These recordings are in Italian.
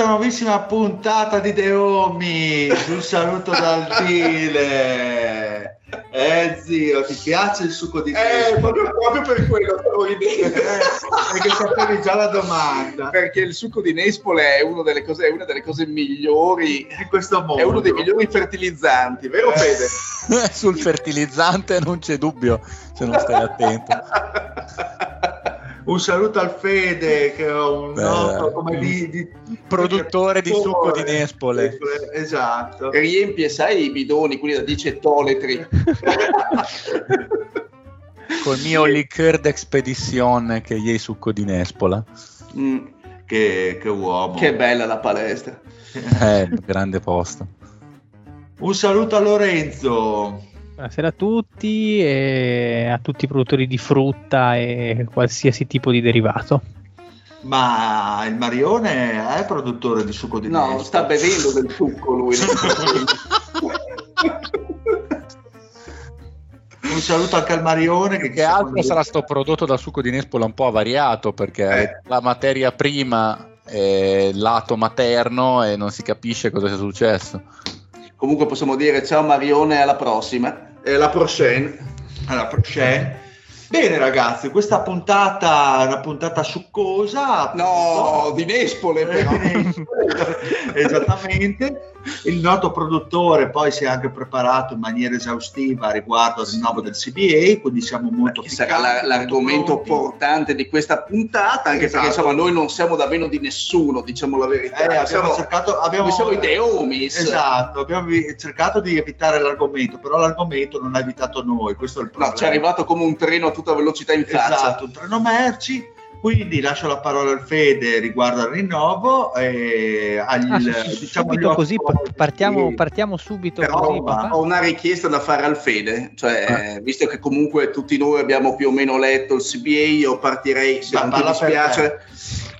questa nuovissima puntata di The Omis. Un saluto dal Tile. Eh zio, ti piace il succo di Eh, proprio, proprio per quello stavo ridendo. Eh, perché sapevi già la domanda Perché il succo di Nespole è, uno delle cose, è una delle cose migliori, di questo mondo. è uno dei migliori fertilizzanti, vero Eh. Fede? Sul fertilizzante non c'è dubbio se non stai attento. Un saluto al Fede che è un Beh, noto come di, di- Produttore di succo di Nespole. Esatto. Riempie, sai, i bidoni, quelli da 10 ettoletri. Col mio liqueur d'expedition che è succo di Nespola. Mm, Che, che uomo. che bella la palestra. Eh, grande posto. Un saluto a Lorenzo. Buonasera a tutti e a tutti i produttori di frutta e qualsiasi tipo di derivato. Ma il Marione è produttore di succo di No, Nespole? sta bevendo del succo lui. Un saluto anche al Marione che, Che altro sarà sto prodotto da succo di Nespola un po' avariato perché Eh. la materia prima è lato materno e non si capisce cosa sia successo. Comunque possiamo dire ciao Marione, alla prossima. E la prochaine. Alla prochaine. Bene ragazzi, questa puntata è una puntata succosa. No, di Nespole però. Esattamente. Il noto produttore poi si è anche preparato in maniera esaustiva riguardo al rinnovo del CBA, quindi siamo molto che sarà l'argomento portante di questa puntata, anche Esatto. perché insomma noi non siamo da meno di nessuno, diciamo la verità. Eh, abbiamo siamo, cercato, abbiamo, siamo i Deomis. Esatto, abbiamo cercato di evitare l'argomento, però l'argomento non ha evitato noi, questo è il No, problema. ci è arrivato come un treno a tutta velocità in faccia. Esatto, un treno merci. Quindi lascio la parola al Fede riguardo al rinnovo e agli, Ah, diciamo, subito così, partiamo, partiamo subito Però così, ho una richiesta da fare al Fede, cioè eh, visto che comunque tutti noi abbiamo più o meno letto il CBA, io partirei, se Ma non ti dispiace.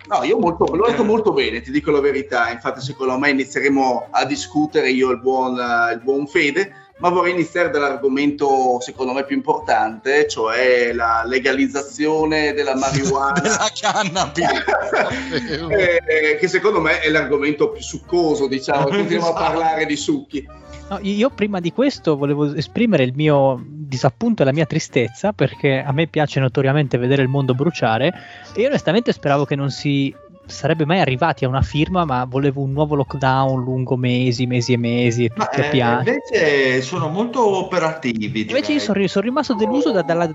No, io molto, l'ho letto molto bene, ti dico la verità, infatti secondo me inizieremo a discutere io e il buon, il buon Fede, ma vorrei iniziare dall'argomento secondo me più importante, cioè la legalizzazione della marijuana. Della cannabis. Eh, che secondo me è l'argomento più succoso, diciamo, continuiamo a Esatto. parlare di succhi. No, io prima di questo volevo esprimere il mio disappunto e la mia tristezza perché a me piace notoriamente vedere il mondo bruciare e io onestamente speravo che non si sarebbe mai arrivati a una firma ma volevo un nuovo lockdown lungo mesi, mesi e mesi e Ma, tutti a eh, piano. invece sono molto operativi. Invece io sono, sono rimasto deluso da- dalla,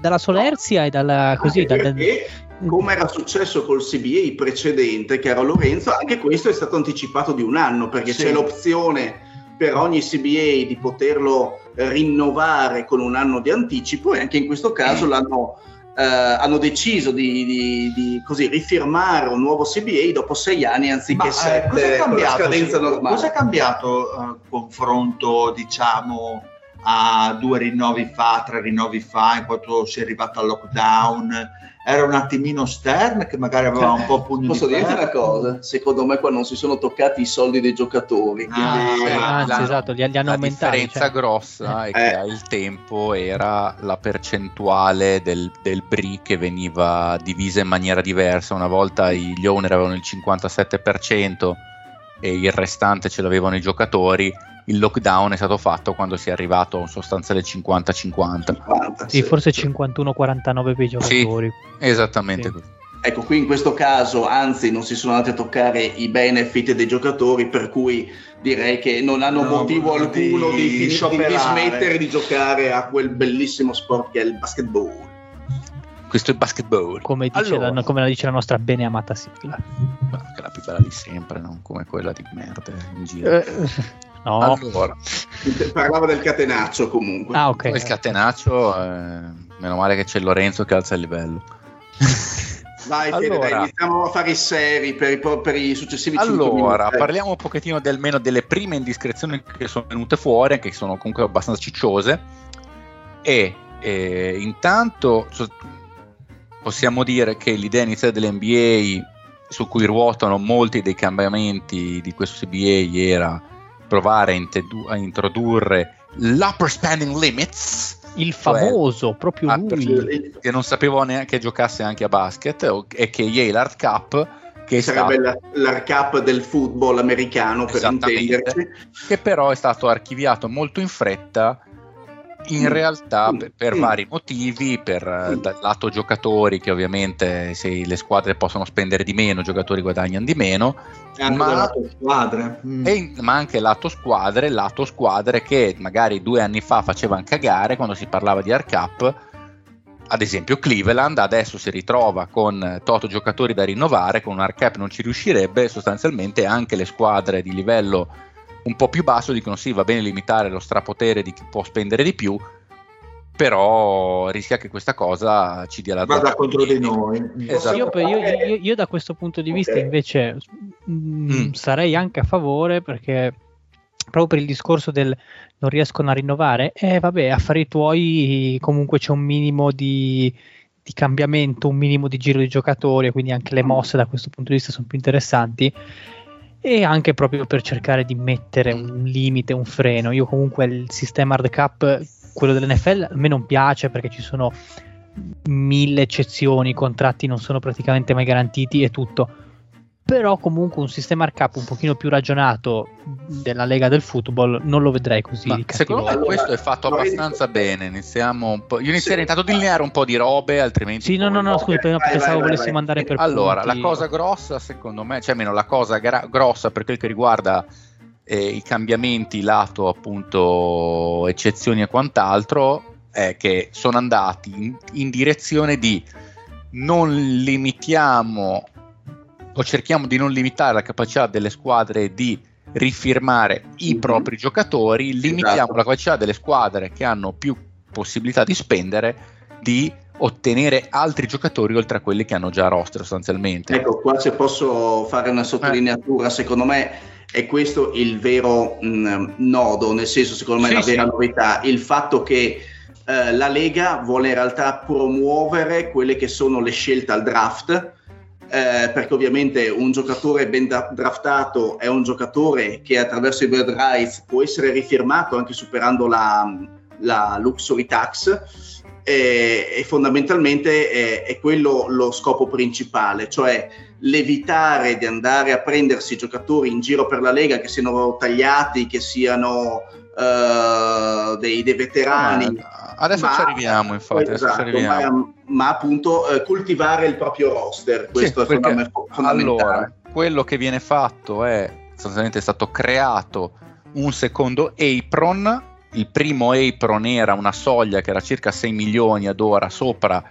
dalla solerzia e dalla così. Anche dal- perché, come era successo col CBA precedente, che era Lorenzo, anche questo è stato anticipato di un anno perché Sì. c'è l'opzione per ogni CBA di poterlo rinnovare con un anno di anticipo e anche in questo caso l'hanno, eh, hanno deciso di, di- di così rifirmare un nuovo CBA dopo sei anni anziché Ma, eh, sette cosa è con la cambiato? scadenza normale. Cosa è cambiato eh, confronto, diciamo, a due rinnovi fa, tre rinnovi fa, in quanto si è arrivato al lockdown era un attimino Stern che magari aveva un po' pugno Posso di dirti una cosa? Secondo me qua non si sono toccati i soldi dei giocatori. Ah, quindi- eh, Anzi, la- esatto, li, li hanno la aumentati. differenza cioè. grossa è Eh. che al tempo era la percentuale del, del BRI che veniva divisa in maniera diversa. Una volta i- gli owner avevano il 57% e il restante ce l'avevano i giocatori. Il lockdown è stato fatto quando si è arrivato a un sostanziale 50-50. 50, Sì, forse 51-49 per i giocatori. Esattamente Sì. così. Ecco, qui in questo caso, anzi, non si sono andati a toccare i benefit dei giocatori, per cui direi che non hanno No, motivo di alcuno di, di- di scioperare. smettere di giocare a quel bellissimo sport che è il basketball. Questo è basketball. Come, dice Allora. la, come la dice la nostra bene amata sigla. Che è la più bella di sempre, non come quella di merda in giro. Eh, no. Allora, Parlava del catenaccio comunque. ah, ok. il catenaccio, eh, meno male che c'è Lorenzo che alza il livello. Fede, Allora. dai, iniziamo a fare i seri per i, per i successivi 5 Allora, minuti. parliamo un pochettino del meno delle prime indiscrezioni che sono venute fuori, che sono comunque abbastanza cicciose. E eh, intanto so- possiamo dire che l'idea iniziale dell'NBA su cui ruotano molti dei cambiamenti di questo CBA era provare a, intedu- a introdurre l'upper spending limits Il cioè- famoso, proprio Ah, lui. Che non sapevo neanche giocasse anche a basket e che Yale Art Cup che, sarebbe stato, la- l'ARCAP del football americano per intenderci. che però è stato archiviato molto in fretta in Mm. realtà Mm. per, per Mm. vari motivi per eh, dal lato giocatori che ovviamente se le squadre possono spendere di meno i giocatori guadagnano di meno Anche Ma- squadra. Mm. e ma anche lato squadre lato squadre che magari due anni fa facevano cagare quando si parlava di Art Cup ad esempio Cleveland adesso si ritrova con toto giocatori da rinnovare con un Art Cup non ci riuscirebbe sostanzialmente anche le squadre di livello un po' più basso dicono sì va bene limitare lo strapotere di chi può spendere di più però rischia che questa cosa ci dia la Vada contro di noi. Esatto. Io, io- io- io da questo punto di vista invece mm, Mm. sarei anche a favore perché proprio per il discorso del non riescono a rinnovare, eh vabbè, affari tuoi comunque c'è un minimo di, di cambiamento, un minimo di giro di giocatori, quindi anche le mosse da questo punto di vista sono più interessanti e anche proprio per cercare di mettere un limite, un freno. Io comunque il sistema hard cap, quello dell'NFL, a me non piace perché ci sono mille eccezioni, i contratti non sono praticamente mai garantiti e tutto. Però comunque un sistema hard cap un pochino più ragionato della Lega del football non lo vedrei così Ma secondo me questo è fatto abbastanza bene. Iniziamo un po'. Io inizierei Sì. intanto a delineare un po' di robe, altrimenti. Sì, no, no, no, Ok, scusi, vai, pensavo vai, vai, volessimo vai. andare per Allora, punti. la cosa grossa, secondo me, cioè meno la cosa gra- grossa per quel che riguarda eh, i cambiamenti lato appunto eccezioni e quant'altro, è che sono andati in, in direzione di non limitiamo o cerchiamo di non limitare la capacità delle squadre di rifirmare i Mhm. propri giocatori, limitiamo Esatto. la capacità delle squadre che hanno più possibilità di spendere di ottenere altri giocatori oltre a quelli che hanno già roster sostanzialmente. Ecco, qua se posso fare una sottolineatura, secondo me è questo il vero mh, nodo, nel senso secondo me Sì, la vera sì. novità, il fatto che eh, la Lega vuole in realtà promuovere quelle che sono le scelte al draft, eh, perché ovviamente un giocatore ben draftato è un giocatore che attraverso i bird rights può essere rifirmato anche superando la, la luxury tax e, e fondamentalmente è, è quello lo scopo principale, cioè l'evitare di andare a prendersi giocatori in giro per la Lega che siano tagliati, che siano eh, dei, dei veterani. Ma adesso Ma- ci arriviamo, infatti. Esatto, ci arriviamo. ma, ma appunto eh, coltivare il proprio roster, questo Sì, è fondamentale. Allora, quello che viene fatto è sostanzialmente è stato creato un secondo apron. Il primo apron era una soglia che era circa 6 milioni ad ora sopra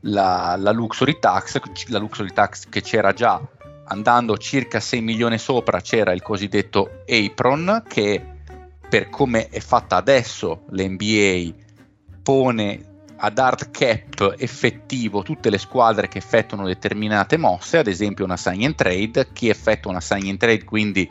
la, la luxury tax, la luxury tax che c'era già andando circa 6 milioni sopra c'era il cosiddetto apron che per come è fatta adesso l'NBA pone ad hard cap effettivo tutte le squadre che effettuano determinate mosse, ad esempio una sign and trade, chi effettua una sign and trade quindi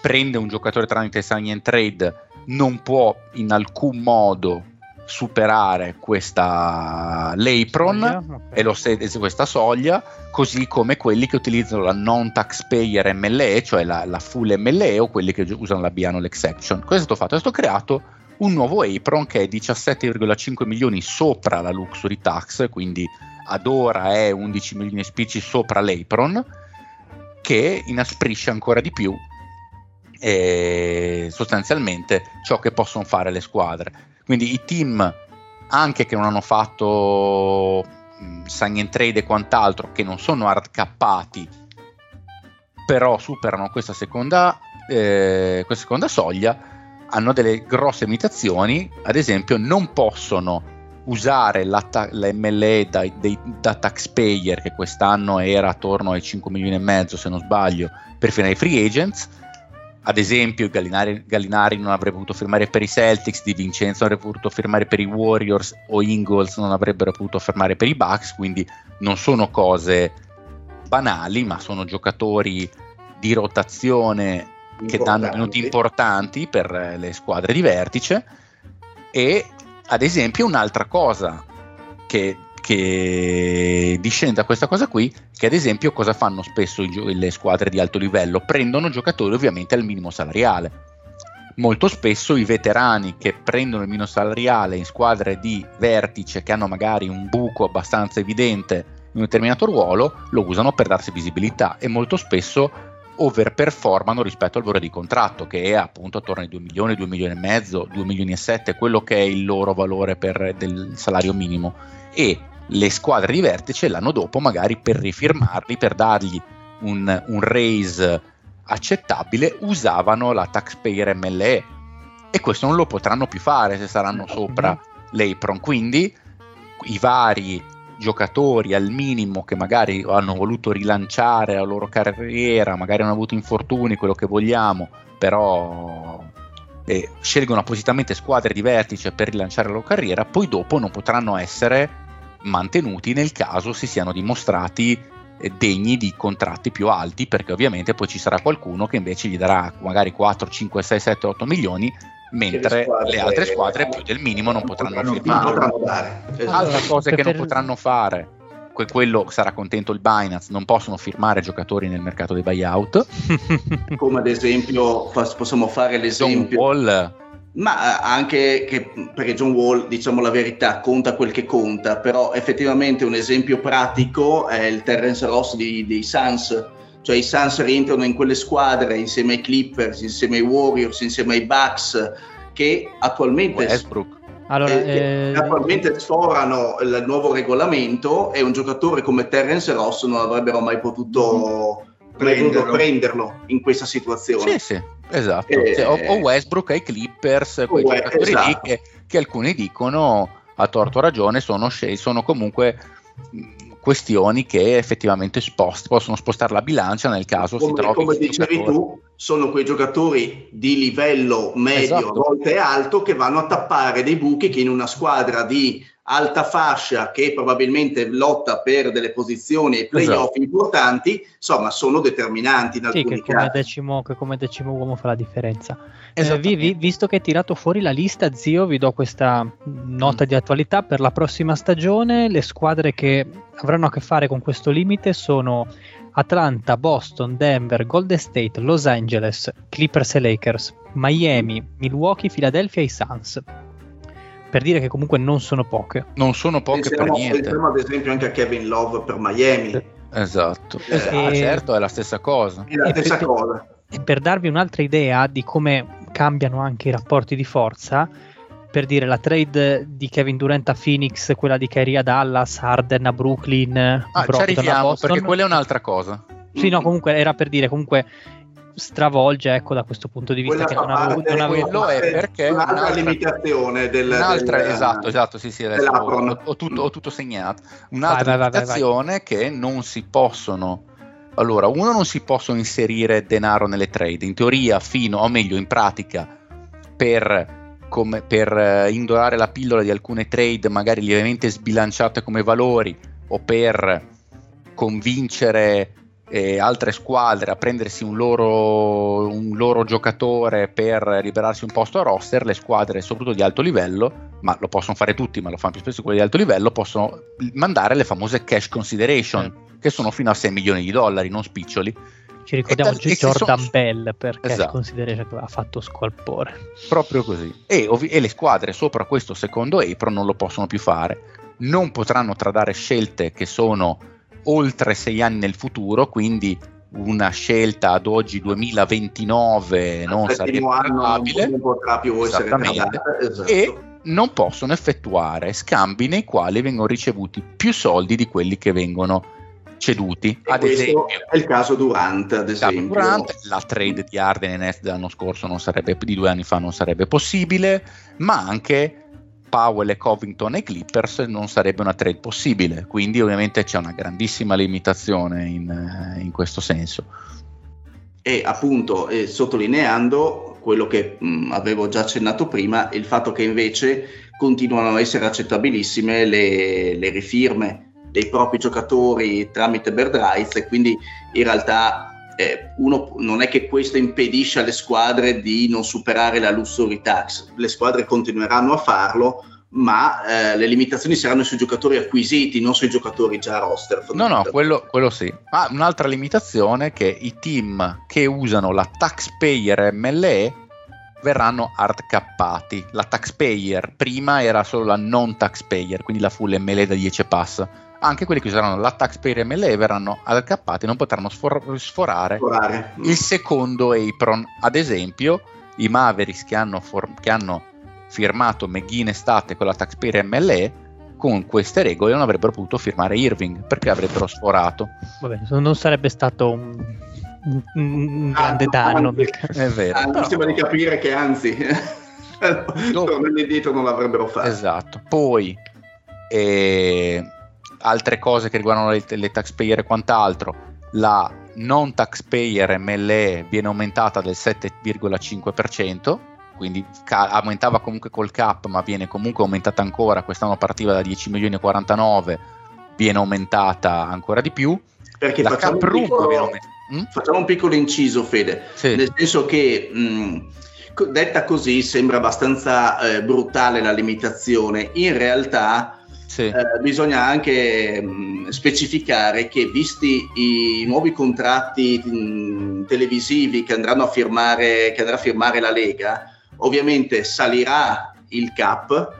prende un giocatore tramite sign and trade non può in alcun modo superare questa l'apron Okay. e lo se- questa soglia, così come quelli che utilizzano la non taxpayer MLE, cioè la, la full MLE o quelli che usano la biannual exception. Cosa è stato fatto? È stato creato un nuovo apron che è 17,5 milioni sopra la luxury tax, quindi ad ora è 11 milioni spicci sopra l'apron, che inasprisce ancora di più eh, sostanzialmente ciò che possono fare le squadre. Quindi i team, anche che non hanno fatto mh, sign and trade e quant'altro, che non sono hardcappati, però superano questa seconda, eh, questa seconda soglia, hanno delle grosse limitazioni, ad esempio non possono usare la, ta- la MLE da, dei- da taxpayer che quest'anno era attorno ai 5 milioni e mezzo se non sbaglio per firmare i free agents. Ad esempio Gallinari, Gallinari non avrebbe potuto firmare per i Celtics Di Vincenzo non avrebbe potuto firmare per i Warriors o Ingles non avrebbero potuto firmare per i Bucks quindi non sono cose banali ma sono giocatori di rotazione che danno minuti importanti per eh, le squadre di vertice. E ad esempio un'altra cosa che, che discende da questa cosa qui che ad esempio cosa fanno spesso gio- le squadre di alto livello? Prendono giocatori ovviamente al minimo salariale. Molto spesso i veterani che prendono il minimo salariale in squadre di vertice che hanno magari un buco abbastanza evidente in un determinato ruolo lo usano per darsi visibilità. E molto spesso overperformano rispetto al valore di contratto che è appunto attorno ai 2 milioni, 2 milioni e mezzo, 2 milioni e 7, quello che è il loro valore per, del salario minimo. E le squadre di vertice l'anno dopo magari per rifirmarli, per dargli un, un raise accettabile usavano la taxpayer MLE e. Questo non lo potranno più fare se saranno sopra l'apron. Quindi i vari giocatori al minimo che magari hanno voluto rilanciare la loro carriera, magari hanno avuto infortuni, quello che vogliamo, però eh, scelgono appositamente squadre di vertice per rilanciare la loro carriera, poi dopo non potranno essere mantenuti nel caso si siano dimostrati eh, degni di contratti più alti, perché ovviamente poi ci sarà qualcuno che invece gli darà magari 4, 5, 6, 7, 8 milioni mentre le squadre- le altre squadre più del minimo non potranno potranno- firmare. Esatto. Altra cosa che per- non potranno fare, que- quello sarà contento il Binance, non possono firmare giocatori nel mercato dei buyout. Come ad esempio possiamo fare John l'esempio Wall, Ma eh, anche che, perché John Wall, diciamo la verità, conta quel che conta, però effettivamente un esempio pratico è il Terrence Ross di- dei Suns, cioè i Suns rientrano in quelle squadre insieme ai Clippers, insieme ai Warriors, insieme ai Bucks, che attualmente, Westbrook. allora, eh, eh, attualmente sforano il nuovo regolamento e un giocatore come Terrence Ross non avrebbero mai potuto Prenderlo. prenderlo, prenderlo in questa situazione. Sì, sì, esatto. Eh, Cioè, o, o Westbrook ai Clippers, quei We- giocatori lì esatto. che, che alcuni dicono a torto ragione sono, sono comunque questioni che effettivamente spost- possono spostare la bilancia nel caso si come, trovi come dicevi giocatore. tu, sono quei giocatori di livello medio, Esatto. a volte alto, che vanno a tappare dei buchi che in una squadra di alta fascia che probabilmente lotta per delle posizioni ai playoff Esatto. importanti, insomma, sono determinanti in Sì, alcuni che come, casi. decimo, che come decimo uomo fa la differenza. Eh, vi- vi- visto che hai tirato fuori la lista, zio, vi do questa nota di attualità per la prossima stagione. Le squadre che avranno a che fare con questo limite sono Atlanta, Boston, Denver, Golden State, Los Angeles, Clippers e Lakers, Miami, Milwaukee, Philadelphia e i Suns. Per dire che comunque non sono poche. Non sono poche per niente. pensiamo ad esempio anche a Kevin Love per Miami, Esatto. Eh, Ah, e- certo, è la stessa cosa. è la E stessa per- cosa. E per darvi un'altra idea di come cambiano anche i rapporti di forza, per dire la trade di Kevin Durant a Phoenix, quella di Kyrie a Dallas, Harden a Brooklyn, Ah, ci Brogdon a arriviamo Boston. perché quella è un'altra cosa. Sì, no, comunque era per dire, comunque stravolge, ecco, da questo punto di vista Quella che non avevo, non avevo- quello è perché un'altra un'altra- limitazione del, Un'altra, del- esatto, esatto, sì, sì, adesso ho, ho tutto, ho tutto segnato. Un'altra Vai, vai, vai, vai, limitazione che non si possono. Allora, uno non si possono inserire denaro nelle trade. In teoria, fino, o meglio, in pratica, per, come- per eh, indorare la pillola di alcune trade, magari lievemente sbilanciate come valori, o per convincere e altre squadre a prendersi un loro, un loro, giocatore per liberarsi un posto a roster, le squadre soprattutto di alto livello, ma lo possono fare tutti, ma lo fanno più spesso quelli di alto livello, possono mandare le famose cash consideration, eh. che sono fino a 6 milioni di dollari, non spiccioli. Ci ricordiamo da, Jordan sono... Bell perché esatto. consideration ha fatto squalpore. Proprio così. E, ov- e le squadre sopra questo secondo Apron non lo possono più fare. Non potranno tradare scelte che sono oltre sei anni nel futuro, quindi una scelta ad oggi 2029 non sarebbe probabile non potrà più essere esatto. e non possono effettuare scambi nei quali vengono ricevuti più soldi di quelli che vengono ceduti. E ad esempio, è il caso Durant, ad esempio. Durant, la trade di Arden e Nest dell'anno scorso non sarebbe, di due anni fa non sarebbe possibile, ma anche Powell e Covington e Clippers non sarebbe una trade possibile, quindi ovviamente c'è una grandissima limitazione in, eh, in questo senso. E appunto, eh, sottolineando quello che mh, avevo già accennato prima, il fatto che invece continuano a essere accettabilissime le, le rifirme dei propri giocatori tramite bird rights e quindi in realtà eh, uno, non è che questo impedisce alle squadre di non superare la luxury tax, le squadre continueranno a farlo, ma eh, le limitazioni saranno sui giocatori acquisiti, non sui giocatori già roster. No, no, quello, quello sì. Ma un'altra limitazione è che i team che usano la taxpayer MLE verranno hardcappati. La taxpayer prima era solo la non taxpayer, quindi la full MLE da 10 pass anche quelli che useranno la taxpayer MLE verranno accappati e non potranno sfor- sforare Sforare. il secondo apron. Ad esempio, i Mavericks che hanno, for- che hanno firmato McGinn estate con la taxpayer MLE con queste regole non avrebbero potuto firmare Irving perché avrebbero sforato. Vabbè, non sarebbe stato un, un, un grande ah, danno. È vero. Ah, mi sembra di capire che anzi, tornando indietro non l'avrebbero fatto. Esatto. Poi eh, altre cose che riguardano le, le taxpayer e quant'altro, la non taxpayer MLE viene aumentata del 7,5%, quindi ca- aumentava comunque col cap, ma viene comunque aumentata ancora, quest'anno partiva da 10 milioni e 49, viene aumentata ancora di più. Perché la facciamo, un piccolo, mm? facciamo un piccolo inciso, Fede, sì. nel senso che mh, detta così sembra abbastanza eh, brutale la limitazione, in realtà sì. eh, bisogna anche mh, specificare che visti i nuovi contratti mh, televisivi che andranno a firmare, che andrà a firmare la Lega, ovviamente salirà il cap,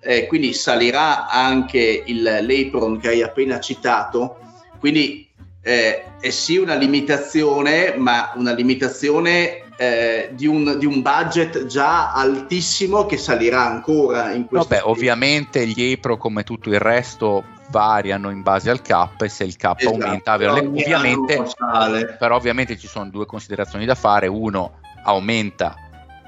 eh, quindi salirà anche il, l'apron che hai appena citato, quindi eh, è sì una limitazione, ma una limitazione eh, di, un, di, un, budget già altissimo che salirà ancora in questo Vabbè, ovviamente gli EPRO come tutto il resto variano in base al cap e se il cap esatto, aumenta ovviamente, però ovviamente ci sono due considerazioni da fare. Uno aumenta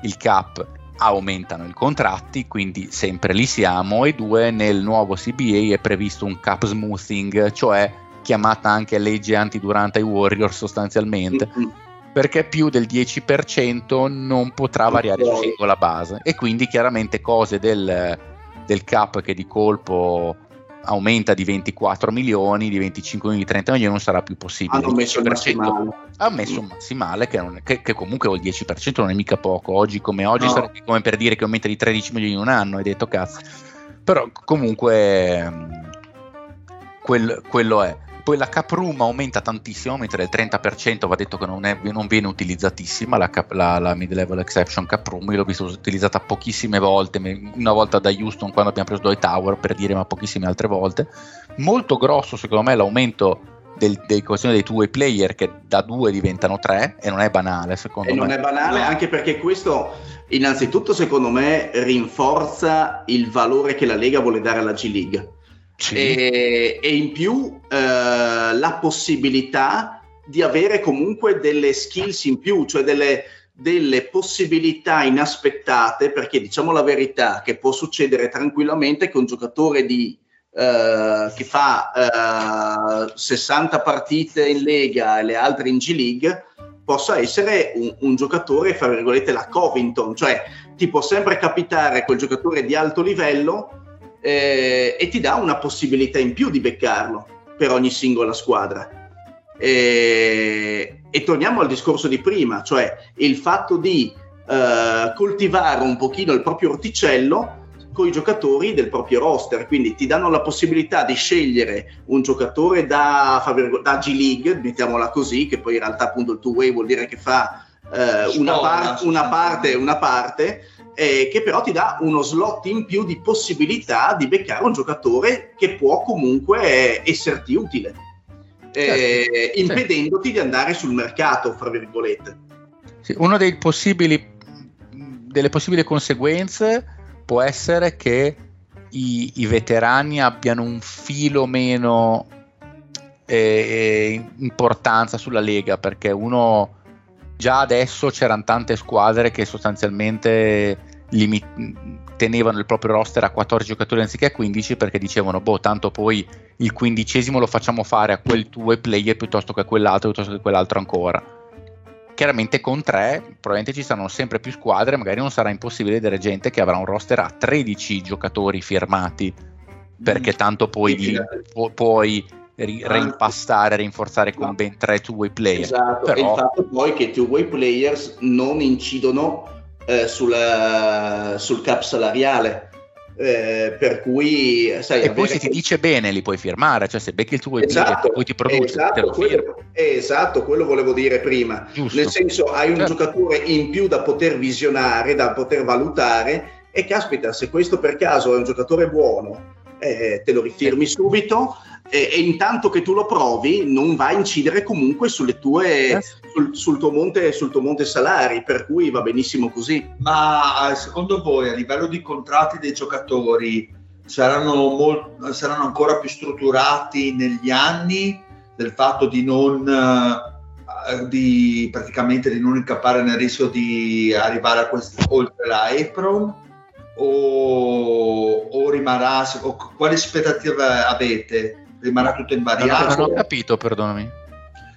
il cap aumentano i contratti quindi sempre lì siamo. E due nel nuovo CBA è previsto un cap smoothing cioè chiamata anche legge antidurante ai Warriors sostanzialmente. Mm-hmm perché più del 10% non potrà variare su singola base e quindi chiaramente cose del, del cap che di colpo aumenta di 24 milioni, di 25 milioni, di 30 milioni non sarà più possibile. Hanno messo il massimale. Ha messo un massimale che, è, che, che comunque il 10% non è mica poco. Oggi come oggi no. sarebbe come per dire che aumenta di 13 milioni in un anno, hai detto cazzo. Però comunque mm, quel, quello è poi la cap room aumenta tantissimo, mentre del 30% va detto che non, è, non viene utilizzatissima la, cap, la, la, mid-level exception cap room, io l'ho vista utilizzata pochissime volte, una volta da Houston quando abbiamo preso Dwight Tower per dire ma pochissime altre volte. Molto grosso secondo me l'aumento del, dei questioni dei two-way player che da due diventano tre e non è banale secondo e me. non è banale anche perché questo innanzitutto secondo me rinforza il valore che la Lega vuole dare alla G League sì. e, e, in più eh, la possibilità di avere comunque delle skills in più, cioè delle, delle possibilità inaspettate, perché diciamo la verità che può succedere tranquillamente che un giocatore di, eh, che fa eh, 60 partite in Lega e le altre in G League possa essere un, un, giocatore, fra virgolette, la Covington, cioè ti può sempre capitare quel giocatore di alto livello eh, e ti dà una possibilità in più di beccarlo per ogni singola squadra. E, e torniamo al discorso di prima, cioè il fatto di eh, coltivare un pochino il proprio orticello con i giocatori del proprio roster, quindi ti danno la possibilità di scegliere un giocatore da, da G League, mettiamola così, che poi in realtà appunto il two way vuol dire che fa eh, una, par- una parte una parte, eh, che però ti dà uno slot in più di possibilità di beccare un giocatore che può comunque esserti utile, eh, certo. impedendoti di andare sul mercato, fra virgolette. Sì, possibili delle possibili conseguenze può essere che i, i veterani abbiano un filo meno eh, importanza sulla Lega perché uno già adesso c'erano tante squadre che sostanzialmente limit- tenevano il proprio roster a 14 giocatori anziché a 15 perché dicevano boh tanto poi il quindicesimo lo facciamo fare a quel tuo player piuttosto che a quell'altro piuttosto che quell'altro ancora. Chiaramente con tre probabilmente ci saranno sempre più squadre, magari non sarà impossibile vedere gente che avrà un roster a 13 giocatori firmati, perché mm. tanto poi sì, pu- puoi ri- reimpastare, rinforzare con ben tre two-way player. Esatto, Però... e il fatto poi che i two-way players non incidono eh, sulla, sul cap salariale eh, per cui sai, e poi se ti dice bene li puoi firmare cioè se becchi il tuo esatto, poi ti produce esatto, quello, esatto quello volevo dire prima Giusto. nel senso hai un certo. giocatore in più da poter visionare da poter valutare e caspita se questo per caso è un giocatore buono eh, te lo rifirmi subito e, e, intanto che tu lo provi non va a incidere comunque sulle tue, eh. sul, sul, tuo monte, sul tuo monte salari, per cui va benissimo così. Ma secondo voi a livello di contratti dei giocatori saranno, molt, saranno ancora più strutturati negli anni del fatto di non... Eh, di praticamente di non incappare nel rischio di arrivare a questo oltre la Apron o, o rimarrà o quali aspettative avete rimarrà tutto invariato. Non ho capito, perdonami.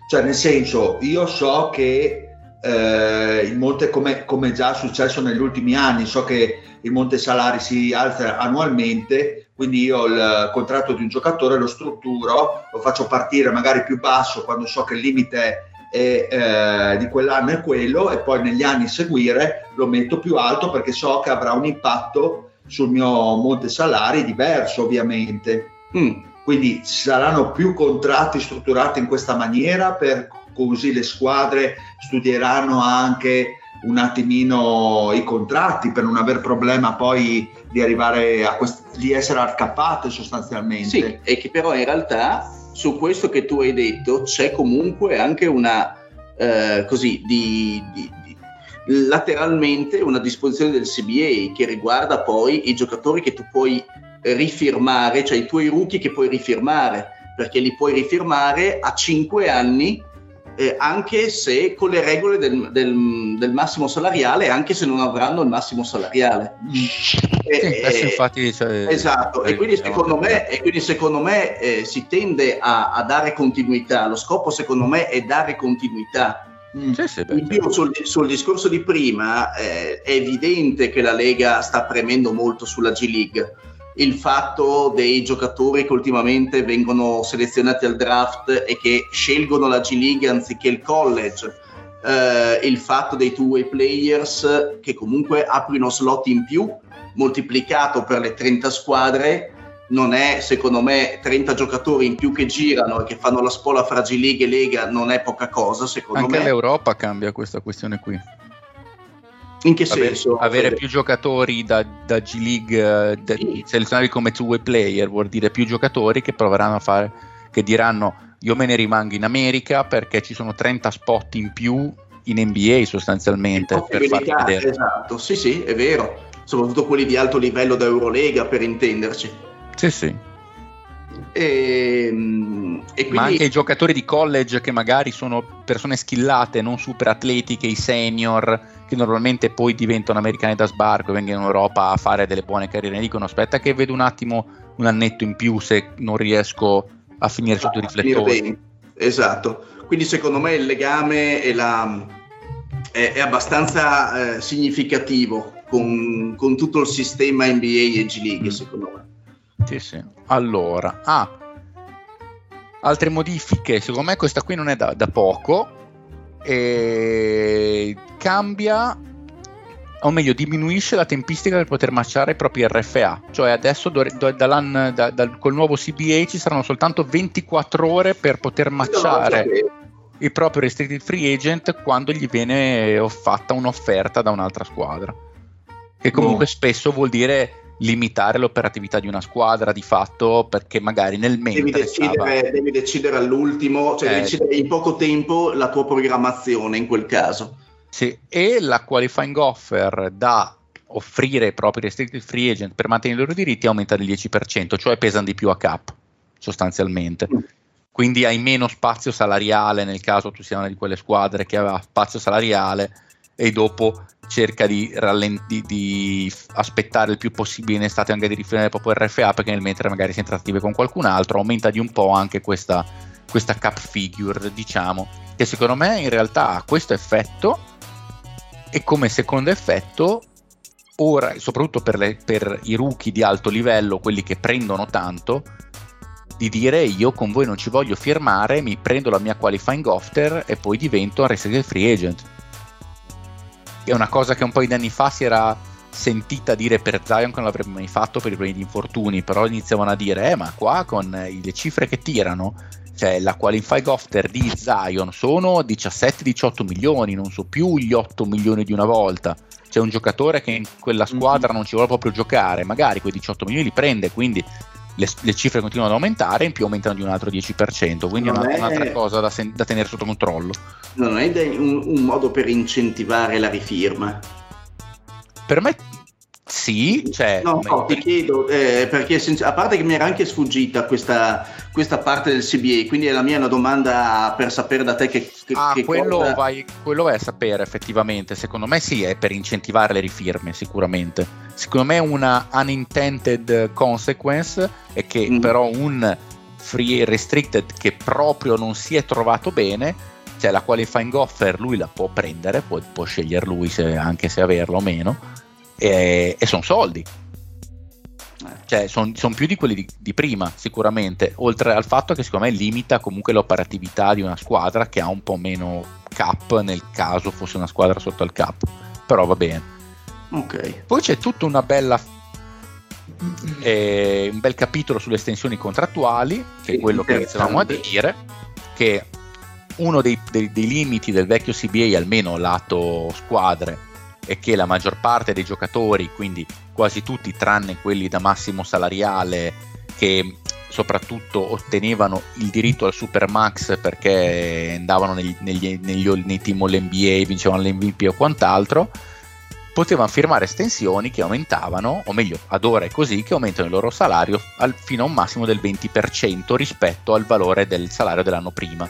Cioè, nel senso, io so che eh, il monte, come, come già è successo negli ultimi anni, so che il monte salari si alza annualmente, quindi io il contratto di un giocatore lo strutturo, lo faccio partire magari più basso quando so che il limite è, eh, di quell'anno è quello e poi negli anni seguire lo metto più alto perché so che avrà un impatto sul mio monte salari diverso ovviamente. Mm. Quindi saranno più contratti strutturati in questa maniera per così le squadre studieranno anche un attimino i contratti per non aver problema poi di arrivare a quest- di essere accappate sostanzialmente. Sì, e che però in realtà su questo che tu hai detto c'è comunque anche una eh, così di, di, di, lateralmente una disposizione del CBA che riguarda poi i giocatori che tu puoi rifirmare, cioè i tuoi rookie che puoi rifirmare, perché li puoi rifirmare a 5 anni eh, anche se con le regole del, del, del, massimo salariale, anche se non avranno il massimo salariale. E, sì, infatti, cioè, esatto, e quindi secondo me, e quindi secondo me eh, si tende a, a, dare continuità. Lo scopo secondo me è dare continuità. Mm. Sì, sì, in più sul, sul, discorso di prima eh, è evidente che la Lega sta premendo molto sulla G League il fatto dei giocatori che ultimamente vengono selezionati al draft e che scelgono la G League anziché il college, eh, il fatto dei two-way players che comunque aprino slot in più, moltiplicato per le 30 squadre, non è secondo me 30 giocatori in più che girano e che fanno la spola fra G League e Lega, non è poca cosa secondo Anche me. Anche l'Europa cambia questa questione qui. In che senso? Avere, avere più giocatori da, da G League, da, sì. selezionarli come two-way player, vuol dire più giocatori che proveranno a fare, che diranno io me ne rimango in America perché ci sono 30 spot in più in NBA sostanzialmente. Per vedere. Esatto, sì sì, è vero. Soprattutto quelli di alto livello da Eurolega per intenderci. Sì sì. E, ehm, e quindi... Ma anche i giocatori di college che magari sono persone skillate, non super atletiche, i senior, che normalmente poi diventano americani da sbarco e vengono in Europa a fare delle buone carriere, ne dicono aspetta che vedo un attimo un annetto in più se non riesco a finire sotto i riflettori. Esatto, quindi secondo me il legame è, la, è, è abbastanza eh, significativo con, con, tutto il sistema NBA e G League, mm. secondo me. Sì, sì. Allora, ah, Altre modifiche, secondo me questa qui non è da, da poco, e cambia o meglio diminuisce la tempistica per poter matchare i propri RFA, cioè adesso do, do, da, da, col nuovo CBA ci saranno soltanto 24 ore per poter matchare il proprio restricted free agent quando gli viene fatta un'offerta da un'altra squadra, che comunque no. spesso vuol dire limitare l'operatività di una squadra di fatto perché magari nel mentre devi decidere, stava... devi decidere all'ultimo cioè eh, devi decidere in poco tempo la tua programmazione in quel caso sì, e la qualifying offer da offrire ai propri restricted free agent per mantenere i loro diritti aumenta del 10%, cioè pesano di più a cap sostanzialmente. Mm. Quindi hai meno spazio salariale nel caso tu sia una di quelle squadre che aveva spazio salariale e dopo cerca di, rallenti, di aspettare il più possibile in estate anche di rifinire proprio RFA perché nel mentre magari si è in trattative con qualcun altro aumenta di un po' anche questa, questa cap figure diciamo che secondo me in realtà ha questo effetto e come secondo effetto ora soprattutto per, le, per i rookie di alto livello quelli che prendono tanto di dire io con voi non ci voglio firmare mi prendo la mia qualifying offer e poi divento un restricted free agent è una cosa che un po' di anni fa si era sentita dire per Zion che non l'avrebbe mai fatto per i problemi di infortuni, però iniziavano a dire, eh ma qua con le cifre che tirano, cioè la qualifying offer di Zion sono 17-18 milioni, non so più gli 8 milioni di una volta. C'è un giocatore che in quella squadra mm-hmm. non ci vuole proprio giocare, magari quei 18 milioni li prende, quindi le, le, cifre continuano ad aumentare, in più aumentano di un altro 10%, quindi non è, una, è un'altra cosa da, sen- da, tenere sotto controllo. Non è un, un modo per incentivare la rifirma? Per me sì, cioè, no, no, ti chiedo eh, perché a parte che mi era anche sfuggita questa, questa, parte del CBA, quindi la mia è una domanda per sapere da te che, che, ah, che quello, cosa... vai, quello vai a sapere effettivamente. Secondo me sì, è per incentivare le rifirme, sicuramente. Secondo me una unintended consequence è che mm. però un free restricted che proprio non si è trovato bene cioè la qualifying offer lui la può prendere, può, può scegliere lui se, anche se averla o meno e, e sono soldi. Cioè, sono son più di quelli di, di, prima, sicuramente. Oltre al fatto che, secondo me, limita comunque l'operatività di una squadra che ha un po' meno cap nel caso fosse una squadra sotto il cap. Però va bene. Ok. Poi c'è tutta una bella. Eh, un bel capitolo sulle estensioni contrattuali, che è quello che iniziavamo a dire, che uno dei, dei, dei limiti del vecchio CBA, almeno lato squadre, è che la maggior parte dei giocatori, quindi quasi tutti tranne quelli da massimo salariale che soprattutto ottenevano il diritto al Supermax perché andavano negli, negli, negli, nei team all'NBA, vincevano l'MVP o quant'altro, potevano firmare estensioni che aumentavano, o meglio, ad ora è così, che aumentano il loro salario al, fino a un massimo del 20% rispetto al valore del salario dell'anno prima.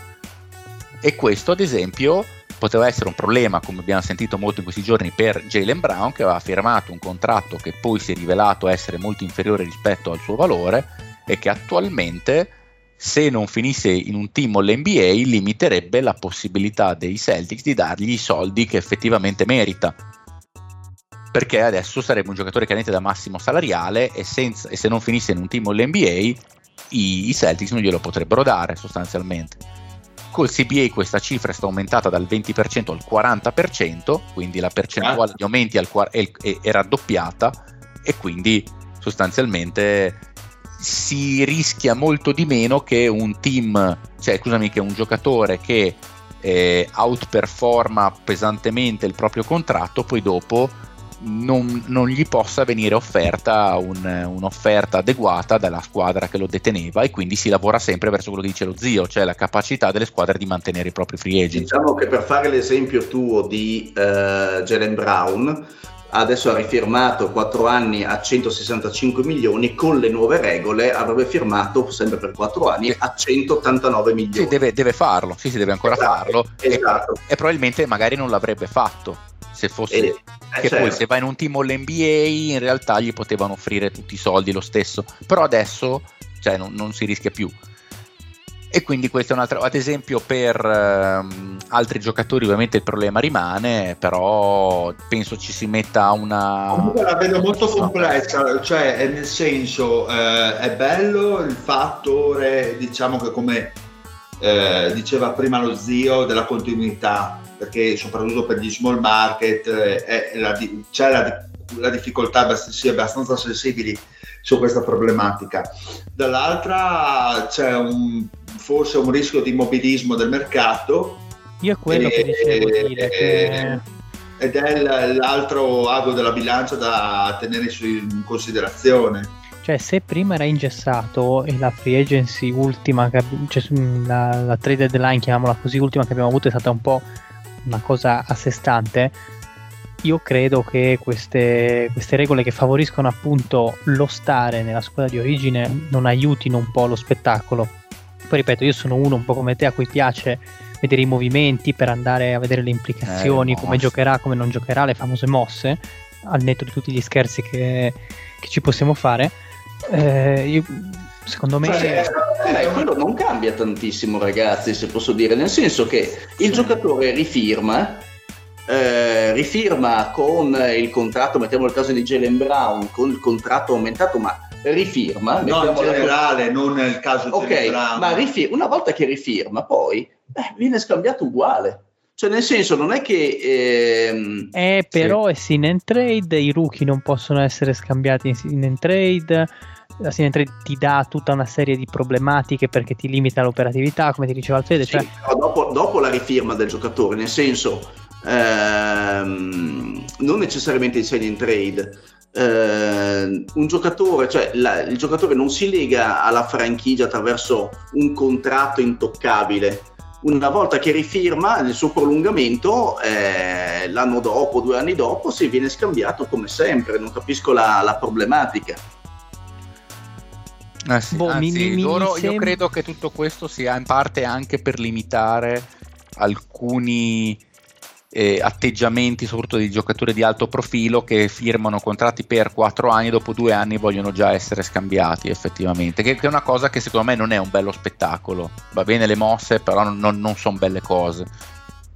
E questo, ad esempio, poteva essere un problema, come abbiamo sentito molto in questi giorni, per Jalen Brown che aveva firmato un contratto che poi si è rivelato essere molto inferiore rispetto al suo valore e che attualmente se non finisse in un team all'NBA limiterebbe la possibilità dei Celtics di dargli i soldi che effettivamente merita. Perché adesso sarebbe un giocatore cadente da massimo salariale e, senza, e se non finisse in un team all'NBA i, i Celtics non glielo potrebbero dare sostanzialmente Col CBA questa cifra è stata aumentata dal 20% al 40%, quindi la percentuale di aumenti è, è, è raddoppiata e quindi sostanzialmente si rischia molto di meno che un team, cioè scusami, che un giocatore che eh, outperforma pesantemente il proprio contratto, poi dopo non, non, gli possa venire offerta un, un'offerta adeguata dalla squadra che lo deteneva e quindi si lavora sempre verso quello che dice lo zio, cioè la capacità delle squadre di mantenere i propri free agent. Diciamo che per fare l'esempio tuo di uh, Jalen Brown, adesso ha rifirmato 4 anni a 165 milioni, con le nuove regole avrebbe firmato sempre per 4 anni a 189 milioni. Sì, deve, deve farlo, sì, sì, deve ancora esatto, farlo esatto. E, e, probabilmente magari non l'avrebbe fatto se fosse eh, che certo. poi se vai in un team all'NBA in realtà gli potevano offrire tutti i soldi lo stesso però adesso cioè, non, non si rischia più E quindi questo è un altro, ad esempio per ehm, altri giocatori ovviamente il problema rimane, però penso ci si metta una... Comunque la vedo molto complessa, cioè nel senso eh, è bello il fattore, diciamo che come eh, diceva prima lo zio, della continuità, perché soprattutto per gli small market eh, la, c'è la, la difficoltà si sia abbastanza sensibili su questa problematica. Dall'altra c'è un forse un rischio di immobilismo del mercato. Io è quello e, che dicevo dire. Che... Ed è l'altro ago della bilancia da tenere in considerazione. Cioè, se prima era ingessato e la free agency ultima, cioè la, la trade deadline, chiamiamola così, ultima che abbiamo avuto è stata un po' una cosa a sé stante, io credo che queste, queste, regole che favoriscono appunto lo stare nella squadra di origine non aiutino un po' lo spettacolo. Poi ripeto, io sono uno un po' come te a cui piace vedere i movimenti per andare a vedere le implicazioni, eh, come giocherà, come non giocherà, le famose mosse, al netto di tutti gli scherzi che, che ci possiamo fare. Eh, io, secondo me cioè, eh, quello non cambia tantissimo ragazzi se posso dire. Nel senso che il giocatore rifirma eh, rifirma con il contratto mettiamo il caso di Jalen Brown con il contratto aumentato ma rifirma. No, in generale, la... non nel caso di Ok, ma rifirma, una volta che rifirma, poi beh, viene scambiato uguale. Cioè, nel senso, non è che. Ehm... Eh, però sì. è sin in trade, i rookie non possono essere scambiati in sin in trade. La sin in trade ti dà tutta una serie di problematiche perché ti limita l'operatività, come ti diceva Alfredo. Sì, cioè... dopo, dopo, la rifirma del giocatore, nel senso, ehm, non necessariamente in sign in trade eh, un giocatore, cioè la, il giocatore non si lega alla franchigia attraverso un contratto intoccabile. Una volta che rifirma il suo prolungamento, eh, l'anno dopo, due anni dopo, si viene scambiato come sempre. Non capisco la, la problematica. Eh sì, boh, anzi, mi, mi, loro, mi io credo che tutto questo sia in parte anche per limitare alcuni eh, atteggiamenti, soprattutto di giocatori di alto profilo che firmano contratti per 4 anni e dopo 2 anni vogliono già essere scambiati effettivamente, che, che, è una cosa che secondo me non è un bello spettacolo. Va bene le mosse, però non, non, non sono belle cose.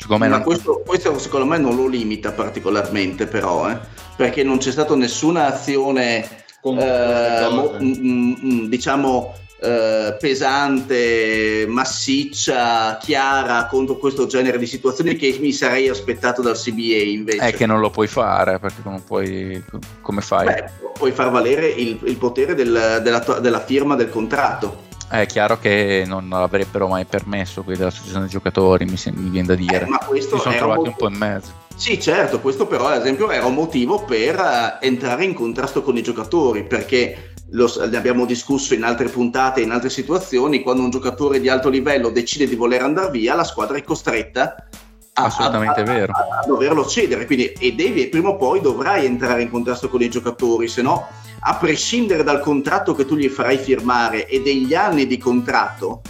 Ma non... questo, questo, secondo me non lo limita particolarmente però, eh? perché non c'è stata nessuna azione, eh, mo, m- m- m- diciamo, eh, pesante, massiccia, chiara contro questo genere di situazioni che mi sarei aspettato dal CBA invece. È che non lo puoi fare perché non puoi. Come fai? Beh, puoi far valere il, il potere del, della, della firma del contratto. È chiaro che non avrebbero mai permesso qui dell'associazione dei giocatori, mi, mi viene da dire. Eh, ma questo si sono trovati un, un po' in mezzo. Sì, certo, questo però ad esempio era un motivo per uh, entrare in contrasto con i giocatori, perché lo, ne abbiamo discusso in altre puntate, in altre situazioni, quando un giocatore di alto livello decide di voler andare via, la squadra è costretta a, Assolutamente a, vero. A, a, doverlo cedere, quindi e devi prima o poi dovrai entrare in contrasto con i giocatori, se no a prescindere dal contratto che tu gli farai firmare e degli anni di contratto,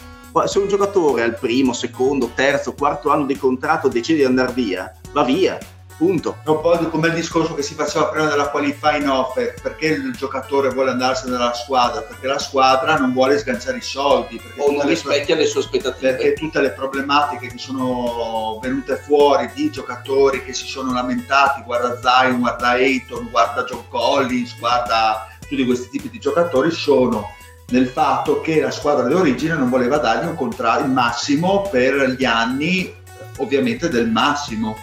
se un giocatore al primo, secondo, terzo, quarto anno di contratto decide di andare via, va via punto. Un po' come il discorso che si faceva prima della qualifying offer, perché il giocatore vuole andarsene dalla squadra? Perché la squadra non vuole sganciare i soldi. O non rispecchia le sue aspettative. Perché tutte le problematiche che sono venute fuori di giocatori che si sono lamentati, guarda Zion, guarda Ayton, guarda John Collins, guarda tutti questi tipi di giocatori, sono nel fatto che la squadra di origine non voleva dargli un contratto il massimo per gli anni ovviamente del massimo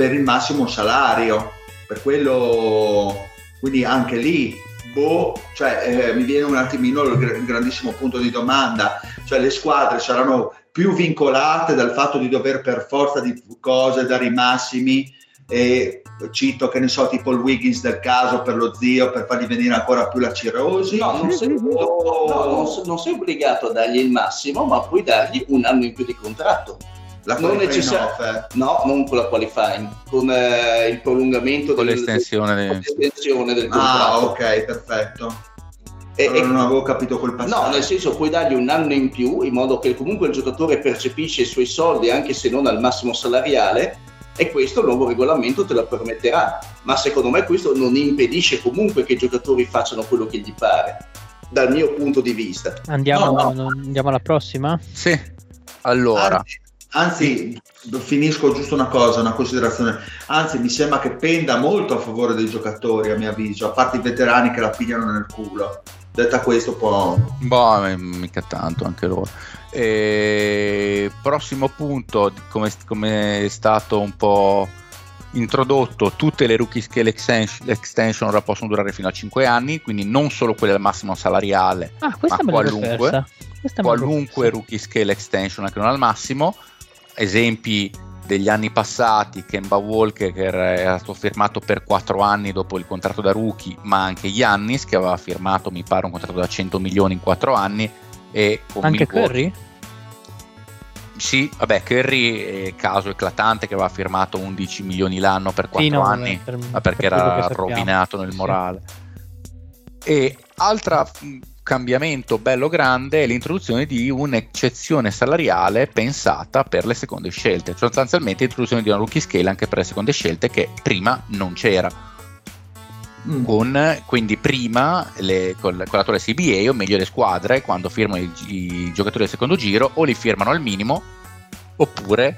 per il massimo salario. Per quello, quindi anche lì, boh, cioè, eh, mi viene un attimino il grandissimo punto di domanda, cioè le squadre saranno più vincolate dal fatto di dover per forza di cose dare i massimi e cito che ne so tipo il Wiggins del caso per lo zio per fargli venire ancora più la cirosi no non sei, no, non sei obbligato a dargli il massimo ma puoi dargli un anno in più di contratto la non necessariamente no non con la qualifying con eh, il prolungamento con del, l'estensione, del, l'estensione del contratto ah ok perfetto e, e, non avevo capito quel passaggio. No, nel senso puoi dargli un anno in più in modo che comunque il giocatore percepisce i suoi soldi anche se non al massimo salariale e questo il nuovo regolamento te lo permetterà. Ma secondo me questo non impedisce comunque che i giocatori facciano quello che gli pare. dal mio punto di vista. Andiamo, No, no, andiamo alla prossima? Sì. Allora, Anzi, anzi, finisco giusto una cosa, una considerazione. Anzi, mi sembra che penda molto a favore dei giocatori, a mio avviso, a parte i veterani che la pigliano nel culo. Detta questo, può. boh, mica tanto anche loro. E, prossimo punto, come, come è stato un po' introdotto, tutte le rookie scale extension, extension ora possono durare fino a 5 anni, quindi non solo quelle al massimo salariale, Ah, questa Ma qualunque- qualunque rookie scale extension anche non al massimo esempi degli anni passati Kemba Walker che era stato firmato per 4 anni dopo il contratto da rookie ma anche Giannis che aveva firmato mi pare un contratto da 100 milioni in 4 anni e con Anche Milwaukee- Curry? sì vabbè Curry è caso eclatante che aveva firmato 11 milioni l'anno per 4 Sì, no, anni per- ma perché per era rovinato nel Sì. morale. E altro cambiamento bello grande è l'introduzione di un'eccezione salariale pensata per le seconde scelte, sostanzialmente l'introduzione di una rookie scale anche per le seconde scelte che prima non c'era. Mm. Con, quindi prima le, con, con l'attuale CBA o meglio le squadre quando firmano i, i giocatori del secondo giro o li firmano al minimo oppure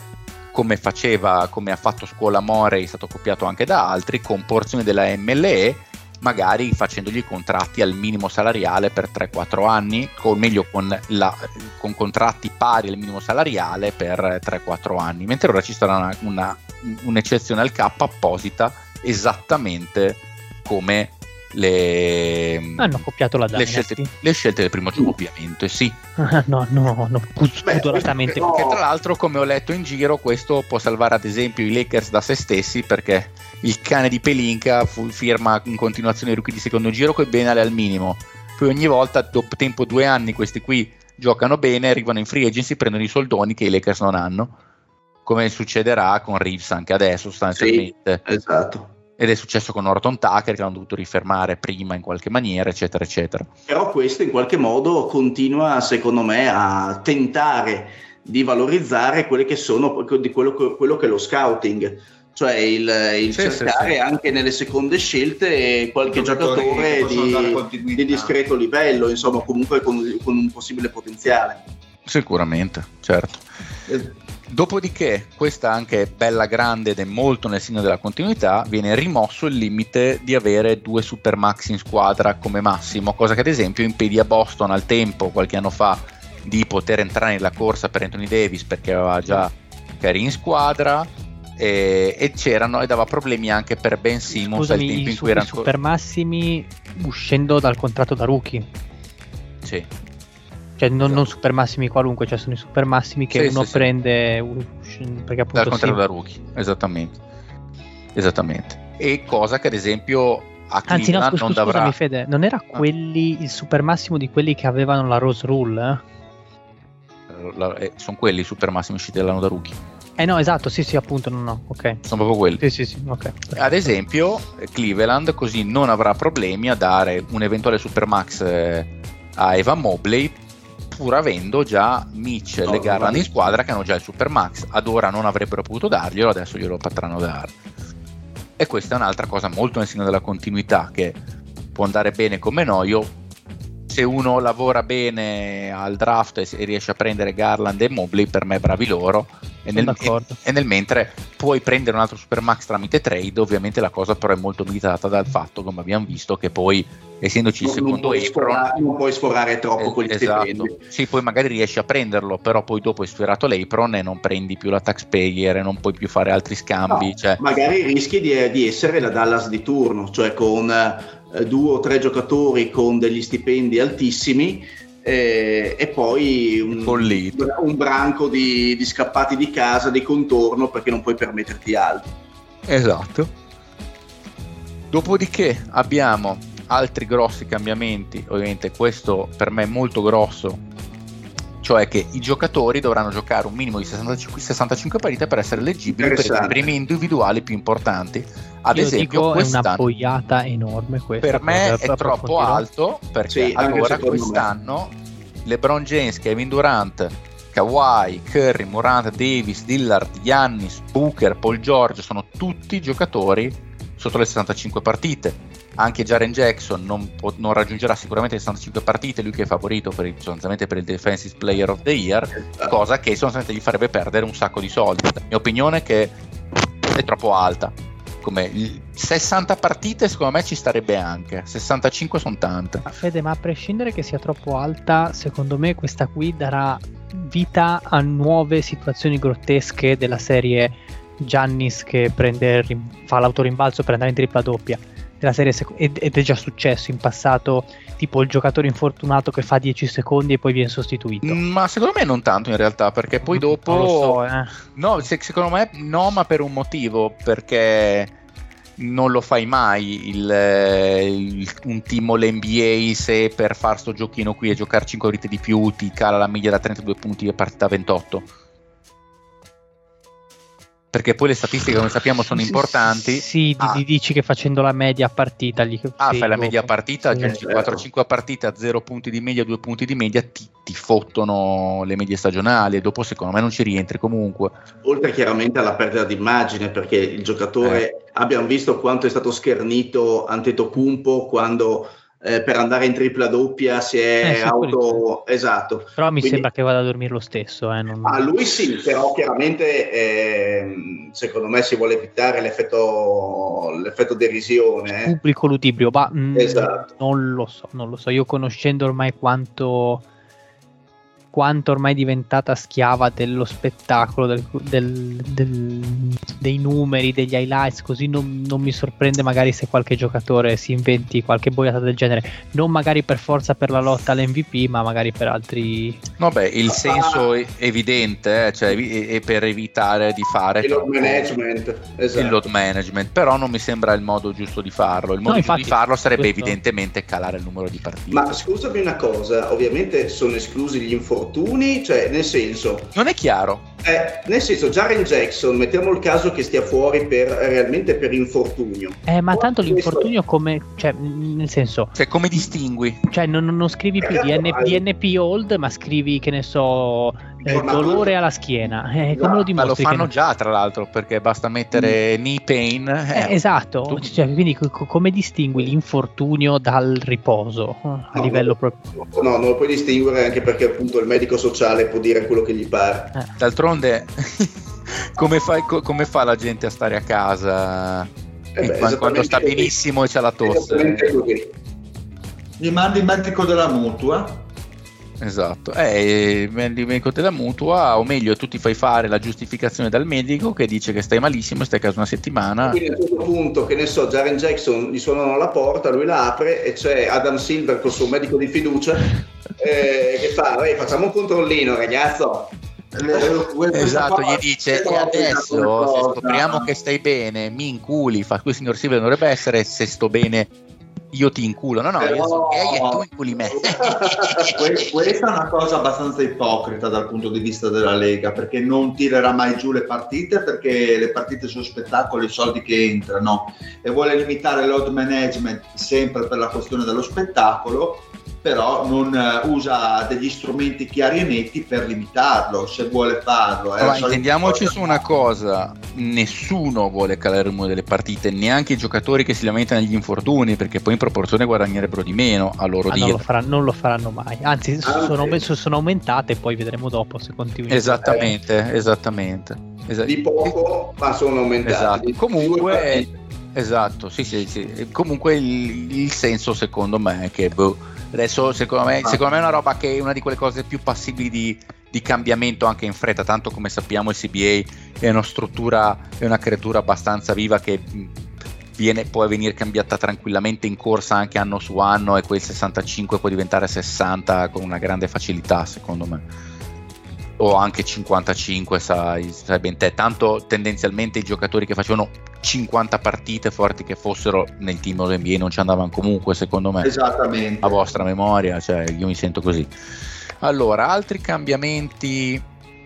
come faceva come ha fatto Scuola Morey è stato copiato anche da altri con porzioni della MLE magari facendogli contratti al minimo salariale per 3-4 anni o meglio con, la- con contratti pari al minimo salariale per 3-4 anni. Mentre ora ci sarà una- una- un'eccezione al K apposita esattamente come le, Hanno copiato la le, Dynasty. scelte, le scelte del primo gioco ovviamente sì Ah, no, no, no, spudoratamente. che però- tra l'altro, come ho letto in giro, questo può salvare ad esempio i Lakers da se stessi perché il cane di Pelinka fu- firma in continuazione i rookie di secondo giro con Benale al minimo. Poi ogni volta, dopo tempo due anni, questi qui giocano bene, arrivano in free agency, prendono i soldoni che i Lakers non hanno. Come succederà con Reeves anche adesso, sostanzialmente. Esatto. Ed è successo con Norton Tucker che hanno dovuto rifermare prima in qualche maniera, eccetera, eccetera. Però questo in qualche modo continua, secondo me, a tentare di valorizzare quelle che sono di quello, che- quello che è lo scouting, cioè il, il Sì, sì, cercare sì. anche nelle seconde scelte qualche giocatore di, di discreto livello, insomma, comunque con, con un possibile potenziale. Sicuramente, certo. Dopodiché, questa anche è bella grande ed è molto nel segno della continuità, viene rimosso il limite di avere due supermax in squadra come massimo, cosa che ad esempio impedì a Boston al tempo, qualche anno fa, di poter entrare nella corsa per Anthony Davis perché aveva già Curry in squadra e, e c'erano e dava problemi anche per Ben Simmons al Scusami, tempo i, in cui era i ancora... super massimi uscendo dal contratto da rookie. Sì. Cioè non, non super massimi qualunque, cioè sono i super massimi che Sì, uno sì, sì. prende uh, perché appunto dal contratto sì. da rookie, esattamente. Esattamente. E cosa che ad esempio a Anzi no, scusa, non scusami. Fede, non era Ah. quelli il super massimo di quelli che avevano la Rose Rule? la- eh, sono quelli i super massimi usciti dall'anno da rookie. Eh? eh no, esatto, sì sì, appunto, no no, ok. Sono proprio quelli. Sì sì sì, ok. Ad esempio, eh, Cleveland così non avrà problemi a dare un eventuale Supermax eh, a Evan Mobley, pur avendo già Mitchell No, e Garland in squadra che hanno già il Supermax. Ad ora non avrebbero potuto darglielo, adesso glielo potranno dare. E questa è un'altra cosa molto nel segno della continuità che può andare bene come no. Io, se uno lavora bene al draft e, e riesce a prendere Garland e Mobley, per me bravi loro. E nel, d'accordo. e nel mentre puoi prendere un altro Supermax tramite trade, ovviamente la cosa però è molto limitata dal fatto, come abbiamo visto, che poi essendoci il Non, non secondo puoi Apron, sforare, non puoi sforare troppo eh, con gli esatto. stipendi. Sì, poi magari riesci a prenderlo, però poi dopo hai sfiorato l'Apron e non prendi più la taxpayer e non puoi più fare altri scambi. No, cioè, Magari rischi di, di essere la Dallas di turno, cioè con eh, due o tre giocatori con degli stipendi altissimi eh, e poi un, un branco di, di scappati di casa di contorno perché non puoi permetterti altro. Esatto. Dopodiché abbiamo altri grossi cambiamenti, ovviamente questo per me è molto grosso, cioè che i giocatori dovranno giocare un minimo di 65, 65 partite per essere eleggibili per i premi individuali più importanti. Ad Io esempio, dico, è una quest'anno boiata enorme questa. per me è troppo alto perché Sì, allora secondo me. quest'anno LeBron James, Kevin Durant, Kawhi, Curry, Morant, Davis, Dillard, Giannis, Booker, Paul George sono tutti giocatori sotto le 65 partite anche Jaren Jackson non, non, raggiungerà sicuramente 65 partite, lui che è favorito per il, sostanzialmente per il Defensive Player of the Year, cosa che sostanzialmente gli farebbe perdere un sacco di soldi. La mia opinione è che è troppo alta. Come 60 partite secondo me ci starebbe anche, 65 sono tante. Fede, ma a prescindere che sia troppo alta, secondo me questa qui darà vita a nuove situazioni grottesche della serie Giannis che prende, fa l'autorimbalzo per andare in tripla doppia della serie ed è già successo in passato tipo il giocatore infortunato che fa 10 secondi e poi viene sostituito mm, ma secondo me non tanto in realtà perché poi dopo non lo so, eh. no secondo me no ma per un motivo perché non lo fai mai il, il, un team o l'NBA se per far sto giochino qui e giocare 5 ore di più ti cala la media da 32 punti a partita 28 perché poi le statistiche come sappiamo sono importanti. Sì, ah. dici che facendo la media partita gli Ah, sì, fai la media partita, aggiungi 4-5 partite a 0 punti di media, 2 punti di media, ti, ti, fottono le medie stagionali e dopo secondo me non ci rientri comunque. Oltre chiaramente alla perdita d'immagine, perché il giocatore, eh. abbiamo visto quanto è stato schernito Antetokounmpo quando eh, per andare in tripla doppia si è eh, auto esatto però mi Quindi, sembra che vada a dormire lo stesso eh, non... ah, lui sì però chiaramente eh, secondo me si vuole evitare l'effetto, l'effetto derisione eh. pubblico ludibrio ma mm, esatto. non lo so non lo so io conoscendo ormai quanto quanto ormai è diventata schiava dello spettacolo, del, del, del, dei numeri, degli highlights, così non, non, mi sorprende magari se qualche giocatore si inventi qualche boiata del genere, non magari per forza per la lotta all'MVP, ma magari per altri... No, beh, il senso è evidente, eh, cioè è per evitare di fare... Il load management, esatto. Il load management, però non mi sembra il modo giusto di farlo. Il modo no, infatti, di farlo sarebbe questo... evidentemente calare il numero di partite. Ma scusami una cosa, ovviamente sono esclusi gli infortuni infortuni, cioè nel senso... Non è chiaro. Eh, nel senso, Jaren Jackson, mettiamo il caso che stia fuori per, realmente per infortunio. Eh, ma tanto l'infortunio come... Cioè, nel senso... Cioè, come distingui? Cioè, non, non scrivi più eh, DN, DNP old, ma scrivi, che ne so, eh, dolore alla schiena. Eh, come lo dimostri? Ma lo fanno già, tra l'altro, perché basta mettere mm. knee pain. Eh, eh esatto. Cioè, quindi co- come distingui l'infortunio dal riposo a no, livello proprio? No, non lo puoi distinguere anche perché appunto il medico sociale può dire quello che gli pare. Eh. D'altronde, come, fai, come, fa la gente a stare a casa eh beh, quando sta benissimo e c'è la tosse? Gli mandi il medico della mutua Esatto, eh, il medico della mutua, o meglio, tu ti fai fare la giustificazione dal medico che dice che stai malissimo, stai a casa una settimana. Quindi a questo punto, che ne so, Jaren Jackson gli suonano la porta, lui la apre e c'è Adam Silver col suo medico di fiducia eh, che fa, facciamo un controllino ragazzo. Esatto, gli dice e adesso se scopriamo che stai bene, mi inculi, fa qui signor Silver dovrebbe essere se sto bene io ti inculo. No, no, Però... io sono gay e tu inculi me. Questa è una cosa abbastanza ipocrita dal punto di vista della Lega, perché non tirerà mai giù le partite, perché le partite sono spettacolo, i soldi che entrano, e vuole limitare load management sempre per la questione dello spettacolo però non uh, usa degli strumenti chiari e netti per limitarlo se vuole farlo. Eh. Ma intendiamoci su una cosa: nessuno vuole calare il rumore delle partite, neanche i giocatori che si lamentano agli infortuni, perché poi in proporzione guadagnerebbero di meno a loro ah, dire. Non lo, faranno, non lo, faranno, mai, anzi, ah, sono, sì. sono, aumentate, poi vedremo dopo se continuano. Esattamente, eh. esattamente. Esat- di poco, ma sono aumentate. Esatto. Comunque, esatto, sì, sì, sì. Comunque il, il senso secondo me è che. Boh, Adesso secondo me, secondo me, è una roba che è una di quelle cose più passibili di, di cambiamento anche in fretta, tanto come sappiamo il CBA è una struttura, è una creatura abbastanza viva che viene, può venire cambiata tranquillamente in corsa anche anno su anno e quel 65 può diventare 60 con una grande facilità secondo me o anche 55 sai, sai ben te. Tanto tendenzialmente i giocatori che facevano 50 partite forti che fossero nel team NBA non ci andavano comunque secondo me. Esattamente. A vostra memoria cioè io mi sento così. Allora altri cambiamenti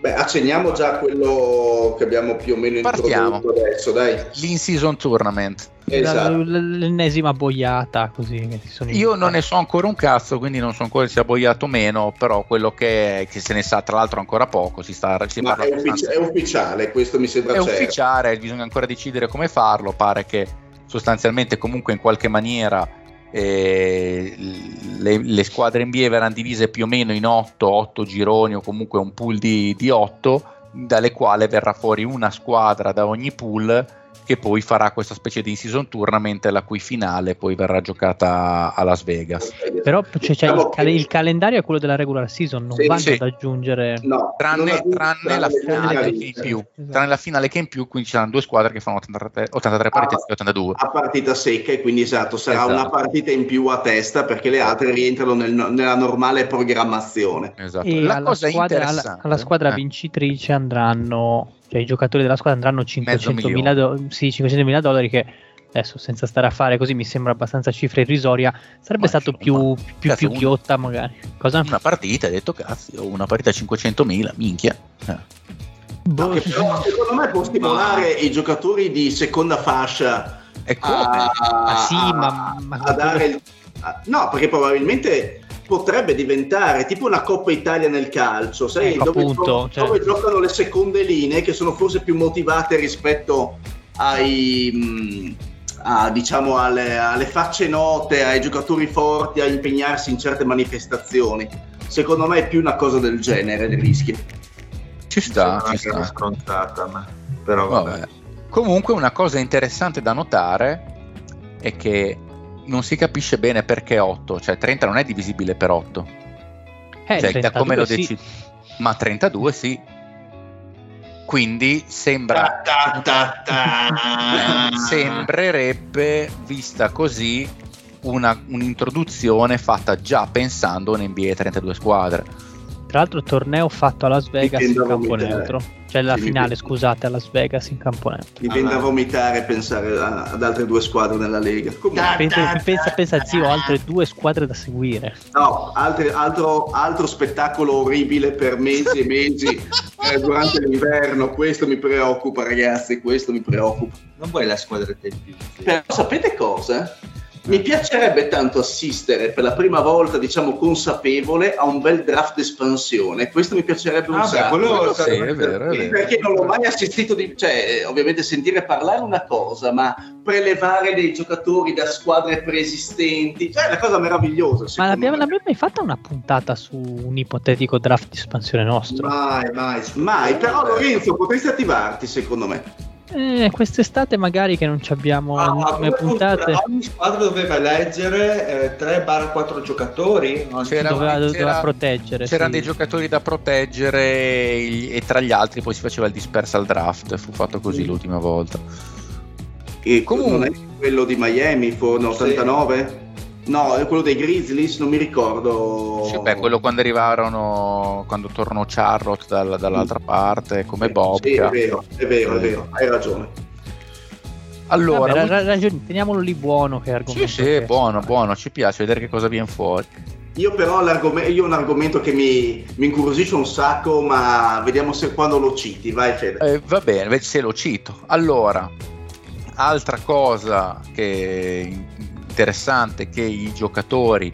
Beh, accenniamo già a quello che abbiamo più o meno Partiamo. introdotto adesso, dai. L'in-season tournament. Esatto. L'ennesima boiata così. Io non ne so ancora un cazzo, quindi non so ancora se sia boiato o meno, però quello che, è, che se ne sa tra l'altro ancora poco, si sta si Ma è, uffic- è, ufficiale, questo mi sembra È certo. ufficiale, bisogna ancora decidere come farlo, pare che sostanzialmente comunque in qualche maniera eh, le, le, squadre NBA verranno divise più o meno in 8, 8 gironi o comunque un pool di, di 8 dalle quali verrà fuori una squadra da ogni pool che poi farà questa specie di in-season tournament la cui finale poi verrà giocata a Las Vegas. Però cioè, cioè, il, cal- il, calendario è quello della regular season, non sì, vanno sì. ad aggiungere... No, tranne, tranne, la finale che in più, esatto. tranne la finale che in più, quindi ci saranno due squadre che fanno 83, 83 partite e 82. A partita secca e quindi esatto, sarà esatto. una partita in più a testa perché le altre rientrano nel, nella normale programmazione. Esatto. E la alla, cosa squadra, alla, alla squadra eh. vincitrice andranno cioè i giocatori della squadra andranno 500.000 do- sì, 500 dollari che adesso senza stare a fare così mi sembra abbastanza cifra irrisoria sarebbe ma stato più, più, più ghiotta magari Cosa? una partita hai detto cazzo una partita a 500.000 minchia eh. Boh, no, però, secondo me può stimolare ma... i giocatori di seconda fascia e come? A, ah, sì, ma, ma... a dare il... no perché probabilmente potrebbe diventare tipo una Coppa Italia nel calcio, sai, ecco, dove, appunto, dove, cioè... dove, giocano le seconde linee che sono forse più motivate rispetto ai, mh, a, diciamo, alle, alle, facce note, ai giocatori forti a impegnarsi in certe manifestazioni. Secondo me è più una cosa del genere il rischio. Ci sta, ci sta. scontata, ma... però vabbè. vabbè. Comunque una cosa interessante da notare è che non si capisce bene perché 8, cioè 30 non è divisibile per 8. Eh, cioè, da come lo sì. decidi. Ma 32 sì. Quindi sembra ta, ta, ta, sembrerebbe vista così una, un'introduzione fatta già pensando un NBA 32 squadre. Tra l'altro torneo fatto a Las Vegas in campo neutro. Cioè la finale, scusate, a Las Vegas in campo neutro. Mi viene da vomitare pensare a, ad altre due squadre nella Lega. Pensa, pensa, pensa, zio, altre due squadre da seguire. No, altre, altro, altro, spettacolo orribile per mesi e mesi eh, durante l'inverno. Questo mi preoccupa, ragazzi, questo mi preoccupa. Non vuoi la squadra del più. Però sapete cosa? Mi piacerebbe tanto assistere per la prima volta, diciamo, consapevole a un bel draft espansione. Questo mi piacerebbe un ah, sacco. Quello sì, è vero, è vero. Perché non l'ho mai assistito, di, cioè, ovviamente sentire parlare una cosa, ma prelevare dei giocatori da squadre preesistenti, cioè è una cosa meravigliosa. Ma l'abbiamo, l'abbiamo mai fatta una puntata su un ipotetico draft di espansione nostro? Mai, mai. Mai, però Lorenzo, potresti attivarti secondo me. Eh, quest'estate magari che non abbiamo ah, puntate. Ogni squadra doveva eleggere eh, 3-4 giocatori. C'era, doveva, doveva proteggere. C'erano sì. dei giocatori da proteggere e, e, tra gli altri poi si faceva il dispersal draft. Fu fatto così mm. l'ultima volta. E comunque non è quello di Miami, fu 89? Sì. No, è quello dei Grizzlies, non mi ricordo. Sì, beh, quello quando arrivarono, quando tornò Charlotte dal, dall'altra parte, come Bob. Sì, è vero, è vero, è vero, hai ragione. Allora, Vabbè, ra- ragione, teniamolo lì buono che argomento. Sì, sì, buono, buono, ci piace vedere che cosa viene fuori. Io però io ho un argomento che mi, mi, incuriosisce un sacco, ma vediamo se quando lo citi, vai Fede. Eh, va bene, se lo cito. Allora, altra cosa che interessante che i giocatori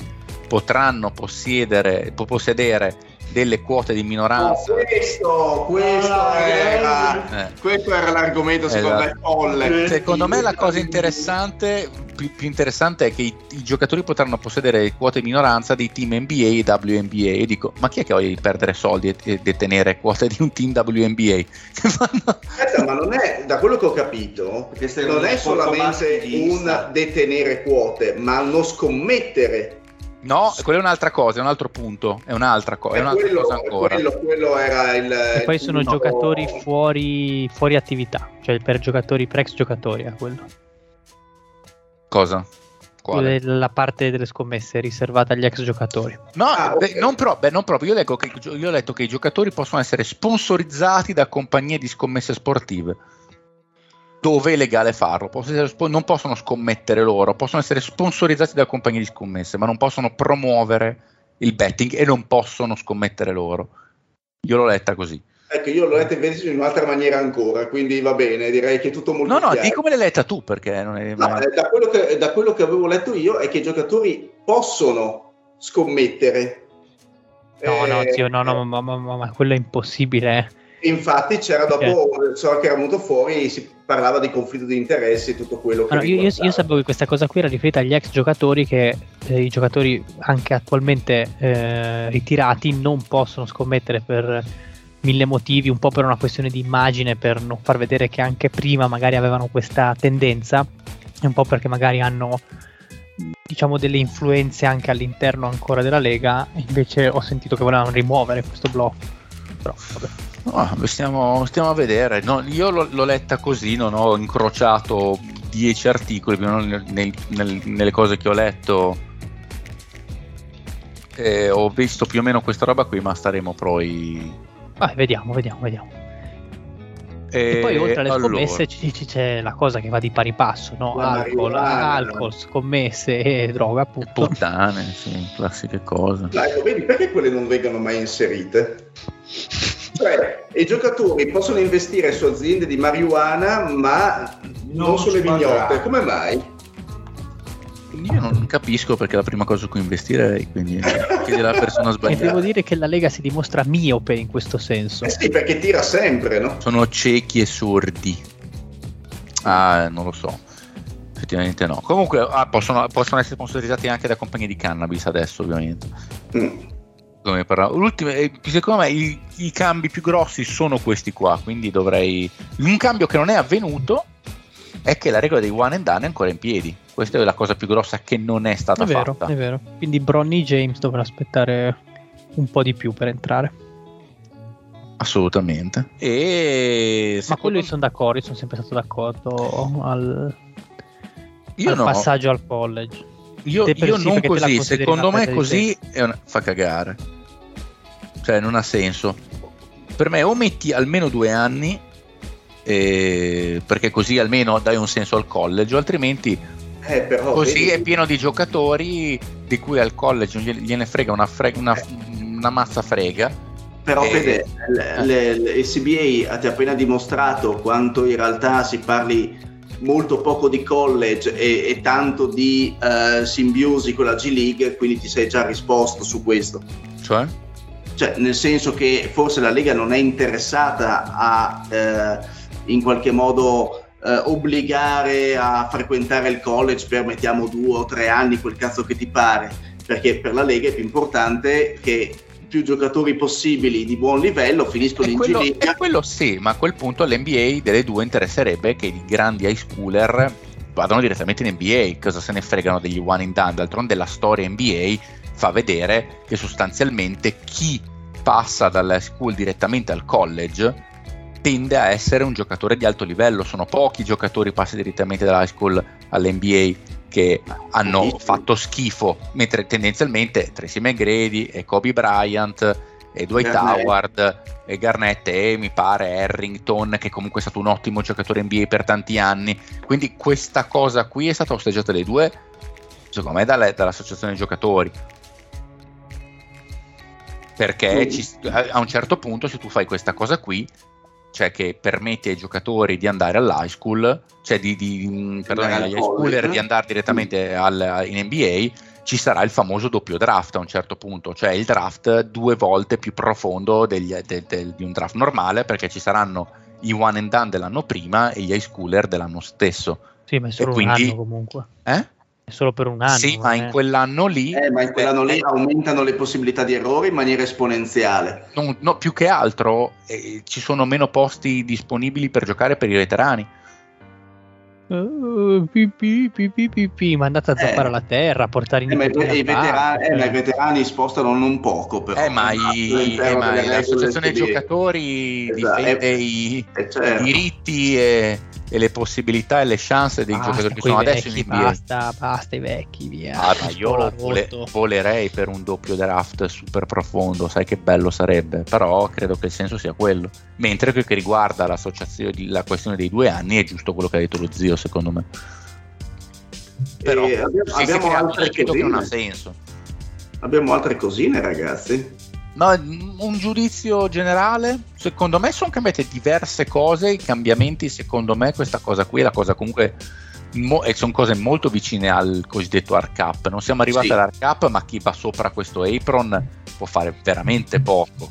potranno possedere, possedere delle quote di minoranza. Oh, questo, questo, ah, era, eh. questo, era, l'argomento secondo esatto. me folle. Secondo me la cosa interessante, più, più interessante è che i, i, giocatori potranno possedere quote di minoranza dei team NBA e WNBA. E dico, ma chi è che voglia di perdere soldi e, e detenere quote di un team WNBA? Aspetta, ma non è, da quello che ho capito, non è solamente un detenere quote, ma uno scommettere No, quello è un'altra cosa, è un altro punto, è un'altra, co- è un'altra quello, cosa ancora. Quello, quello era il, e poi sono il giocatori fuori, fuori, attività, cioè per giocatori, per ex giocatori a quello. Cosa? Quale? La parte delle scommesse riservata agli ex giocatori. No, ah, okay. beh, non, pro- beh, non, proprio. Io, che, io ho letto che i giocatori possono essere sponsorizzati da compagnie di scommesse sportive dove è legale farlo. non possono scommettere loro, possono essere sponsorizzati da compagnie di scommesse, ma non possono promuovere il betting e non possono scommettere loro. Io l'ho letta così. Ecco, io l'ho letta invece in un'altra maniera ancora, quindi va bene, direi che è tutto molto No, no, chiaro. di come l'hai letta tu, perché non è... No, da, quello che, da quello che avevo letto io è che i giocatori possono scommettere. No, eh, no, zio, no, no, ma, ma, ma, ma quello è impossibile. Eh Infatti c'era dopo, so che era venuto fuori, si parlava di conflitto di interessi e tutto quello che... Allora, io, io, io, sapevo che questa cosa qui era riferita agli ex giocatori che eh, i giocatori anche attualmente eh, ritirati non possono scommettere per mille motivi, un po' per una questione di immagine, per non far vedere che anche prima magari avevano questa tendenza, e un po' perché magari hanno diciamo delle influenze anche all'interno ancora della Lega, invece ho sentito che volevano rimuovere questo blocco. Però vabbè. Oh, stiamo, stiamo, a vedere. No, io l'ho, l'ho, letta così, non ho incrociato dieci articoli, nel, nel, nelle cose che ho letto eh, ho visto più o meno questa roba qui, ma staremo poi... Ah, vediamo, vediamo, vediamo. E, e poi oltre alle allora. scommesse c- c- c'è la cosa che va di pari passo, no? Alcol, alcol, scommesse e droga, appunto. Puttane, sì, classiche cose. Dai, vedi, perché quelle non vengono mai inserite? Cioè, i giocatori possono investire su aziende di marijuana, ma non, non sulle vignotte. Come mai? Io non capisco perché è la prima cosa su cui investirei, quindi chiedi alla persona sbagliata. E devo dire che la Lega si dimostra miope in questo senso. Eh sì, perché tira sempre, no? Sono ciechi e sordi. Ah, non lo so. Effettivamente no. Comunque ah, possono, possono, essere sponsorizzati anche da compagnie di cannabis adesso, ovviamente. Mm. Ultime, secondo me i, i cambi più grossi sono questi qua, quindi dovrei... Un cambio che non è avvenuto è che la regola dei one and done è ancora in piedi. Questa è la cosa più grossa che non è stata è vero, fatta. È vero, quindi Bronny James dovrà aspettare un po' di più per entrare. Assolutamente. E Ma quello io sono d'accordo, io sono sempre stato d'accordo al, io al no. passaggio al college. Io, io non così, secondo me così una... fa cagare. Cioè non ha senso. Per me o metti almeno due anni eh, perché così almeno dai un senso al college, altrimenti eh, però, così vedi... è pieno di giocatori di cui al college gliene frega una, frega, una, una mazza frega. Però e... Fede, il CBA ti ha appena dimostrato quanto in realtà si parli molto poco di college e, e tanto di uh, simbiosi con la G League, quindi ti sei già risposto su questo. Cioè? Cioè, nel senso che forse la Lega non è interessata a... Uh, in qualche modo eh, obbligare a frequentare il college per mettiamo due o tre anni, quel cazzo che ti pare, perché per la Lega è più importante che più giocatori possibili di buon livello finiscono in quello, G E quello sì, ma a quel punto all'NBA delle due interesserebbe che i grandi high schooler vadano direttamente in NBA, cosa se ne fregano degli one in done, d'altronde la storia NBA fa vedere che sostanzialmente chi passa dalla school direttamente al college tende a essere un giocatore di alto livello. Sono pochi i giocatori passi direttamente dall'high school all'NBA che hanno fatto schifo, mentre tendenzialmente Tracy McGrady e Kobe Bryant e Dwight Garnett. Howard e Garnett e mi pare Harrington che comunque è stato un ottimo giocatore NBA per tanti anni quindi questa cosa qui è stata osteggiata dai due secondo me dalle, dall'associazione giocatori perché ci, a un certo punto se tu fai questa cosa qui cioè che permette ai giocatori di andare all'high school, cioè di, di perdone, agli high schooler di andare direttamente al, in NBA, ci sarà il famoso doppio draft a un certo punto, cioè il draft due volte più profondo degli, de, de, di un draft normale, perché ci saranno i one and done dell'anno prima e gli high schooler dell'anno stesso. Sì, ma è solo quindi, un anno comunque. Eh? È solo per un anno. Sì, ma in quell'anno lì. Eh, ma in quell'anno lì aumentano le possibilità di errore in maniera esponenziale. No, no più che altro eh, ci sono meno posti disponibili per giocare per i veterani. Uh, pipì, pipì, ma andate a zappare eh. la terra, a portare in eh, ma, i, veterani, eh, ma i veterani spostano non poco. Però, eh, ma, i, eh, ma l'associazione giocatori esatto. difende i, certo. i diritti e e le possibilità e le chance dei basta, giocatori che sono adesso in NBA. Basta, basta i vecchi, via. Ah, ma io vole, volerei per un doppio draft super profondo, sai che bello sarebbe, però credo che il senso sia quello. Mentre che, che riguarda l'associazione, la questione dei due anni, è giusto quello che ha detto lo zio, secondo me. Però abbiamo, abbiamo altre credo che non ha senso. Abbiamo altre cosine, ragazzi. No, un giudizio generale, secondo me sono cambiate diverse cose, i cambiamenti secondo me questa cosa qui è la cosa comunque mo- e sono cose molto vicine al cosiddetto arc up. Non siamo arrivati sì. all'arc up, ma chi va sopra questo apron può fare veramente poco.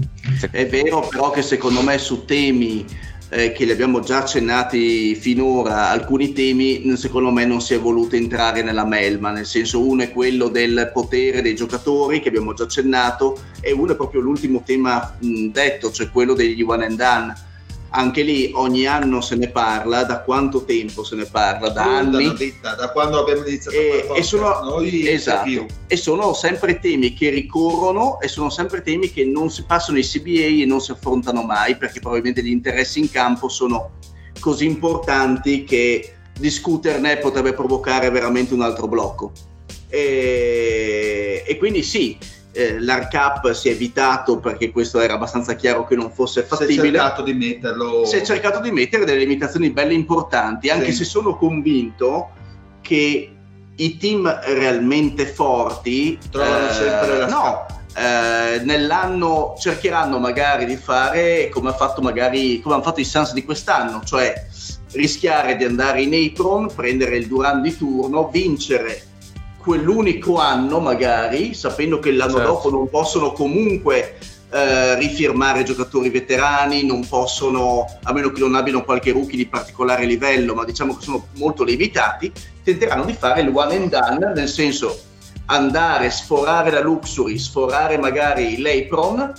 È vero però che secondo me su temi eh, che li abbiamo già accennati finora, alcuni temi secondo me non si è voluto entrare nella melma, nel senso uno è quello del potere dei giocatori che abbiamo già accennato e uno è proprio l'ultimo tema mh, detto, cioè quello degli one and done anche lì ogni anno se ne parla, da quanto tempo se ne parla? Da anni. Vita, da quando abbiamo iniziato e, e sono, noi esatto, e sono sempre temi che ricorrono e sono sempre temi che non si passano in CBA e non si affrontano mai perché probabilmente gli interessi in campo sono così importanti che discuterne potrebbe provocare veramente un altro blocco. E, e quindi sì, eh, l'ARCAP si è evitato perché questo era abbastanza chiaro che non fosse fattibile. Si è cercato di metterlo. Si è cercato di mettere delle limitazioni belle importanti, anche sì. se sono convinto che i team realmente forti trovano eh, sempre la no, eh, nell'anno cercheranno magari di fare come, ha fatto magari, come hanno fatto i Suns di quest'anno, cioè rischiare di andare in apron, prendere il Duran di turno, vincere quell'unico anno magari, sapendo che l'anno certo. dopo non possono comunque eh, rifirmare giocatori veterani, non possono, a meno che non abbiano qualche rookie di particolare livello, ma diciamo che sono molto limitati, tenteranno di fare il one and done, nel senso andare, sforare la luxury, sforare magari l'apron,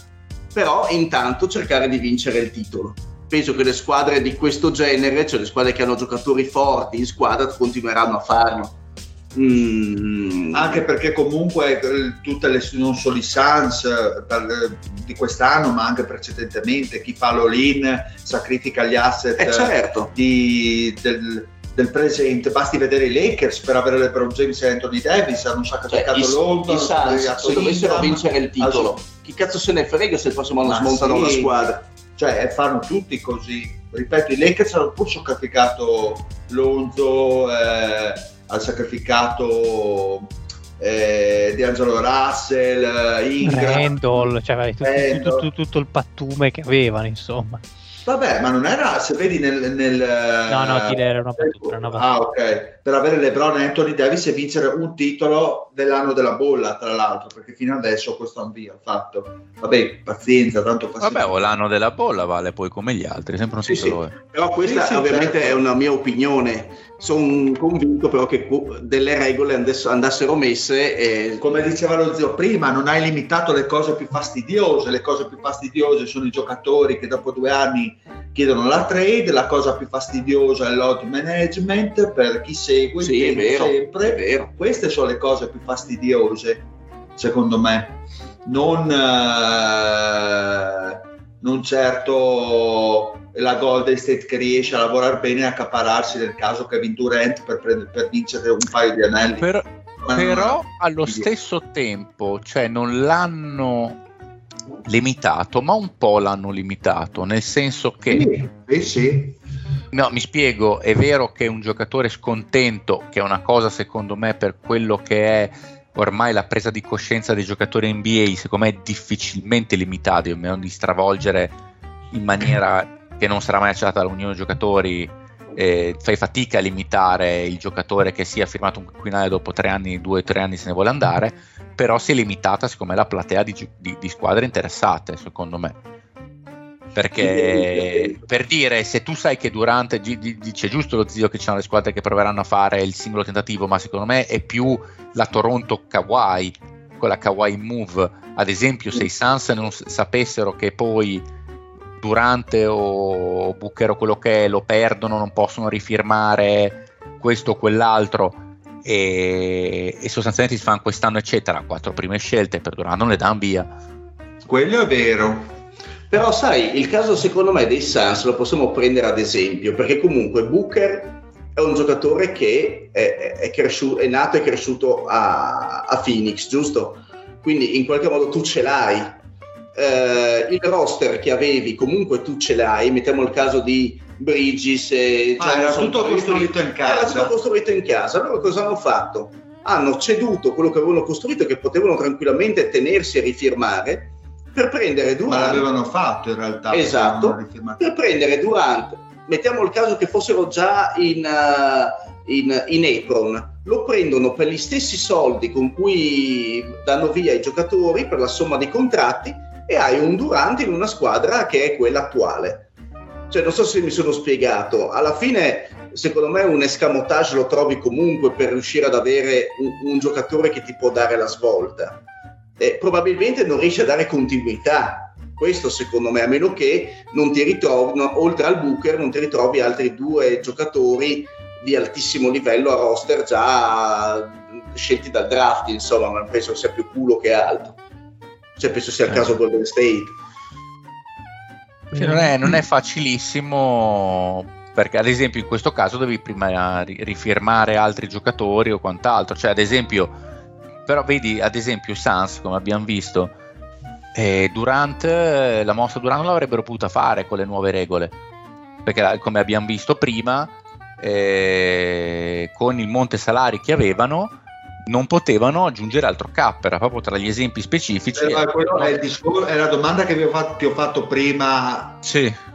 però intanto cercare di vincere il titolo. Penso che le squadre di questo genere, cioè le squadre che hanno giocatori forti in squadra, continueranno a farlo Mm. Anche perché comunque eh, tutte le, non solo i Suns eh, di quest'anno, ma anche precedentemente, chi fa l'all-in sacrifica gli asset eh certo. di, del, del, presente. Basti vedere i Lakers per avere LeBron James e Anthony Davis, hanno sacrificato cioè. I Suns, se dovessero vincere il titolo, chi cazzo se ne frega se il prossimo anno smontano sì, la squadra? Cioè, fanno tutti così. Ripeto, i Lakers hanno pur sacrificato Lonzo. Eh, ha sacrificato eh, di Angelo Russell, Ingram, Randall, cioè tutto, Randall. Tutto, tutto, il pattume che avevano, insomma. Vabbè, ma non era, se vedi nel... nel no, no, ti era una battuta, una battuta. Ah, ok. Per avere LeBron e Anthony Davis e vincere un titolo dell'anno della bolla, tra l'altro, perché fino adesso questo è un via fatto. Vabbè, pazienza, tanto pazienza. Vabbè, o l'anno della bolla vale poi come gli altri, sempre un sì, titolo. Sì. Però questa sì, ovviamente certo. è una mia opinione sono convinto però che delle regole andassero messe e... come diceva lo zio prima non hai limitato le cose più fastidiose le cose più fastidiose sono i giocatori che dopo due anni chiedono la trade la cosa più fastidiosa è l'odd management per chi segue sì, è vero, sempre è vero. queste sono le cose più fastidiose secondo me non, eh, non certo la Golden State che riesce a lavorare bene e accapararsi nel caso Kevin Durant per, prendere, per vincere un paio di anelli. Per, però allo stesso tempo, cioè non l'hanno limitato, ma un po' l'hanno limitato, nel senso che... Sì, sì. No, mi spiego, è vero che un giocatore scontento, che è una cosa secondo me per quello che è ormai la presa di coscienza dei giocatori NBA, secondo me è difficilmente limitata, a meno di stravolgere in maniera che non sarà mai accettata dall'Unione Giocatori, eh, fai fatica a limitare il giocatore che sia firmato un quinquennale dopo tre anni, due o tre anni se ne vuole andare, però si è limitata secondo me la platea di, di, di squadre interessate, secondo me. Perché per dire, se tu sai che durante, dice giusto lo zio che ci sono le squadre che proveranno a fare il singolo tentativo, ma secondo me è più la Toronto Kawhi, quella Kawhi Move. Ad esempio, se i Suns non sapessero che poi Durante o Booker o quello che è lo perdono, non possono rifirmare questo o quell'altro e, e sostanzialmente si fanno quest'anno eccetera, quattro prime scelte per Durant non le danno via. Quello è vero. Però sai, il caso secondo me dei Suns lo possiamo prendere ad esempio, perché comunque Booker è un giocatore che è, è, cresciuto, è nato e cresciuto a, a Phoenix, giusto? Quindi in qualche modo tu ce l'hai eh, il roster che avevi comunque tu ce l'hai, mettiamo il caso di Bridges e ah, era tutto costruito in casa. Era tutto costruito in casa. Allora cosa hanno fatto? Hanno ceduto quello che avevano costruito che potevano tranquillamente tenersi e rifirmare per prendere Durant. Ma l'avevano fatto in realtà. Esatto. Per prendere Durant. Mettiamo il caso che fossero già in, uh, in, in apron lo prendono per gli stessi soldi con cui danno via i giocatori per la somma dei contratti e hai un Durant in una squadra che è quella attuale. Cioè, non so se mi sono spiegato, alla fine secondo me un escamotage lo trovi comunque per riuscire ad avere un, un giocatore che ti può dare la svolta. E probabilmente non riesci a dare continuità. Questo secondo me, a meno che non ti ritrovi, no, oltre al Booker, non ti ritrovi altri due giocatori di altissimo livello a roster già scelti dal draft, insomma, ma penso sia più culo che altro. Cioè, penso sia il eh. caso Golden State. Cioè, non, è, non è facilissimo perché ad esempio in questo caso devi prima rifirmare altri giocatori o quant'altro, cioè ad esempio, però vedi ad esempio Sans come abbiamo visto, eh, Durant, la mossa Durant l'avrebbero potuta fare con le nuove regole, perché come abbiamo visto prima, eh, con il monte salari che avevano, non potevano aggiungere altro cap, era proprio tra gli esempi specifici. Eh, è, discorso, è, la domanda che vi ho fatto, ti ho fatto prima. Sì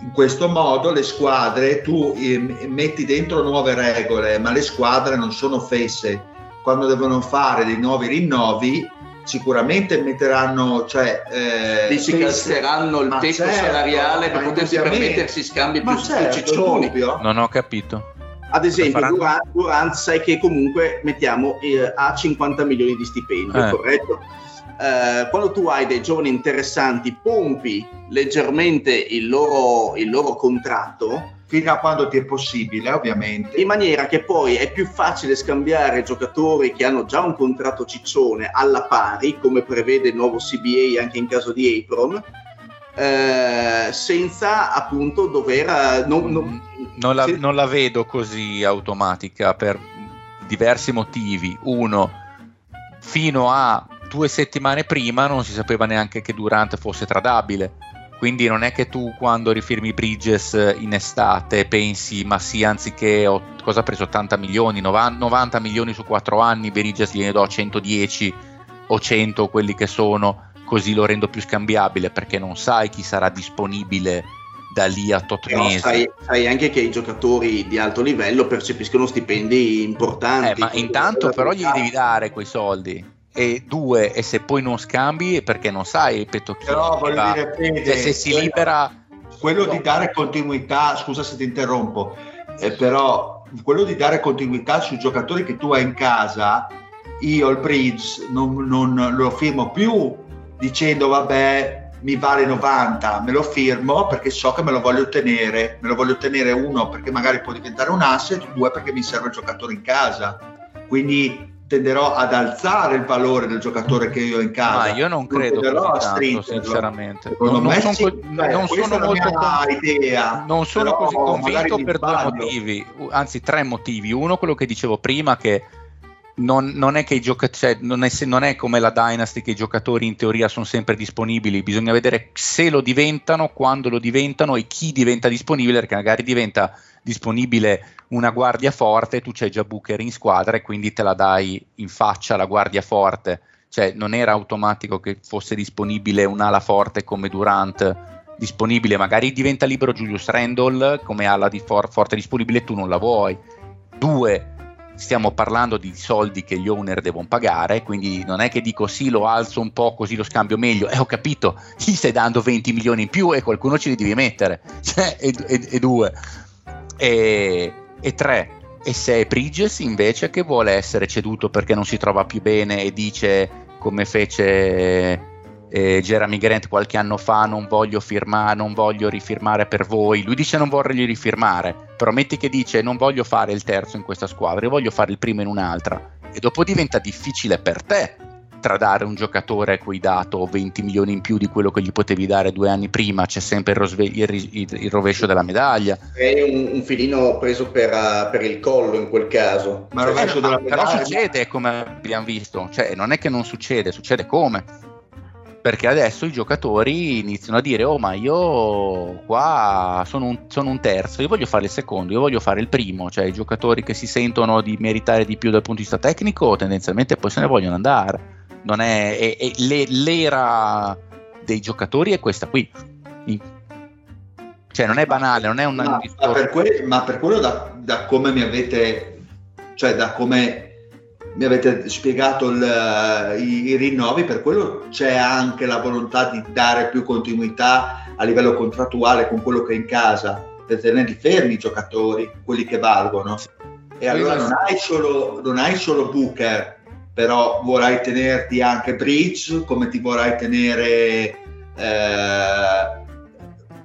in questo modo le squadre, tu eh, metti dentro nuove regole, ma le squadre non sono fesse. Quando devono fare dei nuovi rinnovi, sicuramente metteranno, cioè, eh, Dici che alzeranno il tetto certo, salariale per potersi permettersi scambi più certo, ciccioni. Non ho capito. Ad esempio, Durant, Durant, sai che comunque mettiamo eh, a 50 milioni di stipendio, eh. corretto? eh, quando tu hai dei giovani interessanti, pompi leggermente il loro, il loro contratto. Fino a quando ti è possibile, ovviamente. In maniera che poi è più facile scambiare giocatori che hanno già un contratto ciccione alla pari, come prevede il nuovo CBA anche in caso di Apron, eh, senza appunto dover... Eh, non, non, non, la, non, la, vedo così automatica per diversi motivi. Uno, fino a due settimane prima non si sapeva neanche che Durant fosse tradabile. Quindi non è che tu quando rifirmi Bridges in estate pensi, ma sì, anziché ho, cosa ha preso 80 milioni, 90 milioni su 4 anni, Bridges gliene do 110 o 100 quelli che sono, così lo rendo più scambiabile perché non sai chi sarà disponibile da lì a tot mesi. Sai, sai, anche che i giocatori di alto livello percepiscono stipendi importanti. Eh, ma intanto però gli devi dare quei soldi e due e se poi non scambi perché non sai ripeto chi però voglio dire Fede, cioè, se si quello, libera quello di dare continuità scusa se ti interrompo eh, però quello di dare continuità sui giocatori che tu hai in casa io il bridge non, non lo firmo più dicendo vabbè mi vale 90, me lo firmo perché so che me lo voglio ottenere, me lo voglio ottenere uno perché magari può diventare un asset, due perché mi serve il giocatore in casa. Quindi tenderò ad alzare il valore del giocatore che io ho in casa. Ma io non credo così tanto, sinceramente. Non, non, sono, sì, beh, non sono molto con... idea, non sono così convinto per due motivi, anzi tre motivi. Uno, quello che dicevo prima, che non, non, è che i giocatori, cioè, non, non, è, come la Dynasty che i giocatori in teoria sono sempre disponibili, bisogna vedere se lo diventano, quando lo diventano e chi diventa disponibile, perché magari diventa disponibile una guardia forte, tu c'hai già Booker in squadra e quindi te la dai in faccia la guardia forte, cioè non era automatico che fosse disponibile un'ala forte come Durant disponibile, magari diventa libero Julius Randall come ala di for- forte disponibile, tu non la vuoi. Due, stiamo parlando di soldi che gli owner devono pagare, quindi non è che dico sì, lo alzo un po' così lo scambio meglio, eh, ho capito, gli stai dando 20 milioni in più e qualcuno ce li devi mettere, cioè, e, e, e due. E, e tre, e se è Bridges invece che vuole essere ceduto perché non si trova più bene e dice come fece eh, Jeremy Grant qualche anno fa non voglio firmare, non voglio rifirmare per voi, lui dice non vorrei rifirmare, però metti che dice non voglio fare il terzo in questa squadra, io voglio fare il primo in un'altra e dopo diventa difficile per te tradare un giocatore a cui dato 20 milioni in più di quello che gli potevi dare due anni prima, c'è sempre il, rosve- il, il, il rovescio della medaglia. È un, un filino preso per, uh, per, il collo in quel caso. Ma il rovescio eh, della medaglia. Però succede come abbiamo visto, cioè non è che non succede, succede come. Perché adesso i giocatori iniziano a dire: Oh, ma io qua sono un, sono un terzo, io voglio fare il secondo, io voglio fare il primo. Cioè, i giocatori che si sentono di meritare di più dal punto di vista tecnico, tendenzialmente poi se ne vogliono andare non è, è, è le, l'era dei giocatori è questa qui. Cioè non è banale, non è un ma, ma, per, que- ma per quello da, da, come mi avete cioè da come mi avete spiegato il, i, i, rinnovi, per quello c'è anche la volontà di dare più continuità a livello contrattuale con quello che è in casa, per tenerli fermi i giocatori, quelli che valgono. E allora non hai solo, non hai solo Booker, però vorrai tenerti anche Bridge, come ti vorrai tenere eh,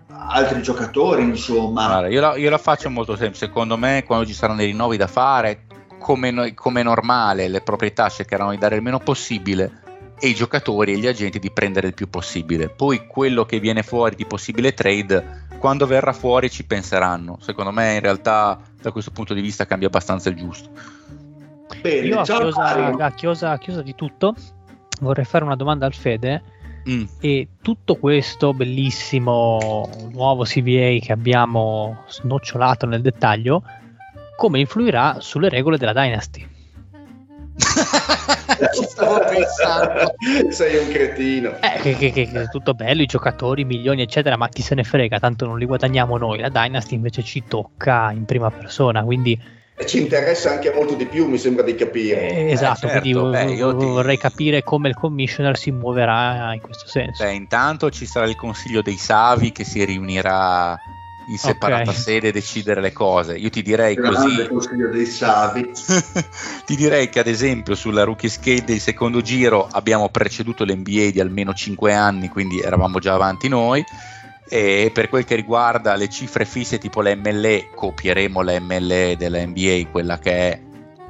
altri giocatori, insomma. Allora, io, la, io, la, faccio molto semplice, secondo me quando ci saranno dei rinnovi da fare, come, come normale, le proprietà cercheranno di dare il meno possibile e i giocatori e gli agenti di prendere il più possibile. Poi quello che viene fuori di possibile trade, quando verrà fuori ci penseranno. Secondo me in realtà da questo punto di vista cambia abbastanza il giusto. Bene, Io a chiosa, a, chiosa, a chiosa, di tutto vorrei fare una domanda al Fede. Mm. E tutto questo bellissimo nuovo CVA che abbiamo snocciolato nel dettaglio, come influirà sulle regole della Dynasty? Ci stavo pensando. Sei un cretino. Eh, che, che, che, tutto bello, i giocatori, milioni, eccetera, ma chi se ne frega, tanto non li guadagniamo noi. La Dynasty invece ci tocca in prima persona, quindi e ci interessa anche molto di più, mi sembra di capire. Eh, esatto, eh, certo. quindi Beh, ti... vorrei capire come il commissioner si muoverà in questo senso. Beh, intanto ci sarà il consiglio dei Savi che si riunirà in separata okay. sede decidere le cose. Io ti direi Grande così. consiglio dei Savi. ti direi che ad esempio sulla rookie skate del secondo giro abbiamo preceduto l'NBA di almeno 5 anni, quindi eravamo già avanti noi e per quel che riguarda le cifre fisse tipo la MLE, copieremo la MLE della NBA, quella che è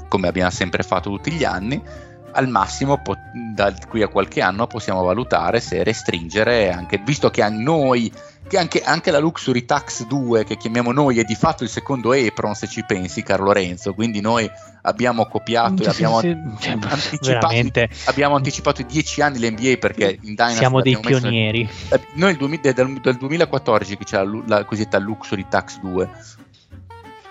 come abbiamo sempre fatto tutti gli anni. Al massimo, po- da qui a qualche anno, possiamo valutare se restringere, anche, visto che a noi che anche, anche, la Luxury Tax 2 che chiamiamo noi è di fatto il secondo Apron se ci pensi Carlo Renzo quindi noi abbiamo copiato e abbiamo, sì, sì, anticipato, abbiamo anticipato i 10 anni l'NBA perché in Dynasty siamo dei pionieri. Nel, noi dal, dal 2014 che c'è la, la cosiddetta Luxury Tax 2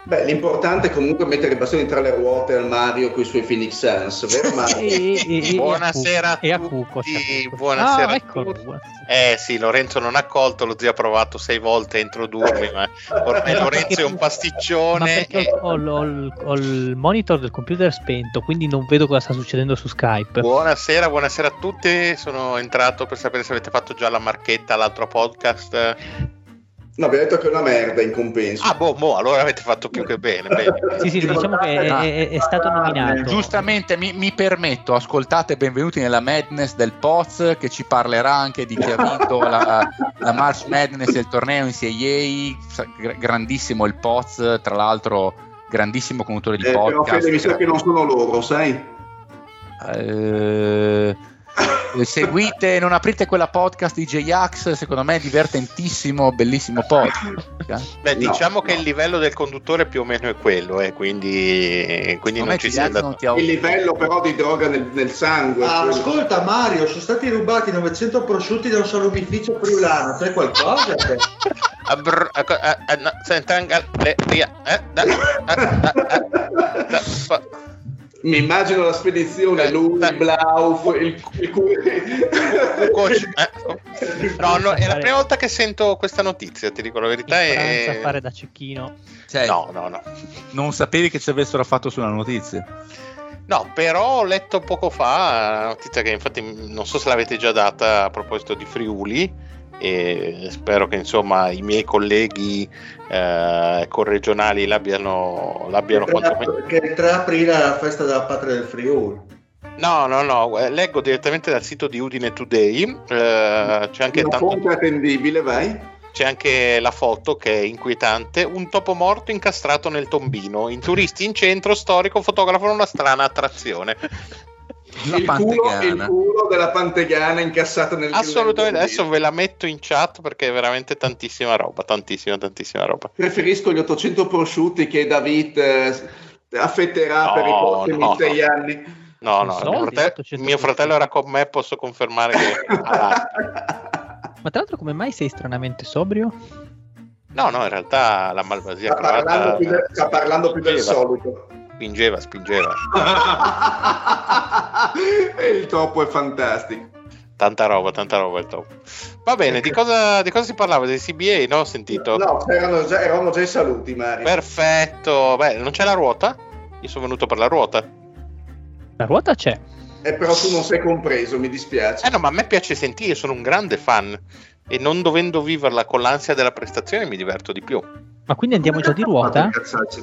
Beh, l'importante è comunque mettere i bastoni tra le ruote al Mario con i suoi Phoenix Suns, vero Mario? e, e, buonasera a, a tutti. Buonasera ah, a tutti. Eh sì, Lorenzo non ha colto, lo zio ha provato sei volte a introdurmi, ma ormai Lorenzo è un pasticcione. E... Ho, ho, ho, il monitor del computer spento, quindi non vedo cosa sta succedendo su Skype. Buonasera, buonasera a tutti. Sono entrato per sapere se avete fatto già la marchetta all'altro podcast. No, abbiamo detto che è una merda in compenso. Ah, boh, boh allora avete fatto più che bene. sì, sì, diciamo che è, è, è stato nominato. Giustamente, mi, mi, permetto, ascoltate, benvenuti nella Madness del Poz, che ci parlerà anche di chi ha vinto la, la March Madness del torneo in CIA. Grandissimo il Poz, tra l'altro, grandissimo conduttore di eh, podcast. Però Fede, mi sa che non sono loro, sai? Eh, seguite, non aprite quella podcast di J-Ax, secondo me è divertentissimo, bellissimo podcast. Beh, diciamo no, che no. il livello del conduttore più o meno è quello, eh, quindi, quindi non ci sia andato. Il livello però di droga nel, nel sangue. Ah, ascolta Mario, sono stati rubati 900 prosciutti da un salumificio friulano, sai qualcosa? Senta, mi immagino la spedizione, eh, lui, Blau, il, il, il. Eh. No, no, è la prima volta che sento questa notizia, ti dico la verità. È... fare da cecchino. Cioè, no, no, no. Non sapevi che ci avessero fatto sulla notizia? No, però ho letto poco fa una notizia che infatti non so se l'avete già data a proposito di Friuli e spero che insomma i miei colleghi eh, corregionali l'abbiano, l'abbiano che, quantomeno... che il 3 aprile è la festa della patria del Friuli No, no, no, eh, leggo direttamente dal sito di Udine Today. Eh, c'è anche Una tanto... attendibile, vai. C'è anche la foto che è inquietante. Un topo morto incastrato nel tombino. In turisti in centro storico fotografano una strana attrazione il culo, il culo, della Pantegana incassata nel assolutamente adesso ve la metto in chat perché è veramente tantissima roba tantissima tantissima roba. Preferisco gli 800 prosciutti che David eh, affetterà no, per i prossimi no, sei no. anni. No no, mio fratello, mio fratello, era con me posso confermare che ma tra l'altro come mai sei stranamente sobrio? no no in realtà la malvasia sta parlando più, de- sta parlando più del solito spingeva, spingeva. e il topo è fantastico. Tanta roba, tanta roba il topo. Va bene, di cosa, di cosa si parlava? Dei CBA, no? Ho sentito. No, erano già, erano già i saluti, Mario. Perfetto. Beh, non c'è la ruota? Io sono venuto per la ruota. La ruota c'è. Eh, però tu non sei compreso, mi dispiace. Eh no, ma a me piace sentire, sono un grande fan e non dovendo viverla con l'ansia della prestazione mi diverto di più. Ma quindi andiamo già di ruota?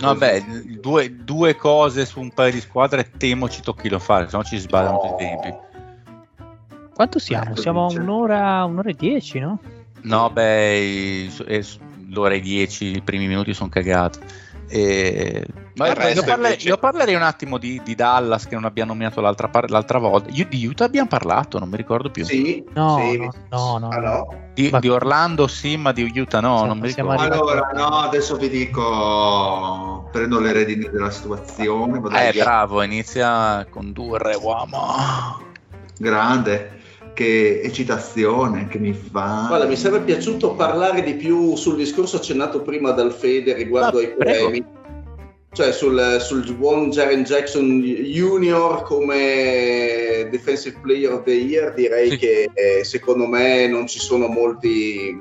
No, beh, due, due cose su un paio di squadre temo ci tocchi lo fare, se no ci sbagliano tutti i tempi. Quanto siamo? Ecco, Siamo a un'ora, un'ora e dieci, no? No, beh, eh, l'ora e dieci, i primi minuti sono cagati. E... ma Il io, parlerei, invece- io parlerei un attimo di, di Dallas che non abbiamo nominato l'altra, par- l'altra volta. Io di Utah abbiamo parlato, non mi ricordo più. Sì, No, sì. no, no, no. Ah, no? Di, Ma- di Orlando sì, ma di Utah no, Sì, non mi ricordo. arrivati- Allora, no, adesso vi dico, prendo le redini della situazione, vado Eh, via. bravo, inizia a condurre, uomo. grande, che eccitazione che mi fa. Guarda, mi sarebbe piaciuto parlare di più sul discorso accennato prima dal Fede riguardo Ah, ai prego. premi. Cioè sul, sul buon Jaren Jackson Junior come Defensive Player of the Year direi Sì. che eh, secondo me non ci sono molti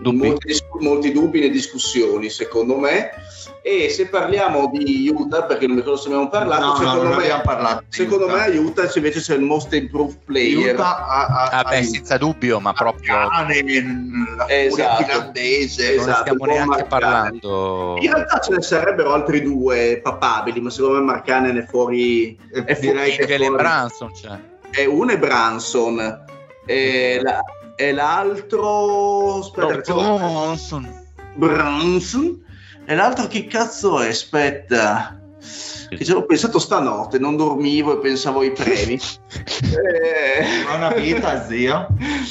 Dubbi. molti, molti dubbi né discussioni secondo me e se parliamo di Utah perché non mi ricordo se abbiamo parlato no, no, secondo non me, abbiamo parlato. secondo Utah. me aiuta invece c'è il Most Improved Player Utah ha, ha, Ah, beh, senza dubbio, ma proprio Marcane, la furia Esatto. finlandese. Esatto. non stiamo neanche Marcane. parlando. In realtà ce ne sarebbero altri due papabili, ma secondo me Marcanen è fuori. E È direi che e fuori- Branson c'è. È uno è Branson, e, la- e l'altro. Aspetta, l'ho- Branson. Branson. E l'altro che cazzo è? Aspetta. Che ce l'ho pensato stanotte, non dormivo e pensavo ai premi. Eh, Ha una vita, zio.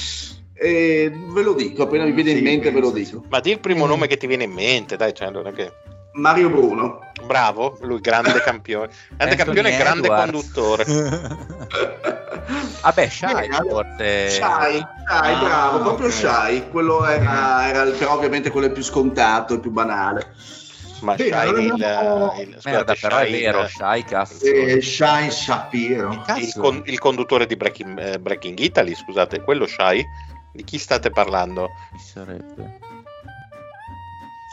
eh, ve lo dico, appena mi viene in Sì, mente ve lo dico. Ma di il primo nome che ti viene in mente, dai, cioè, non è che... Mario Bruno. Bravo, lui grande campione. Grande Anthony campione e grande conduttore. Vabbè, Shai forse. Shai, Shai, Ah, bravo, proprio ok. Shai. Quello era, era il- però ovviamente quello è più scontato, il più banale. Ma Bene, Shai, allora il, abbiamo- il- scusate, Merda, però è Shai, vero, il- Shai, cazzo. E Shine Shapiro. il, con- il conduttore di Breaking, eh, Breaking Italy, scusate, quello Shai? Di chi state parlando? Chi sarebbe?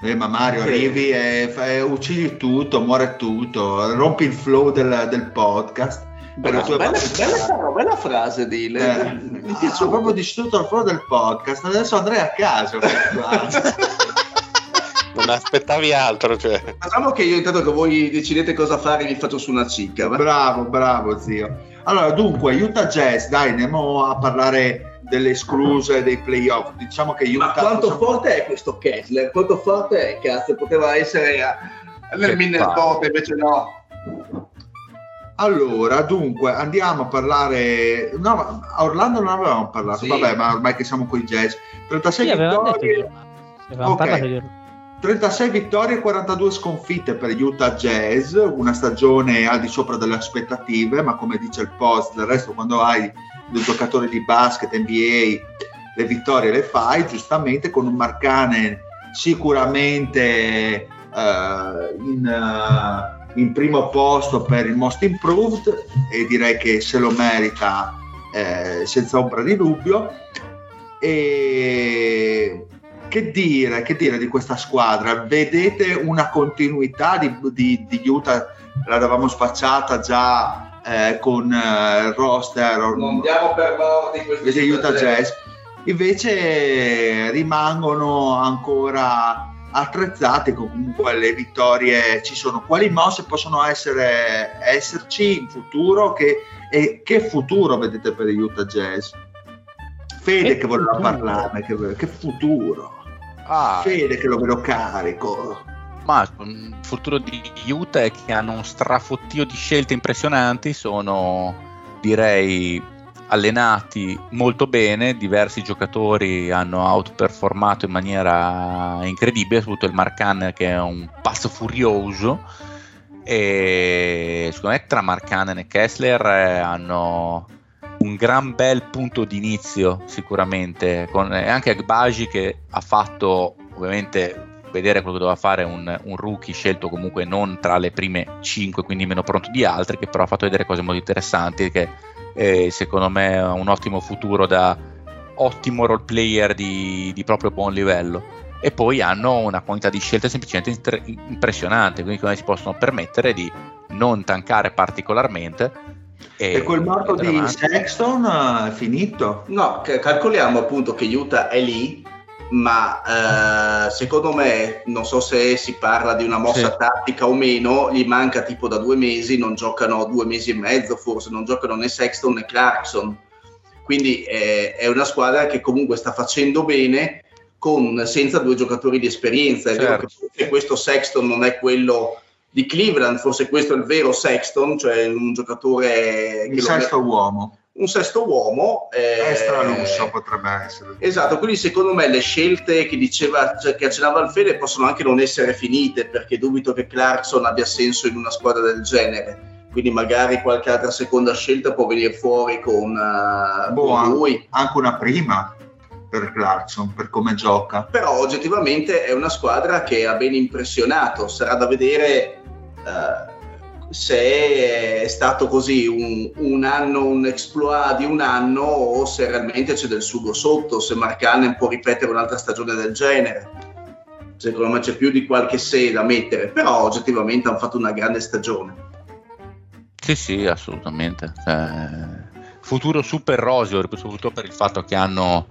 Eh, ma Mario, Sì. arrivi e, fai- uccidi tutto, muore tutto, rompi il flow del, del podcast. Le Bella, bella, bella, bella frase di Eh, Mi mi piace sono proprio distrutto il flow del podcast. Adesso andrei a casa. Non aspettavi altro, cioè. Facciamo che io intanto che voi decidete cosa fare vi faccio su una cicca. va? bravo, bravo, zio. Allora, dunque, Utah Jazz, dai, andiamo a parlare delle escluse dei playoff. Diciamo che Utah. Ma quanto possiamo- forte è questo Kessler? Quanto forte è? Cazzo, poteva essere a- nel Che Minnesota, invece no. Allora, dunque, andiamo a parlare. No, a Orlando non avevamo parlato. Sì. Vabbè, ma ormai che siamo con i Jazz. 36 Sì, detto vittorie. di Avevamo Ok. parlato di 36 vittorie e 42 sconfitte per Utah Jazz, una stagione al di sopra delle aspettative, ma come dice il post, del resto quando hai dei giocatori di basket, NBA, le vittorie le fai, giustamente con un Marcane sicuramente eh, in, eh, in primo posto per il Most Improved e direi che se lo merita eh, senza ombra di dubbio. E che dire, che dire di questa squadra? Vedete una continuità di, di, di Utah? L'avevamo spacciata già eh, con eh, il roster Non diamo per morti questi invece Utah Jazz. Invece rimangono ancora attrezzati, comunque le vittorie ci sono. Quali mosse possono essere, esserci in futuro? Che, e che futuro vedete per gli Utah Jazz? Fede Che che voleva parlarne, che, che futuro? Ah, Fede che lo vedo carico. Ma il futuro di Utah è che hanno un strafottio di scelte impressionanti, sono direi allenati molto bene, diversi giocatori hanno outperformato in maniera incredibile, soprattutto il Marcan che è un pazzo furioso. E secondo me tra Marcanen e Kessler eh, hanno un gran bel punto di inizio sicuramente con e anche Agbaji che ha fatto ovviamente vedere quello che doveva fare un, un rookie scelto comunque non tra le prime 5 quindi meno pronto di altri che però ha fatto vedere cose molto interessanti che eh, secondo me ha un ottimo futuro da ottimo role player di, di proprio buon livello e poi hanno una quantità di scelte semplicemente inter- impressionante quindi come si possono permettere di non tankare particolarmente. E, e quel morto di. Sexton eh, è finito? No, calcoliamo appunto che Utah è lì, ma eh, secondo me, non so se si parla di una mossa Sì. tattica o meno, gli manca tipo da due mesi, non giocano due mesi e mezzo forse, non giocano né Sexton né Clarkson. Quindi eh, è una squadra che comunque sta facendo bene con, senza due giocatori di esperienza. È vero Certo. che forse questo Sexton non è quello di Cleveland, forse questo è il vero Sexton, cioè un giocatore Il che lo- sesto uomo. Un sesto uomo. eh, Extra lusso potrebbe essere. Esatto, quindi secondo me le scelte che diceva, cioè, che accennava il Fede possono anche non essere finite perché dubito che Clarkson abbia senso in una squadra del genere. Quindi magari qualche altra seconda scelta può venire fuori con, eh, Boh, con lui. Anche una prima per Clarkson, per come gioca. Però oggettivamente è una squadra che ha ben impressionato. Sarà da vedere eh, se è stato così un, un anno, un exploit di un anno o se realmente c'è del sugo sotto, se Mark Cannon può ripetere un'altra stagione del genere. Secondo me c'è più di qualche se da mettere, però oggettivamente hanno fatto una grande stagione. Sì, sì, assolutamente. Cioè, futuro super roseo, soprattutto per il fatto che hanno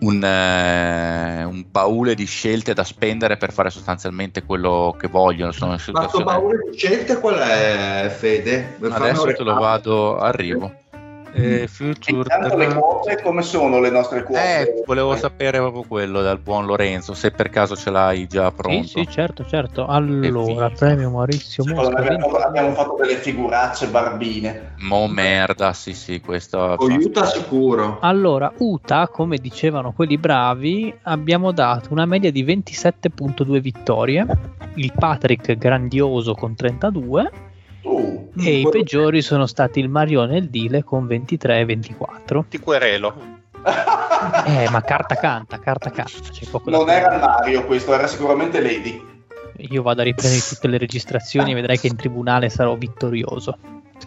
un, eh, un baule di scelte da spendere per fare sostanzialmente quello che vogliono. Sono in Ma sto situazione... baule di scelte qual è, Fede? Per Adesso te lo vado, arrivo. Eh, future Intanto le quote, come sono le nostre quote? Eh, volevo sapere proprio quello dal buon Lorenzo, se per caso ce l'hai già pronto. Sì, sì, certo, certo. Allora, premio Maurizio Mosca. abbiamo, abbiamo fatto delle figuracce barbine. Mo merda, sì, sì, questo Con Utah sicuro. Allora, Uta, come dicevano quelli bravi, abbiamo dato una media di 27.2 vittorie, il Patrick grandioso con 32 Uh, e i peggiori sono stati il Marione e il Dile con 23 e 24. Ti querelo. Eh, ma carta canta, carta canta. C'è poco non era Mario questo, era sicuramente Lady. Io vado a riprendere tutte le registrazioni e vedrai che in tribunale sarò vittorioso.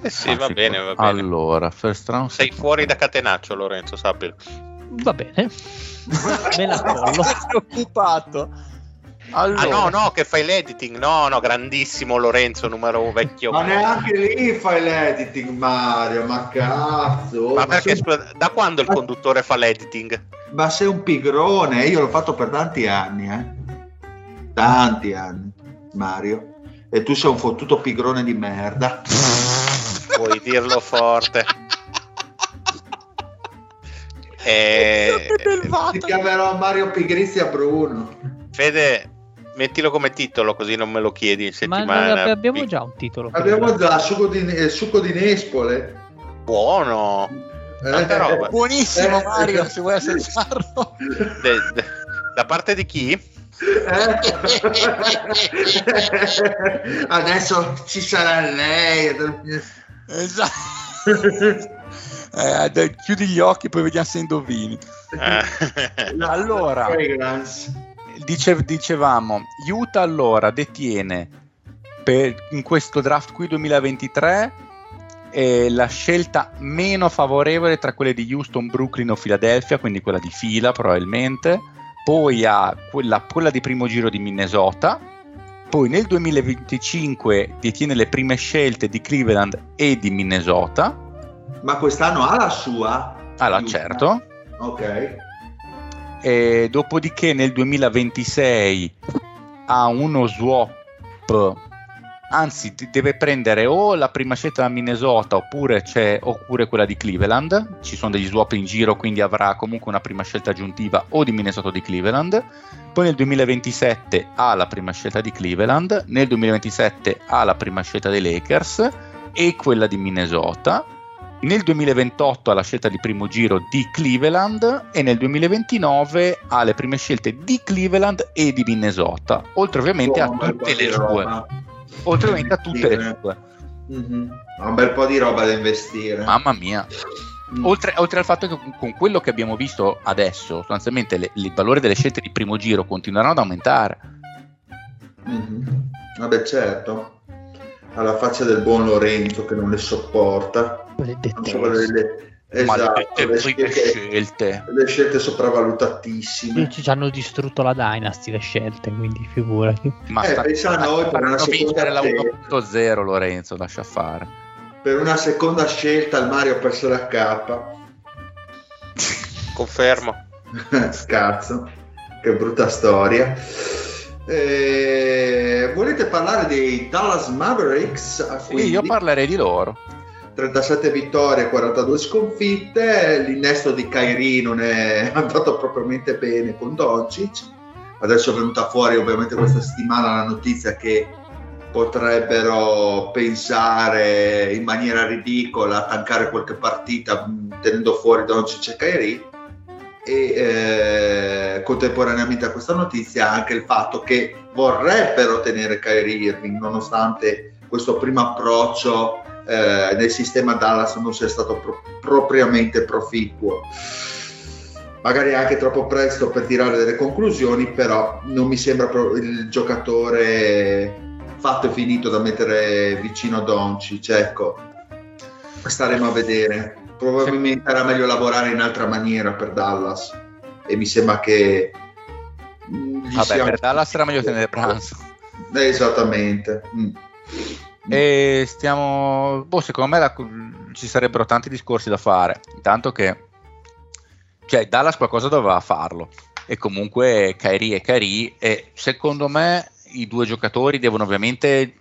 Eh sì, Ah, va figo. bene, va bene. Allora, first round. Sei second fuori da catenaccio, Lorenzo, sappilo. Va bene, me la collo. Preoccupato. Ah no, no, che fai l'editing. No, no, grandissimo Lorenzo, numero vecchio. Ma neanche lì fai l'editing, Mario. Ma cazzo. Ma perché, sei, da quando il conduttore fa l'editing? ma sei un pigrone. Io l'ho fatto per tanti anni, eh. Tanti anni, Mario. E tu sei un fottuto pigrone di merda. Puoi dirlo forte. Eh, Ti chiamerò Mario Pigrizia Bruno. Fede, mettilo come titolo così non me lo chiedi in Ma settimana. non abbiamo già un titolo. Abbiamo già succo di, eh, succo di nespole. Buono. Roba. Buonissimo Eh, Mario, eh. se vuoi assaggiarlo. De- de- da parte di chi? Eh. Adesso ci sarà lei. Esatto. Eh, chiudi gli occhi poi vediamo se indovini. Eh. Allora. Dice- dicevamo, Utah allora detiene per, in questo draft qui 2023 eh, la scelta meno favorevole tra quelle di Houston, Brooklyn o Philadelphia, quindi quella di fila probabilmente, poi ha quella, quella di primo giro di Minnesota, poi nel 2025 detiene le prime scelte di Cleveland e di Minnesota, Ma quest'anno ha la sua? allora Utah? certo, Ok. E dopodiché nel 2026 ha uno swap, anzi deve prendere o la prima scelta da Minnesota oppure, oppure quella di Cleveland, ci sono degli swap in giro quindi avrà comunque una prima scelta aggiuntiva o di Minnesota o di Cleveland, poi nel 2027 ha la prima scelta di Cleveland, nel 2027 ha la prima scelta dei Lakers e quella di Minnesota. Nel 2028 ha la scelta di primo giro di Cleveland e nel 2029 ha le prime scelte di Cleveland e di Minnesota, oltre ovviamente a Oh, po' tutte le sue. Oltre ovviamente a tutte le sue. Mhm. Ha un bel po' di roba da investire. Mamma mia. Mm. Oltre, oltre al fatto che con- quello che abbiamo visto adesso, sostanzialmente le- il valore delle scelte di primo giro continueranno ad aumentare. Mhm. Vabbè, certo. Alla faccia del buon Lorenzo che non le sopporta. Non so Maledette le scelte, scelte. le scelte sopravvalutatissime. Ci hanno distrutto la Dynasty le scelte, quindi figurati. Ma Eh, pensa a noi per una vincere la seconda 1.0 Lorenzo, lascia fare. Per una seconda scelta il Mario ha perso la K. Confermo. Cazzo, che brutta storia. Eh, volete parlare dei Dallas Mavericks? Sì, Quindi, io parlerei di loro. 37 vittorie, 42 sconfitte. L'innesto di Kairi non è andato propriamente bene con Doncic. Adesso è venuta fuori ovviamente questa settimana la notizia che potrebbero pensare in maniera ridicola a tankare qualche partita mh, tenendo fuori Doncic e Kairi e eh, contemporaneamente a questa notizia anche il fatto che vorrebbero tenere Kyrie Irving nonostante questo primo approccio eh, nel sistema Dallas non sia stato pro- propriamente proficuo. Magari anche troppo presto per tirare delle conclusioni però non mi sembra pro- il giocatore fatto e finito da mettere vicino a Doncic ecco. Staremo a vedere probabilmente era meglio lavorare in altra maniera per Dallas e mi sembra che mm, Vabbè, per Dallas era meglio tenere pranzo. Eh, esattamente Mm. E stiamo. Boh, secondo me la- ci sarebbero tanti discorsi da fare. Intanto che. Cioè, Dallas qualcosa doveva farlo. E comunque Kairi e Kairi. E secondo me i due giocatori devono ovviamente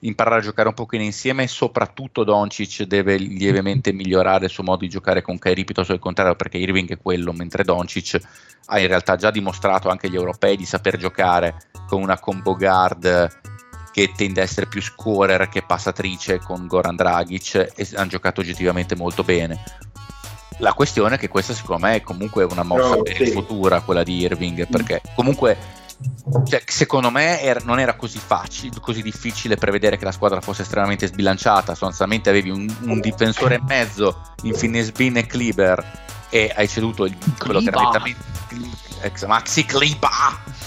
imparare a giocare un pochino insieme. Soprattutto Doncic deve lievemente migliorare il suo modo di giocare con Kairi piuttosto che il contrario, perché Irving è quello, mentre Doncic ha in realtà già dimostrato anche agli europei di saper giocare con una combo guard che tende a essere più scorer che passatrice con Goran Dragic e hanno giocato oggettivamente molto bene. La questione è che questa secondo me è comunque una mossa No, per sì. il futuro, quella di Irving, perché comunque cioè, secondo me era- non era così facile, così difficile prevedere che la squadra fosse estremamente sbilanciata. Sostanzialmente avevi un, un difensore e mezzo in Finney Bean e Kleber e hai ceduto il, quello che era nettamente Maxi Kliba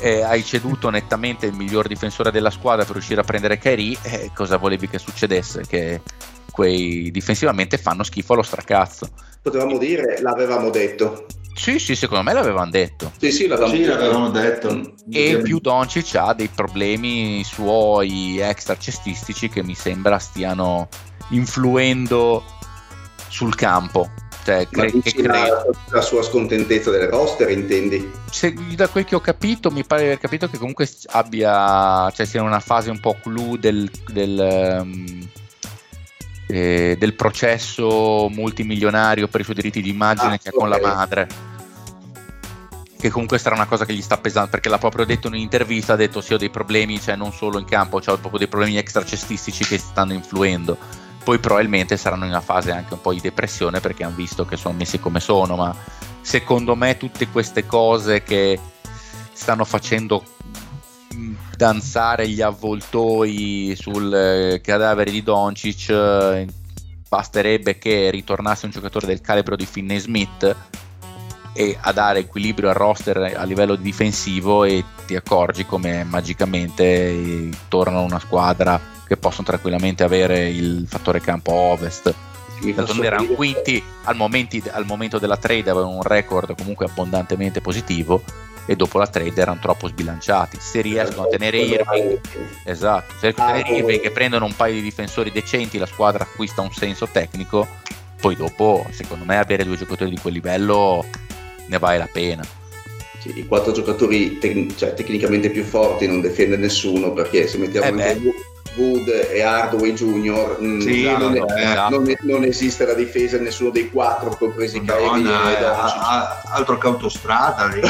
eh, hai ceduto nettamente il miglior difensore della squadra per riuscire a prendere Kairi e cosa volevi che succedesse? Che quei difensivamente fanno schifo allo stracazzo. Potevamo dire, l'avevamo detto. Sì, sì, secondo me l'avevano detto. Sì, sì, l'avevamo Sì, detto. l'avevamo detto. E più Doncic ha dei problemi suoi extra cestistici che mi sembra stiano influendo sul campo. Cioè, Ma cre- che la, la sua scontentezza del roster, intendi? se- da quel che ho capito, mi pare di aver capito che comunque abbia, cioè sia in una fase un po' clou del, del, ehm, eh, del processo multimilionario per i suoi diritti di immagine Ah, che ha con la ok. madre. Che comunque sarà una cosa che gli sta pesando, perché l'ha proprio detto in un'intervista, ha detto sì ho dei problemi, cioè non solo in campo, ho proprio dei problemi extracestistici che stanno influendo. Poi probabilmente saranno in una fase anche un po' di depressione perché hanno visto che sono messi come sono, ma secondo me tutte queste cose che stanno facendo danzare gli avvoltoi sul eh, cadavere di Doncic eh, basterebbe che ritornasse un giocatore del calibro di Finney Smith e a dare equilibrio al roster a livello difensivo e ti accorgi come magicamente tornano una squadra che possono tranquillamente avere il fattore campo ovest. Tanto erano quinti al, momenti- al momento della trade avevano un record comunque abbondantemente positivo e dopo la trade erano troppo sbilanciati se riescono a tenere Irving esatto se riescono a tenere Ah, Irving eh. e prendono un paio di difensori decenti la squadra acquista un senso tecnico poi dopo secondo me avere due giocatori di quel livello ne vale la pena Sì, I quattro giocatori tec- cioè, tecnicamente più forti non difende nessuno perché se mettiamo Eh anche Wo- Wood e Hardaway Jr. mm, Sì, già non, no, è- esatto. non non esiste la difesa nessuno dei quattro compresi Madonna, eh, altro che autostrada lì.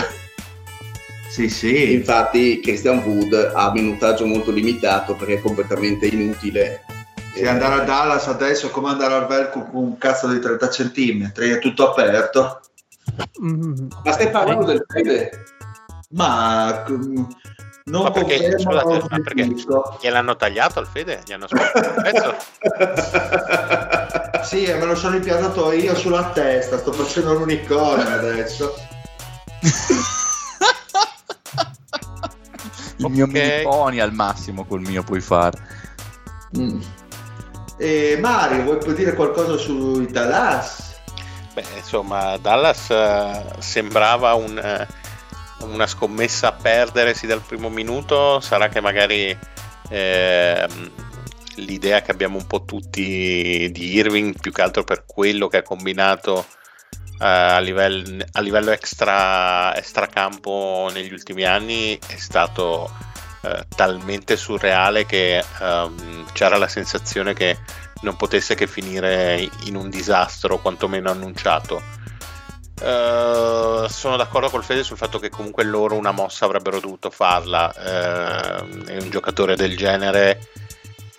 Sì, sì. Infatti Christian Wood ha minutaggio molto limitato perché è completamente inutile. Sì, andare a Dallas adesso è come andare al Velco con un cazzo di 30 centimetri, è tutto aperto. Mm, Ma stai parlando del Fede? Ma mm, non Ma perché, scusate, ma perché? Gliel'hanno tagliato al Fede? Gli hanno sparato un pezzo? Sì, e me lo sono impiantato io sulla testa, sto facendo l'unicornio adesso. il mio Ok. mini pony al massimo col mio puoi fare Mm. E Mario, vuoi dire qualcosa sui Dallas? Beh, insomma, Dallas eh, sembrava un, eh, una scommessa a perdersi dal primo minuto. Sarà che magari eh, l'idea che abbiamo un po' tutti di Irving, più che altro per quello che ha combinato a, livello, a livello extra, extracampo negli ultimi anni, è stato eh, talmente surreale che ehm, c'era la sensazione che non potesse che finire in un disastro, quantomeno annunciato. Uh, sono d'accordo col Fede sul fatto che comunque loro una mossa avrebbero dovuto farla. È un giocatore del genere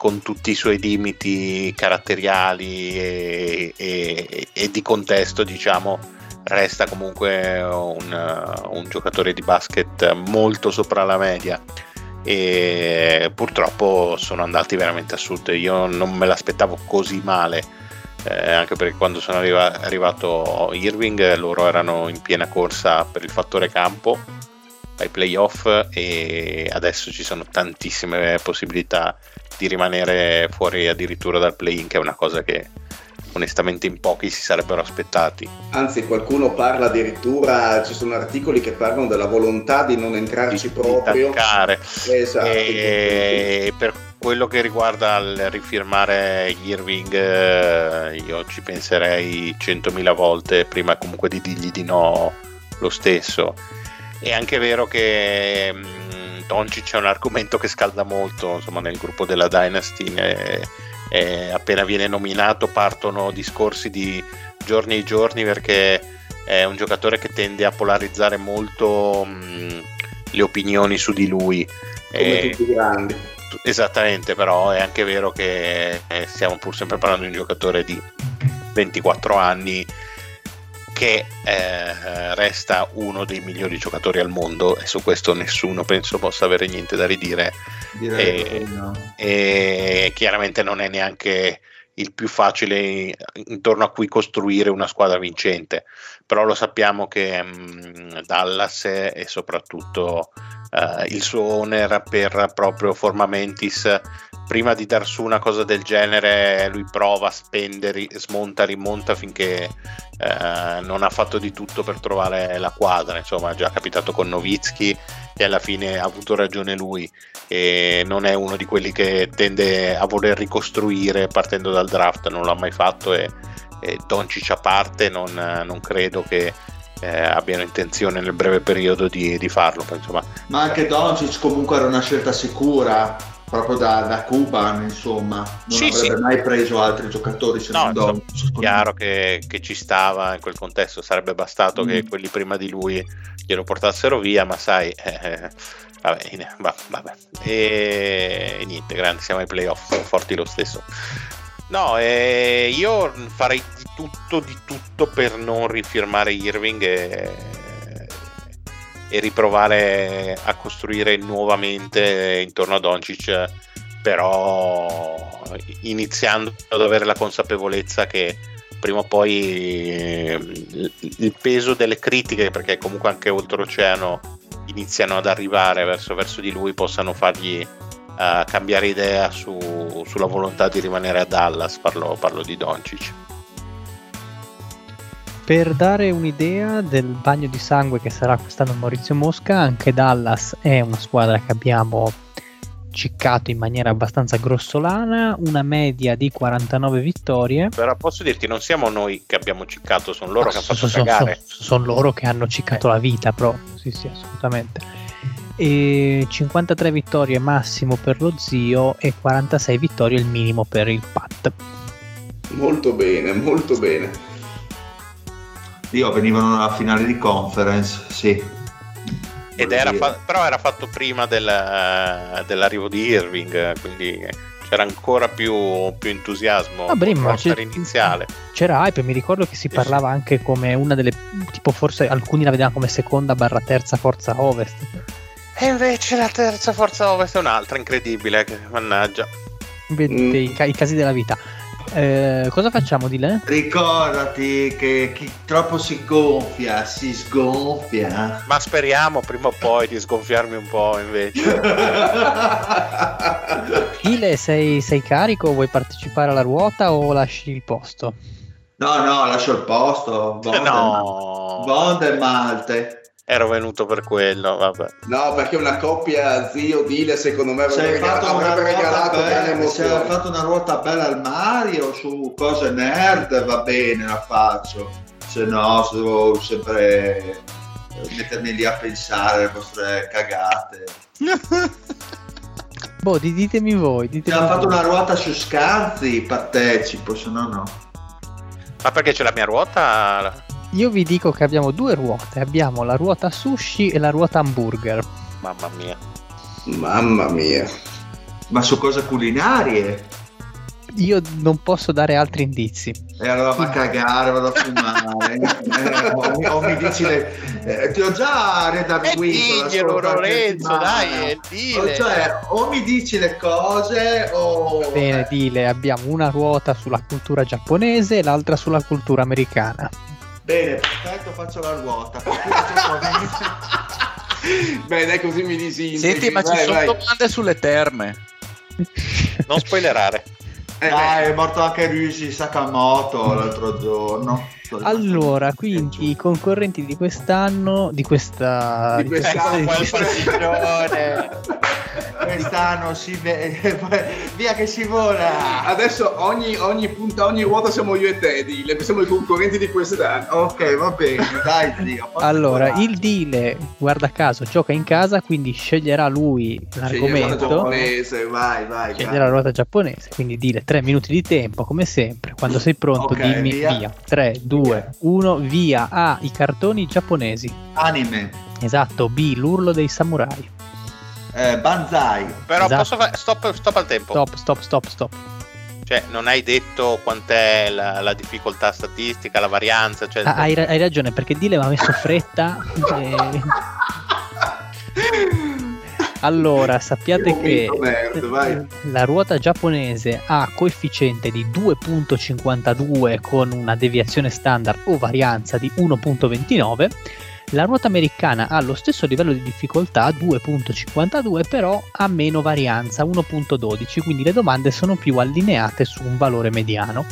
con tutti i suoi limiti caratteriali e, e, e di contesto, diciamo, resta comunque un, un giocatore di basket molto sopra la media e purtroppo sono andati veramente a sud. Io non me l'aspettavo così male, eh, anche perché quando sono arriva- arrivato Irving loro erano in piena corsa per il fattore campo ai playoff e adesso ci sono tantissime possibilità di rimanere fuori addirittura dal play-in, che è una cosa che onestamente in pochi si sarebbero aspettati. Anzi, qualcuno parla addirittura, ci sono articoli che parlano della volontà di non entrarci di, proprio. Di taccare. Esatto. E per quello che riguarda il rifirmare Irving, eh, io ci penserei 100.000 volte prima comunque di dirgli di no lo stesso. È anche vero che mh, mm, Doncic è un argomento che scalda molto insomma, nel gruppo della Dynasty. Ne, eh, appena viene nominato partono discorsi di giorni e giorni perché è un giocatore che tende a polarizzare molto mh, le opinioni su di lui. Come eh, tutti i grandi. Esattamente, però è anche vero che eh, stiamo pur sempre parlando di un giocatore di 24 anni che eh, resta uno dei migliori giocatori al mondo e su questo nessuno penso possa avere niente da ridire e, no. e, chiaramente non è neanche il più facile intorno a cui costruire una squadra vincente però lo sappiamo che mh, mm, Dallas e soprattutto uh, il suo owner per proprio Forma Mentis prima di dar su una cosa del genere lui prova, spende, smonta, rimonta finché eh, non ha fatto di tutto per trovare la quadra, insomma è già capitato con Novitsky e alla fine ha avuto ragione lui e non è uno di quelli che tende a voler ricostruire partendo dal draft, non l'ha mai fatto e, e Doncic a parte non, non credo che eh, abbiano intenzione nel breve periodo di, di farlo. Insomma. Ma anche Doncic comunque era una scelta sicura proprio da, da Cuban, insomma, non sì, avrebbe sì. mai preso altri giocatori se no, non È chiaro che, che, ci stava in quel contesto, sarebbe bastato mm. che quelli prima di lui glielo portassero via, ma sai, eh, vabbè, vabbè. E, e, niente, grandi, siamo ai playoff, forti lo stesso. No, eh, io farei di tutto, di tutto per non rifirmare Irving e e riprovare a costruire nuovamente intorno a Doncic però iniziando ad avere la consapevolezza che prima o poi il peso delle critiche perché comunque anche oltreoceano iniziano ad arrivare verso, verso di lui possano fargli uh, cambiare idea su, sulla volontà di rimanere a Dallas parlo, parlo di Doncic per dare un'idea del bagno di sangue che sarà quest'anno Maurizio Mosca, anche Dallas è una squadra che abbiamo ciccato in maniera abbastanza grossolana, una media di 49 vittorie. Però posso dirti, non siamo noi che abbiamo ciccato, sono loro no, che hanno fatto cagare. Sono son loro che hanno ciccato eh. la vita proprio, sì sì assolutamente. E 53 vittorie massimo per lo zio e 46 vittorie il minimo per il Pat. Molto bene, molto bene. Io venivano alla finale di conference, sì. Ed era fa- però era fatto prima del, dell'arrivo di Irving, quindi c'era ancora più, più entusiasmo ah, prima, iniziale. C'era hype, mi ricordo che si parlava anche come una delle tipo forse alcuni la vedevano come seconda barra terza forza ovest. E invece la terza forza ovest è un'altra incredibile, mannaggia. Vedete mm. i, i casi della vita. Eh, cosa facciamo di lei? Ricordati che chi troppo si gonfia, si sgonfia. Ma speriamo prima o poi di sgonfiarmi un po' invece. Ile, sei, sei carico? Vuoi partecipare alla ruota o lasci il posto? No, no, lascio il posto. Bond, no, Bond e Malte. Ero venuto per quello, vabbè. No, perché una coppia zio Dile secondo me Se avrebbe fatto, una avrebbe regalato bella, se hai emozioni. fatto una ruota bella al Mario su cose nerd, va bene, la faccio. Se no, se devo sempre mettermi lì a pensare alle vostre cagate. Boh, di- ditemi voi. Se Ditemi hanno fatto voi. una ruota su Scanzi, partecipo, se no no. Ma perché c'è la mia ruota? Io vi dico che abbiamo due ruote. Abbiamo la ruota sushi e la ruota hamburger. Mamma mia. Mamma mia. Ma su cose culinarie? Io non posso dare altri indizi. E allora va a cagare, vado a fumare. Eh, o, o mi dici le... eh, ti ho già redarguito diglielo Lorenzo, dai, e O dile. Cioè, o mi dici le cose o... Bene, Dile, abbiamo una ruota sulla cultura giapponese e l'altra sulla cultura americana. Bene, perfetto, faccio la ruota. Beh, dai, così mi disintegri. Senti, ma ci Vai, sono vai. domande sulle terme. Non spoilerare. Eh, Dai, è morto anche Ryushi Sakamoto l'altro giorno. Allora, quindi i concorrenti di quest'anno, di questa... Di quest'anno. Quest'anno si vede... Via che si vola! Adesso ogni, ogni punta, ogni ruota siamo io e te, Dile, siamo i concorrenti di quest'anno. Ok, va bene, dai zio. Allora, il Dile, guarda caso, gioca in casa, quindi sceglierà lui l'argomento. giapponese, vai, vai. Scegliere vai. la ruota giapponese, quindi Dile 3 minuti di tempo, come sempre. Quando sei pronto, Ok, dimmi via. via. 3, 2, 1, via. A. I cartoni giapponesi. Anime, Esatto. B. L'urlo dei samurai. eh, Banzai, Però Esatto. posso fare. Stop, stop al tempo. Stop, stop, stop, stop. Cioè, non hai detto quant'è la, la difficoltà statistica, la varianza. Cioè, Ah, hai, ra- hai ragione, perché Dile mi ha messo fretta. e- Allora, sappiate che merda, la ruota giapponese ha coefficiente di 2.52 con una deviazione standard o varianza di 1.29. La ruota americana ha lo stesso livello di difficoltà, 2.52, però ha meno varianza, 1.12, quindi le domande sono più allineate su un valore mediano.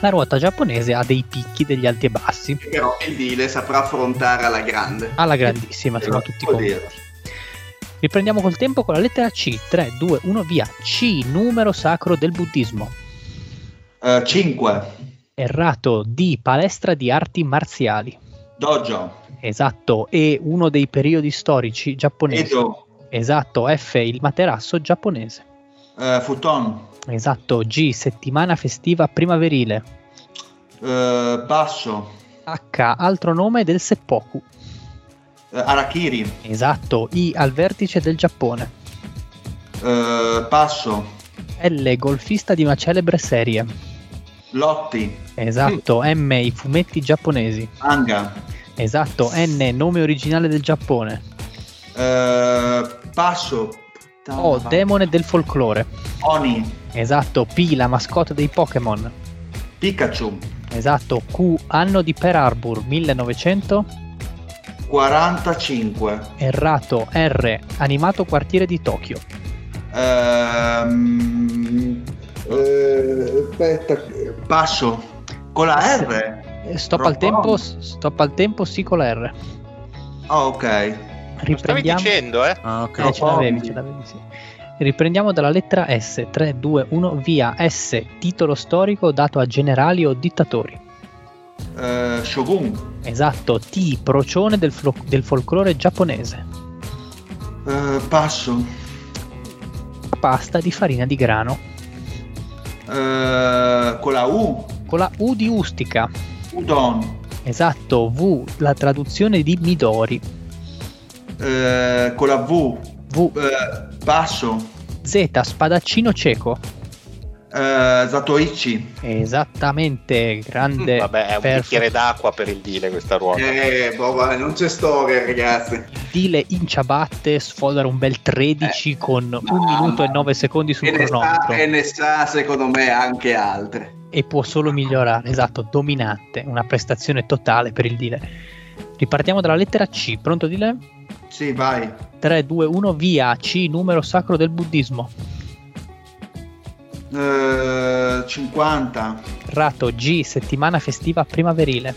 La ruota giapponese ha dei picchi, degli alti e bassi, Però il Dile saprà affrontare alla grande. alla grandissima, siamo tutti Vuol dire. convinti. Riprendiamo col tempo con la lettera C, 3, 2, 1, via. C, numero sacro del buddismo. Eh, 5, Errato D, palestra di arti marziali. Dojo, Esatto, E, uno dei periodi storici giapponesi. Edo, Esatto, F, il materasso giapponese. eh, Futon, Esatto, G, settimana festiva primaverile. eh, Passo, H, altro nome del seppoku. Eh, Arakiri, Esatto, I, al vertice del Giappone. eh, Passo, L, golfista di una celebre serie. Lotti, Esatto, M, i fumetti giapponesi. Manga, Esatto, N, nome originale del Giappone. eh, Passo, O, demone del folklore. Oni, Esatto, P, la mascotte dei Pokémon. Pikachu, Esatto, Q, anno di Pearl Harbor, 1900. 45, Errato, R, animato quartiere di Tokyo. ehm, eh, aspetta, Passo, con la R? Eh, Stop al tempo, stop al tempo, sì con la R. Ah, ok. Riprendiamo. dicendo, eh? Ah, ok. Eh, ce l'avevi, ce l'avevi, sì. Riprendiamo dalla lettera S, 3, 2, 1, via. S, titolo storico dato a generali o dittatori. Eh, Shogun, Esatto, T, procione del, flo- del folklore giapponese. eh, Passo, Pasta di farina di grano. eh, con la U, Con la U di Ustica. Udon, Esatto, V, la traduzione di Midori. eh, con la V, V, eh, Passo, Z, spadaccino cieco. Eh, Zatoichi, Esattamente, grande. Vabbè, è un perfetto. bicchiere d'acqua per il dile questa ruota. Eh, boh, vai, non c'è storia, ragazzi. Dile in ciabatte sfodera un bel 13 con un minuto e 9 secondi sul cronometro e ne sa, secondo me, anche altre. e può solo migliorare. Esatto, dominante, una prestazione totale per il Dile. Ripartiamo dalla lettera C. Pronto Dile? sì, vai, 3, 2, 1, via. C, numero sacro del buddismo. Eh, 50. Errato. G. Settimana festiva primaverile.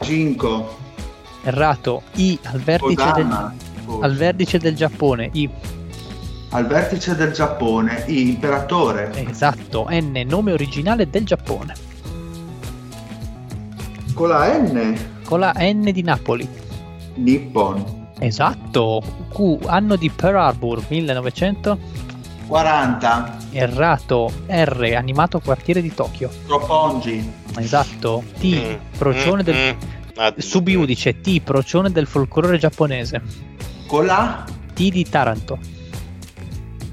5. Errato. I. Al vertice, del, Kodama. al vertice del Giappone. I. Al vertice del Giappone. I, imperatore. Esatto. N. Nome originale del Giappone. Con la N. Con la N di Napoli. Nippon. Esatto. Q. Anno di Pearl Harbor. 1900. 40. Errato. R. Animato quartiere di Tokyo. Troppongi. Esatto. T. Mm, Procione mm, del... mm. Ah, Subiudice. T. Procione del folklore giapponese. Con la... T di Taranto.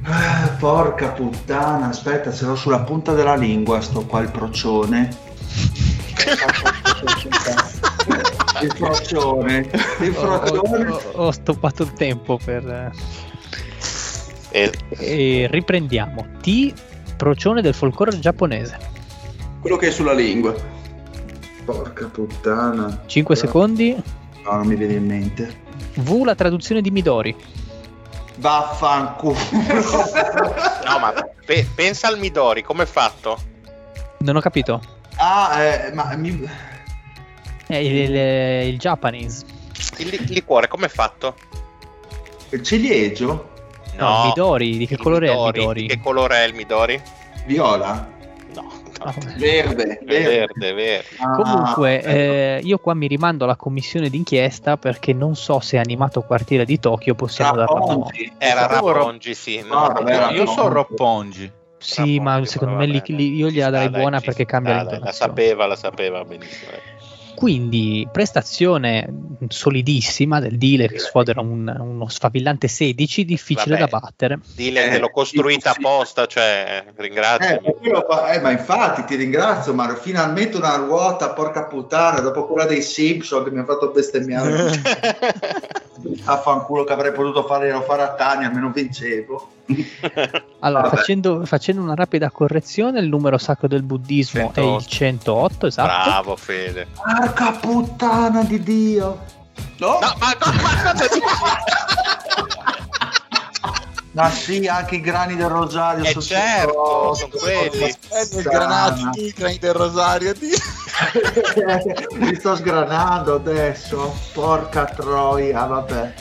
Ah, porca puttana, aspetta, ce l'ho sulla punta della lingua sto qua il procione. il procione. Il Ho, procione. ho- ho stoppato il tempo per... Eh, E riprendiamo. T. Procione del folklore giapponese. Quello che è sulla lingua. Porca puttana. 5 secondi. No, non mi viene in mente. V. La traduzione di Midori. Vaffanculo. no, ma pe- pensa al Midori, come è fatto? Non ho capito. ah, eh, ma mi... È il, il- il Japanese. Il, li- il liquore, come è fatto? il ciliegio? No, Midori. Di che colore è il Midori. Midori? Di che colore è il Midori? Viola? No, Ah, no. Verde. È verde, verde. Ah, Comunque, ecco. eh, io qua mi rimando alla commissione d'inchiesta perché non so se animato quartiere di Tokyo possiamo darla no. Rappongi. Era Sapevo Rapongi, sì. No, no, era io so Roppongi. Roppongi. Sì, ma Rapongi, secondo me li- li- io gliela darei buona perché cambia La l'intonazione. sapeva, la sapeva benissimo. eh. Quindi, prestazione solidissima del dealer che sfodera un- uno sfavillante 16, difficile Vabbè. da battere. Eh, che l'ho costruita apposta, cioè, Eh, quello fa- eh, ma infatti ti ringrazio Mario, finalmente una ruota, porca puttana, dopo quella dei Simpson che mi ha fatto bestemmiare. Affanculo che avrei potuto fare, fare a Tania, almeno vincevo. Allora, facendo, facendo una rapida correzione, il numero sacro del buddismo è il 108, esatto. Bravo, Fede. Porca puttana di Dio! No? No, ma, ma cosa? Ma sì, anche i grani del rosario Eh, sono certo, sono quelli. Aspetta, il granati, i grani del rosario. Di... Mi sto sgranando adesso. Porca troia, vabbè.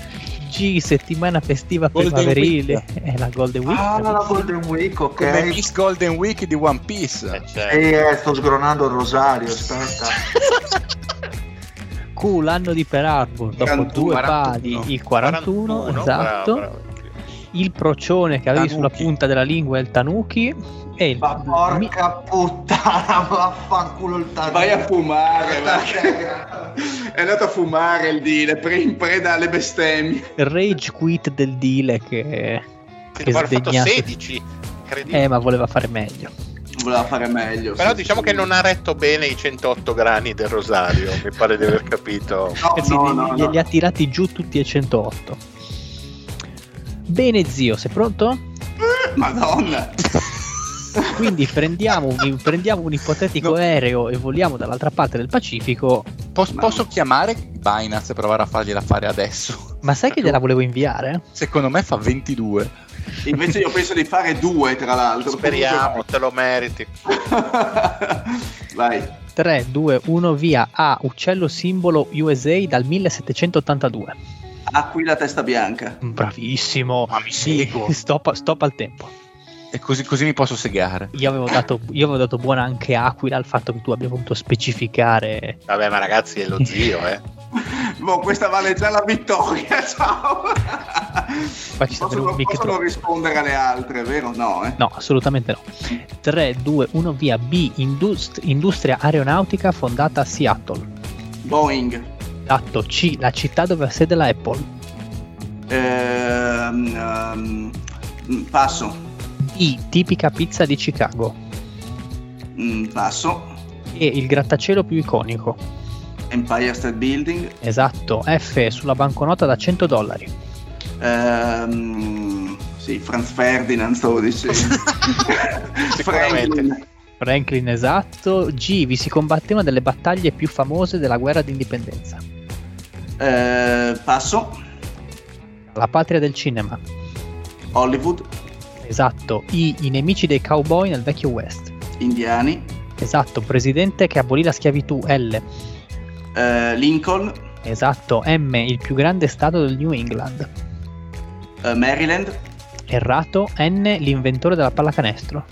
G, settimana festiva Golden primaverile, è la Golden Week. Ah, la. Golden Week, Come ok. Miss Golden Week di One Piece. Eh, certo. Eh, sto sgranando il rosario, aspetta. Q, l'anno di Pearl Harbor, dopo 41, due 41. padi, il 41, 41, esatto. bravo, bravo. Il procione che avevi Tanuki. sulla punta della lingua è il Tanuki. E il, Ma porca puttana, vaffanculo il taglio. Vai a fumare. È andato a fumare il dealer, pre- in preda alle bestemmie. il rage quit del Dile che, Che aver fatto sdegnato. 16. Incredibile. Eh, ma voleva fare meglio. Voleva fare meglio. Però sì, diciamo sì. che non ha retto bene i 108 grani del rosario, mi pare di aver capito. No, sì, no, li, no, li- no. li ha tirati giù tutti e 108. Bene, zio, sei pronto? Madonna. Quindi prendiamo un, prendiamo un ipotetico No. aereo e voliamo dall'altra parte del Pacifico. Pos- posso chiamare Binance e provare a fargliela fare adesso? Ma sai che gliela volevo inviare? Secondo me fa 22. Invece io penso di fare due, tra l'altro. Speriamo, te lo meriti. Vai. 3, 2, 1, via A, uccello simbolo USA dal 1782. Aquila testa bianca. Bravissimo. Ma mi seguo. Stop, stop al tempo. E così, così mi posso segare. Io avevo, dato, io avevo dato buona anche Aquila al fatto che tu abbia voluto specificare. Vabbè, ma ragazzi, è lo zio, eh. Boh, questa vale già la vittoria. Ciao. Qua ci sta Posso, non posso non rispondere alle altre, vero? No, eh. No, assolutamente no. 3, 2, 1, via B, indust- industria aeronautica fondata a Seattle. Boeing. Esatto, C, la città dove ha sede la Apple. Ehm, mm, passo. I, tipica pizza di Chicago. Mm, passo. E il grattacielo più iconico. Empire State Building. Esatto, F sulla banconota da 100 dollari. Ehm, sì, Franz Ferdinand stavo dicendo. Franklin. Franklin, esatto. G, vi si combatte una delle battaglie più famose della guerra d'indipendenza. Eh, passo. La patria del cinema. Hollywood. Esatto. I, I nemici dei cowboy nel vecchio West. Indiani, Esatto. Presidente che abolì la schiavitù. L. eh, Lincoln, Esatto. M. Il più grande stato del New England. eh, Maryland, Errato. N. L'inventore della pallacanestro.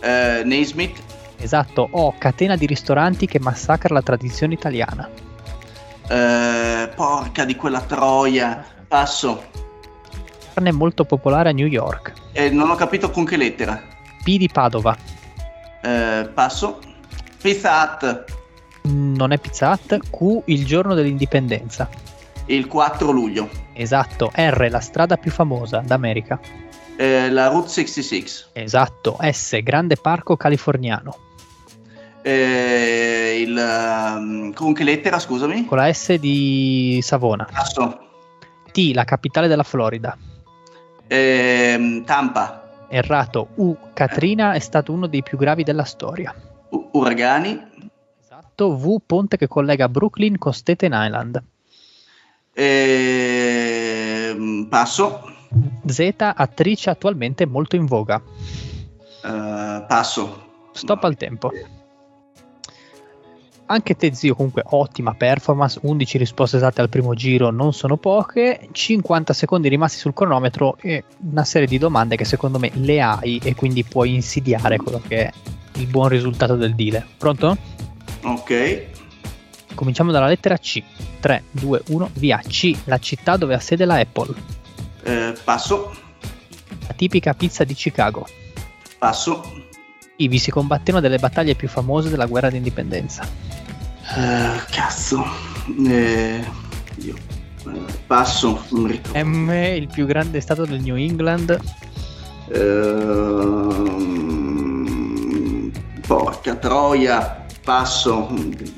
eh, Naismith, Esatto. O. Catena di ristoranti che massacra la tradizione italiana. Eh, porca di quella troia. Passo. Carne molto popolare a New York. Eh, non ho capito con che lettera. P di Padova. Eh, passo. Pizza Hut, Non è Pizza Hut. Q. Il giorno dell'indipendenza. il 4 luglio. Esatto. R. La strada più famosa d'America. Eh, la Route 66. Esatto. S. Grande parco californiano. Eh, il, ehm, con che lettera, scusami? Con la S di Savona. Passo. T. La capitale della Florida. Ehm, Tampa, Errato. U. Katrina è stato uno dei più gravi della storia. U- uragani, Esatto. V. Ponte che collega Brooklyn con Staten Island. ehm, passo. Z. Attrice attualmente molto in voga. Eh, passo. Stop al tempo. Anche te, zio, comunque ottima performance. 11 risposte esatte al primo giro non sono poche. 50 secondi rimasti sul cronometro e una serie di domande che secondo me le hai e quindi puoi insidiare quello che è il buon risultato del deal. Pronto? Ok. Cominciamo dalla lettera C. 3, 2, 1, via. C, la città dove ha sede la Apple. Eh, passo. La tipica pizza di Chicago. Passo. I vi si combatte una delle battaglie più famose della guerra d'indipendenza. Eh, cazzo. Eh, io- eh, passo. Non mi ricordo. M, il più grande stato del New England. Ehm, porca troia. Passo.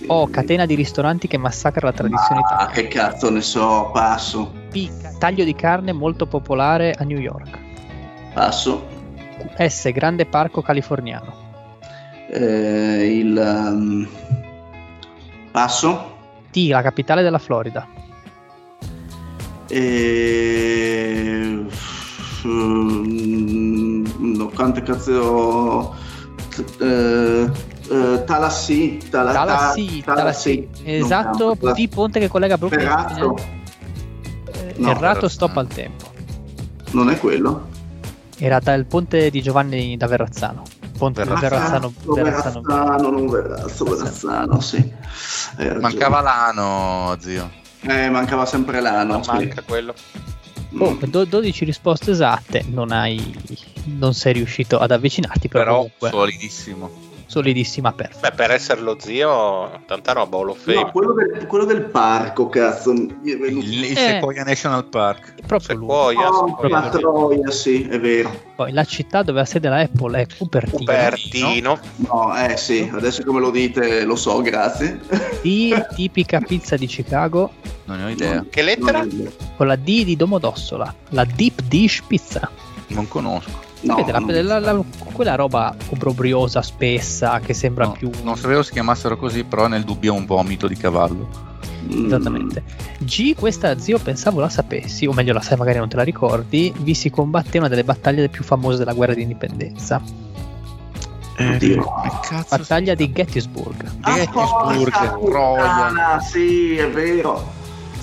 O, catena di ristoranti che massacra la tradizione Ah, italiana. che cazzo ne so. Passo. P, taglio di carne molto popolare a New York. Passo. S, grande parco californiano. Eh, il ehm, passo. T, la capitale della Florida. E... mm, no, quante cazzo eh, eh, Talassi Tala- Talassi, Ta- Talassi. Esatto, campo. T, ponte che collega Brooklyn. Ferrazzo. Eh, No, Errato, Ferrazzo. stop al tempo. non è quello Era da- il ponte di Giovanni da Verrazzano. Ponte Verrazzano. Verrazzano. Verrazzano, non Verrazzo, Verrazzano, sì. Ragione. Mancava l'ano, zio. Eh, mancava sempre l'ano. Non sì. manca quello. Oh, do- 12 risposte esatte, non hai non sei riuscito ad avvicinarti, però, Però solidissimo. Solidissima per. Beh, per essere lo zio, tanta roba, Hall of Fame. No, quello del, quello del parco, cazzo. Il, il Eh. Sequoia National Park. Proprio lui. Sequoia, Oh, Sequoia. la troia, sì, è vero. Poi la città dove ha sede la Apple è Cupertino. Cupertino. No, eh sì, adesso come lo dite lo so, grazie. D, tipica pizza di Chicago, Non ne ho idea. Che lettera? Con la D di Domodossola, la Deep Dish Pizza. Non conosco. No, Vede, la- non- la- la- quella roba obbrobriosa, spessa, che sembra No, più... Non sapevo si chiamassero così, però nel dubbio è un vomito di cavallo. Esattamente. G, questa zio pensavo la sapessi, o meglio la sai, magari non te la ricordi. Vi si combatte una delle battaglie più famose della guerra d'indipendenza. Oddio. Che cazzo Battaglia di Gettysburg. Ah, Gettysburg, Troia. Sì, è vero.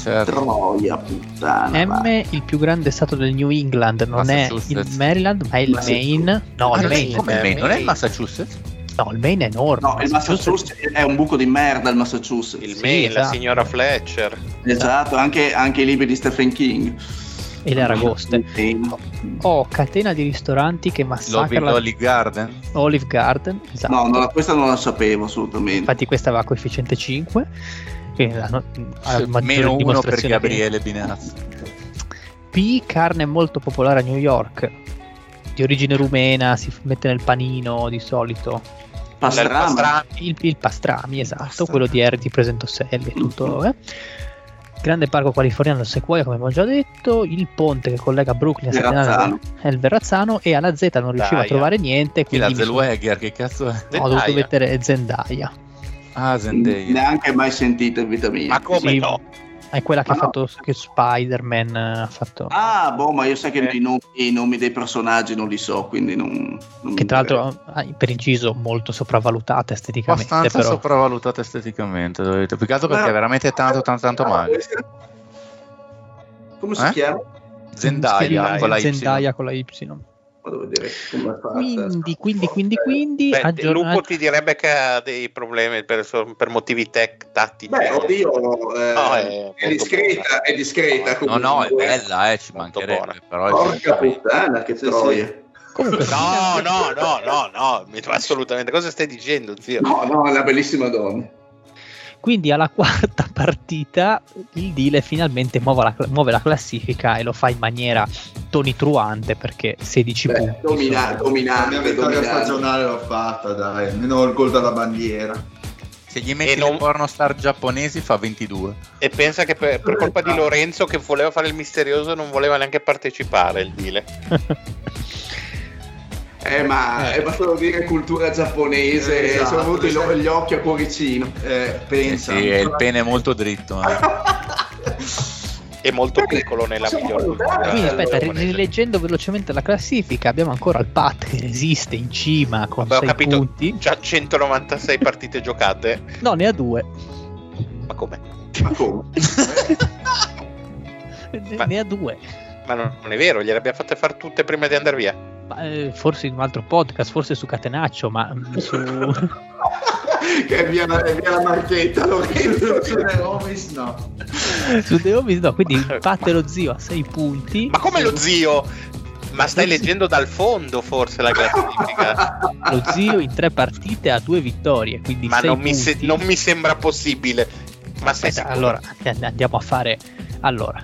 Certo. Troia, puttana. M, il più grande stato del New England, non è il. Maryland, ma è il Massachusetts. Maine. No, Ah, il Maine. come Maine? Non è il Maine. Massachusetts? No, il Maine è enorme. No, il Massachusetts è un buco di merda il Massachusetts. Il Sì, mail, la esatto. signora Fletcher. Esatto, anche, anche i libri di Stephen King. E le aragoste. Sì. O catena di ristoranti che massacra L'Olive la Olive Garden? Olive Garden. Esatto. No, no, questa non la sapevo assolutamente. Infatti questa aveva coefficiente 5. Quindi la no- Meno uno per dimostrazione che- Gabriele Binazzi. P, carne molto popolare a New York. Di origine rumena, si mette nel panino di solito. Pastrama. Pastrami. Il, il pastrami, esatto, Pastrami. quello di Erti Presentoselli e tutto. Eh. Grande parco californiano il Sequoia, come abbiamo già detto. Il ponte che collega Brooklyn a. Island è il Verrazzano. E alla Z non riusciva a trovare niente. Chi la Quindi mi sono- Zellweger, che cazzo è? ho dovuto mettere Zendaya. Ah, Zendaya. Neanche mai sentito in vita mia. Ma come Sì. no? È quella che Ah, ha no. fatto che Spider-Man eh, ha fatto. Ah, boh, ma io sai che Eh. i, nomi, i nomi dei personaggi non li so, quindi non... non che tra l'altro, ah, per inciso, molto sopravvalutata esteticamente. Abbastanza Però sopravvalutata esteticamente, dovete. Più che altro perché Ma- è veramente tanto, tanto, tanto Ah, male. Come si Eh? chiama? Zendaya con la Y. Zendaya con la Y. Vado a vedere come fatta. Quindi, quindi, quindi, quindi, Beh, il aggiorna- lupo ti direbbe che ha dei problemi per, per motivi tech tattici. Beh, oddio, eh, No, è è, discreta, è discreta. No, no, è bella, eh, ci mancherebbe. buona. Però Porca puttana, che Sì, troia. Comunque, No, no, no, no, no, mi- assolutamente. Cosa stai dicendo, zio? No, no, è una bellissima donna. Quindi alla quarta partita il Dile finalmente muove la, muove la classifica e lo fa in maniera tonitruante perché 16 Beh, punti. domina- sono- La dominante, mia vittoria dominante. stagionale l'ho fatta, dai, almeno il gol dalla bandiera. Se gli metti non- le pornostar giapponesi fa 22. E pensa che per, per colpa di Lorenzo che voleva fare il misterioso non voleva neanche partecipare il Dile. Eh, ma Eh. è basta dire cultura giapponese, Eh, esatto, sono avuti sì. gli occhi a cuoricino. Eh, Eh pensa. sì, è il pene molto dritto. eh. È molto piccolo nella Possiamo miglior valutare. cultura Quindi aspetta, rileggendo velocemente la classifica, abbiamo ancora il Pat che resiste in cima con Vabbè, ho 6 capito. punti. C'ha 196 partite giocate. No, ne ha due. Ma come? Ma come? Ne- Ma- Ne ha due. Ma non, non è vero, gliele abbiamo fatte fare tutte prima di andare via. Eh, forse in un altro podcast, forse su Catenaccio, ma mm, su... che è via, è via la marchetta, Lorenzo. Sulle Homies no. su The Office no, quindi Pat e lo zio a 6 punti. Ma come lo zio? Ma stai leggendo dal fondo forse la classifica? Lo zio in tre partite ha due vittorie, quindi Ma sei non mi, se- non mi sembra possibile. Ma Aspetta, allora and- andiamo a fare. Allora,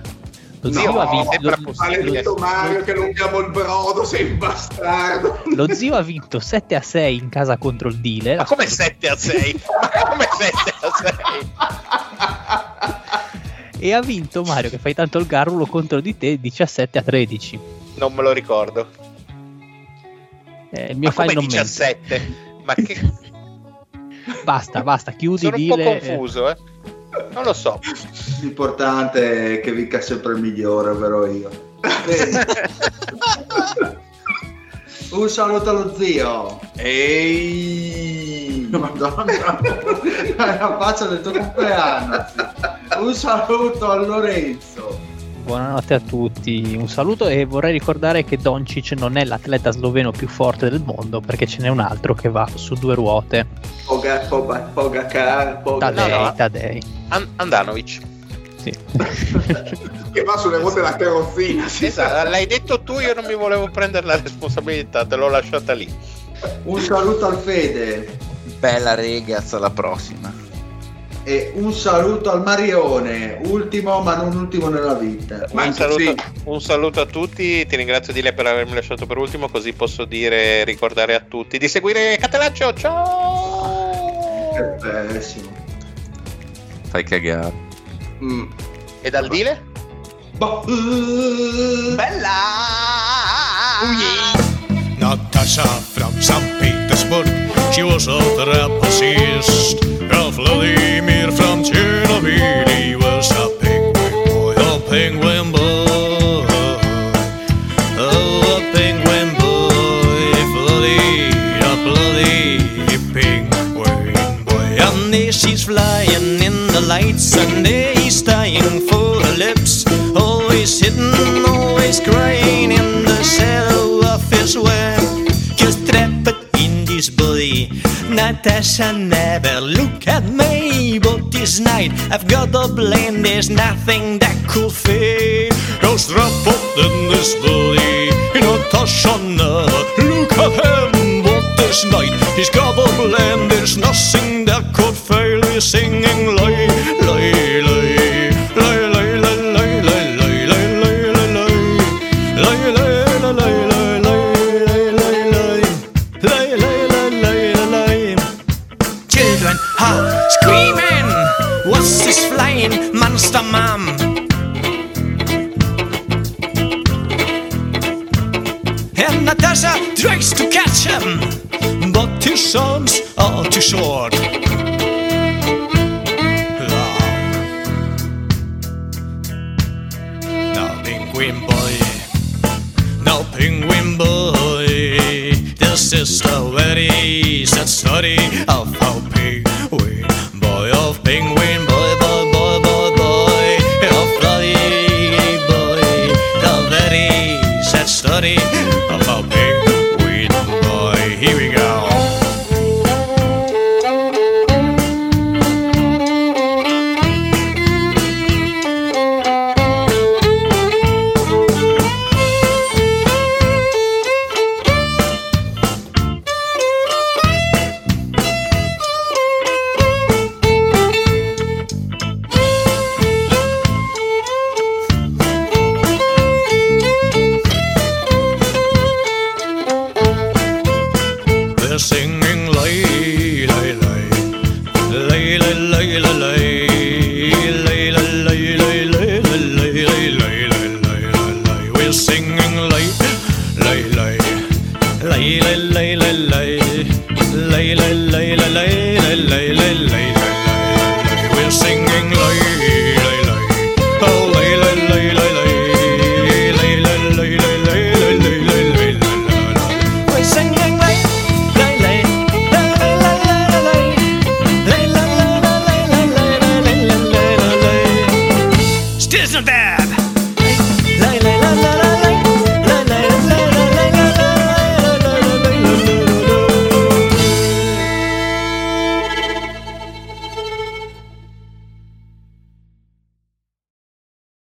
lo No, zio, ha vinto, lo, possibile. Maledetto Mario che non abbiamo il brodo, sei un bastardo. lo zio ha vinto 7 a 6 in casa contro il Dile. Ma come 7 a 6? Ma come 7 a 6? E ha vinto Mario che fai tanto il garrulo contro di te 17 a 13. Non me lo ricordo. Eh, il mio Ma come file non mente. 17? Ma che... Basta, basta, chiudi Sono un po' Dile. eh, confuso, eh. Non lo so. L'importante è che vinca sempre il migliore, ovvero io. Un saluto allo zio. Ehi! Madonna, è la faccia del tuo compleanno. Un saluto a Lorenzo. Buonanotte a tutti, un saluto e vorrei ricordare che Doncic non è l'atleta sloveno più forte del mondo perché ce n'è un altro che va su due ruote. Poga, poga, Pogacar, Poga- Tadei, no, no. Tadei. An- Andanovic. Sì. che va sulle ruote della carrozzina. sì. Esatto, l'hai detto tu, io non mi volevo prendere la responsabilità, te l'ho lasciata lì. Un saluto al Fede. Bella ragazza, alla prossima. E un saluto al Marione, ultimo ma non ultimo nella vita. Ma Un saluto, sì. un saluto a tutti, ti ringrazio di lei per avermi lasciato per ultimo, così posso dire ricordare a tutti di seguire Catalaccio. Ciao! Che pessimo. Fai cagare. Mm. E dal dile? Boh. Bella! Natasha from St. Petersburg, she was a trapezist. Uh, Vladimir from Chernobyl, he was a penguin boy, a penguin boy. Oh, a penguin boy, bloody, a bloody penguin boy. And there she's flying in the lights, and there he's dying for her lips. Always hidden, Natasha never look at me, but this night I've got a blame. There's nothing that could fade. Cause trapped in this body. Natasha look at him, but this night he's got a blame. There's nothing that could fail. He's singing lay, műsor. Now penguin boy, now penguin boy, this is the very sad story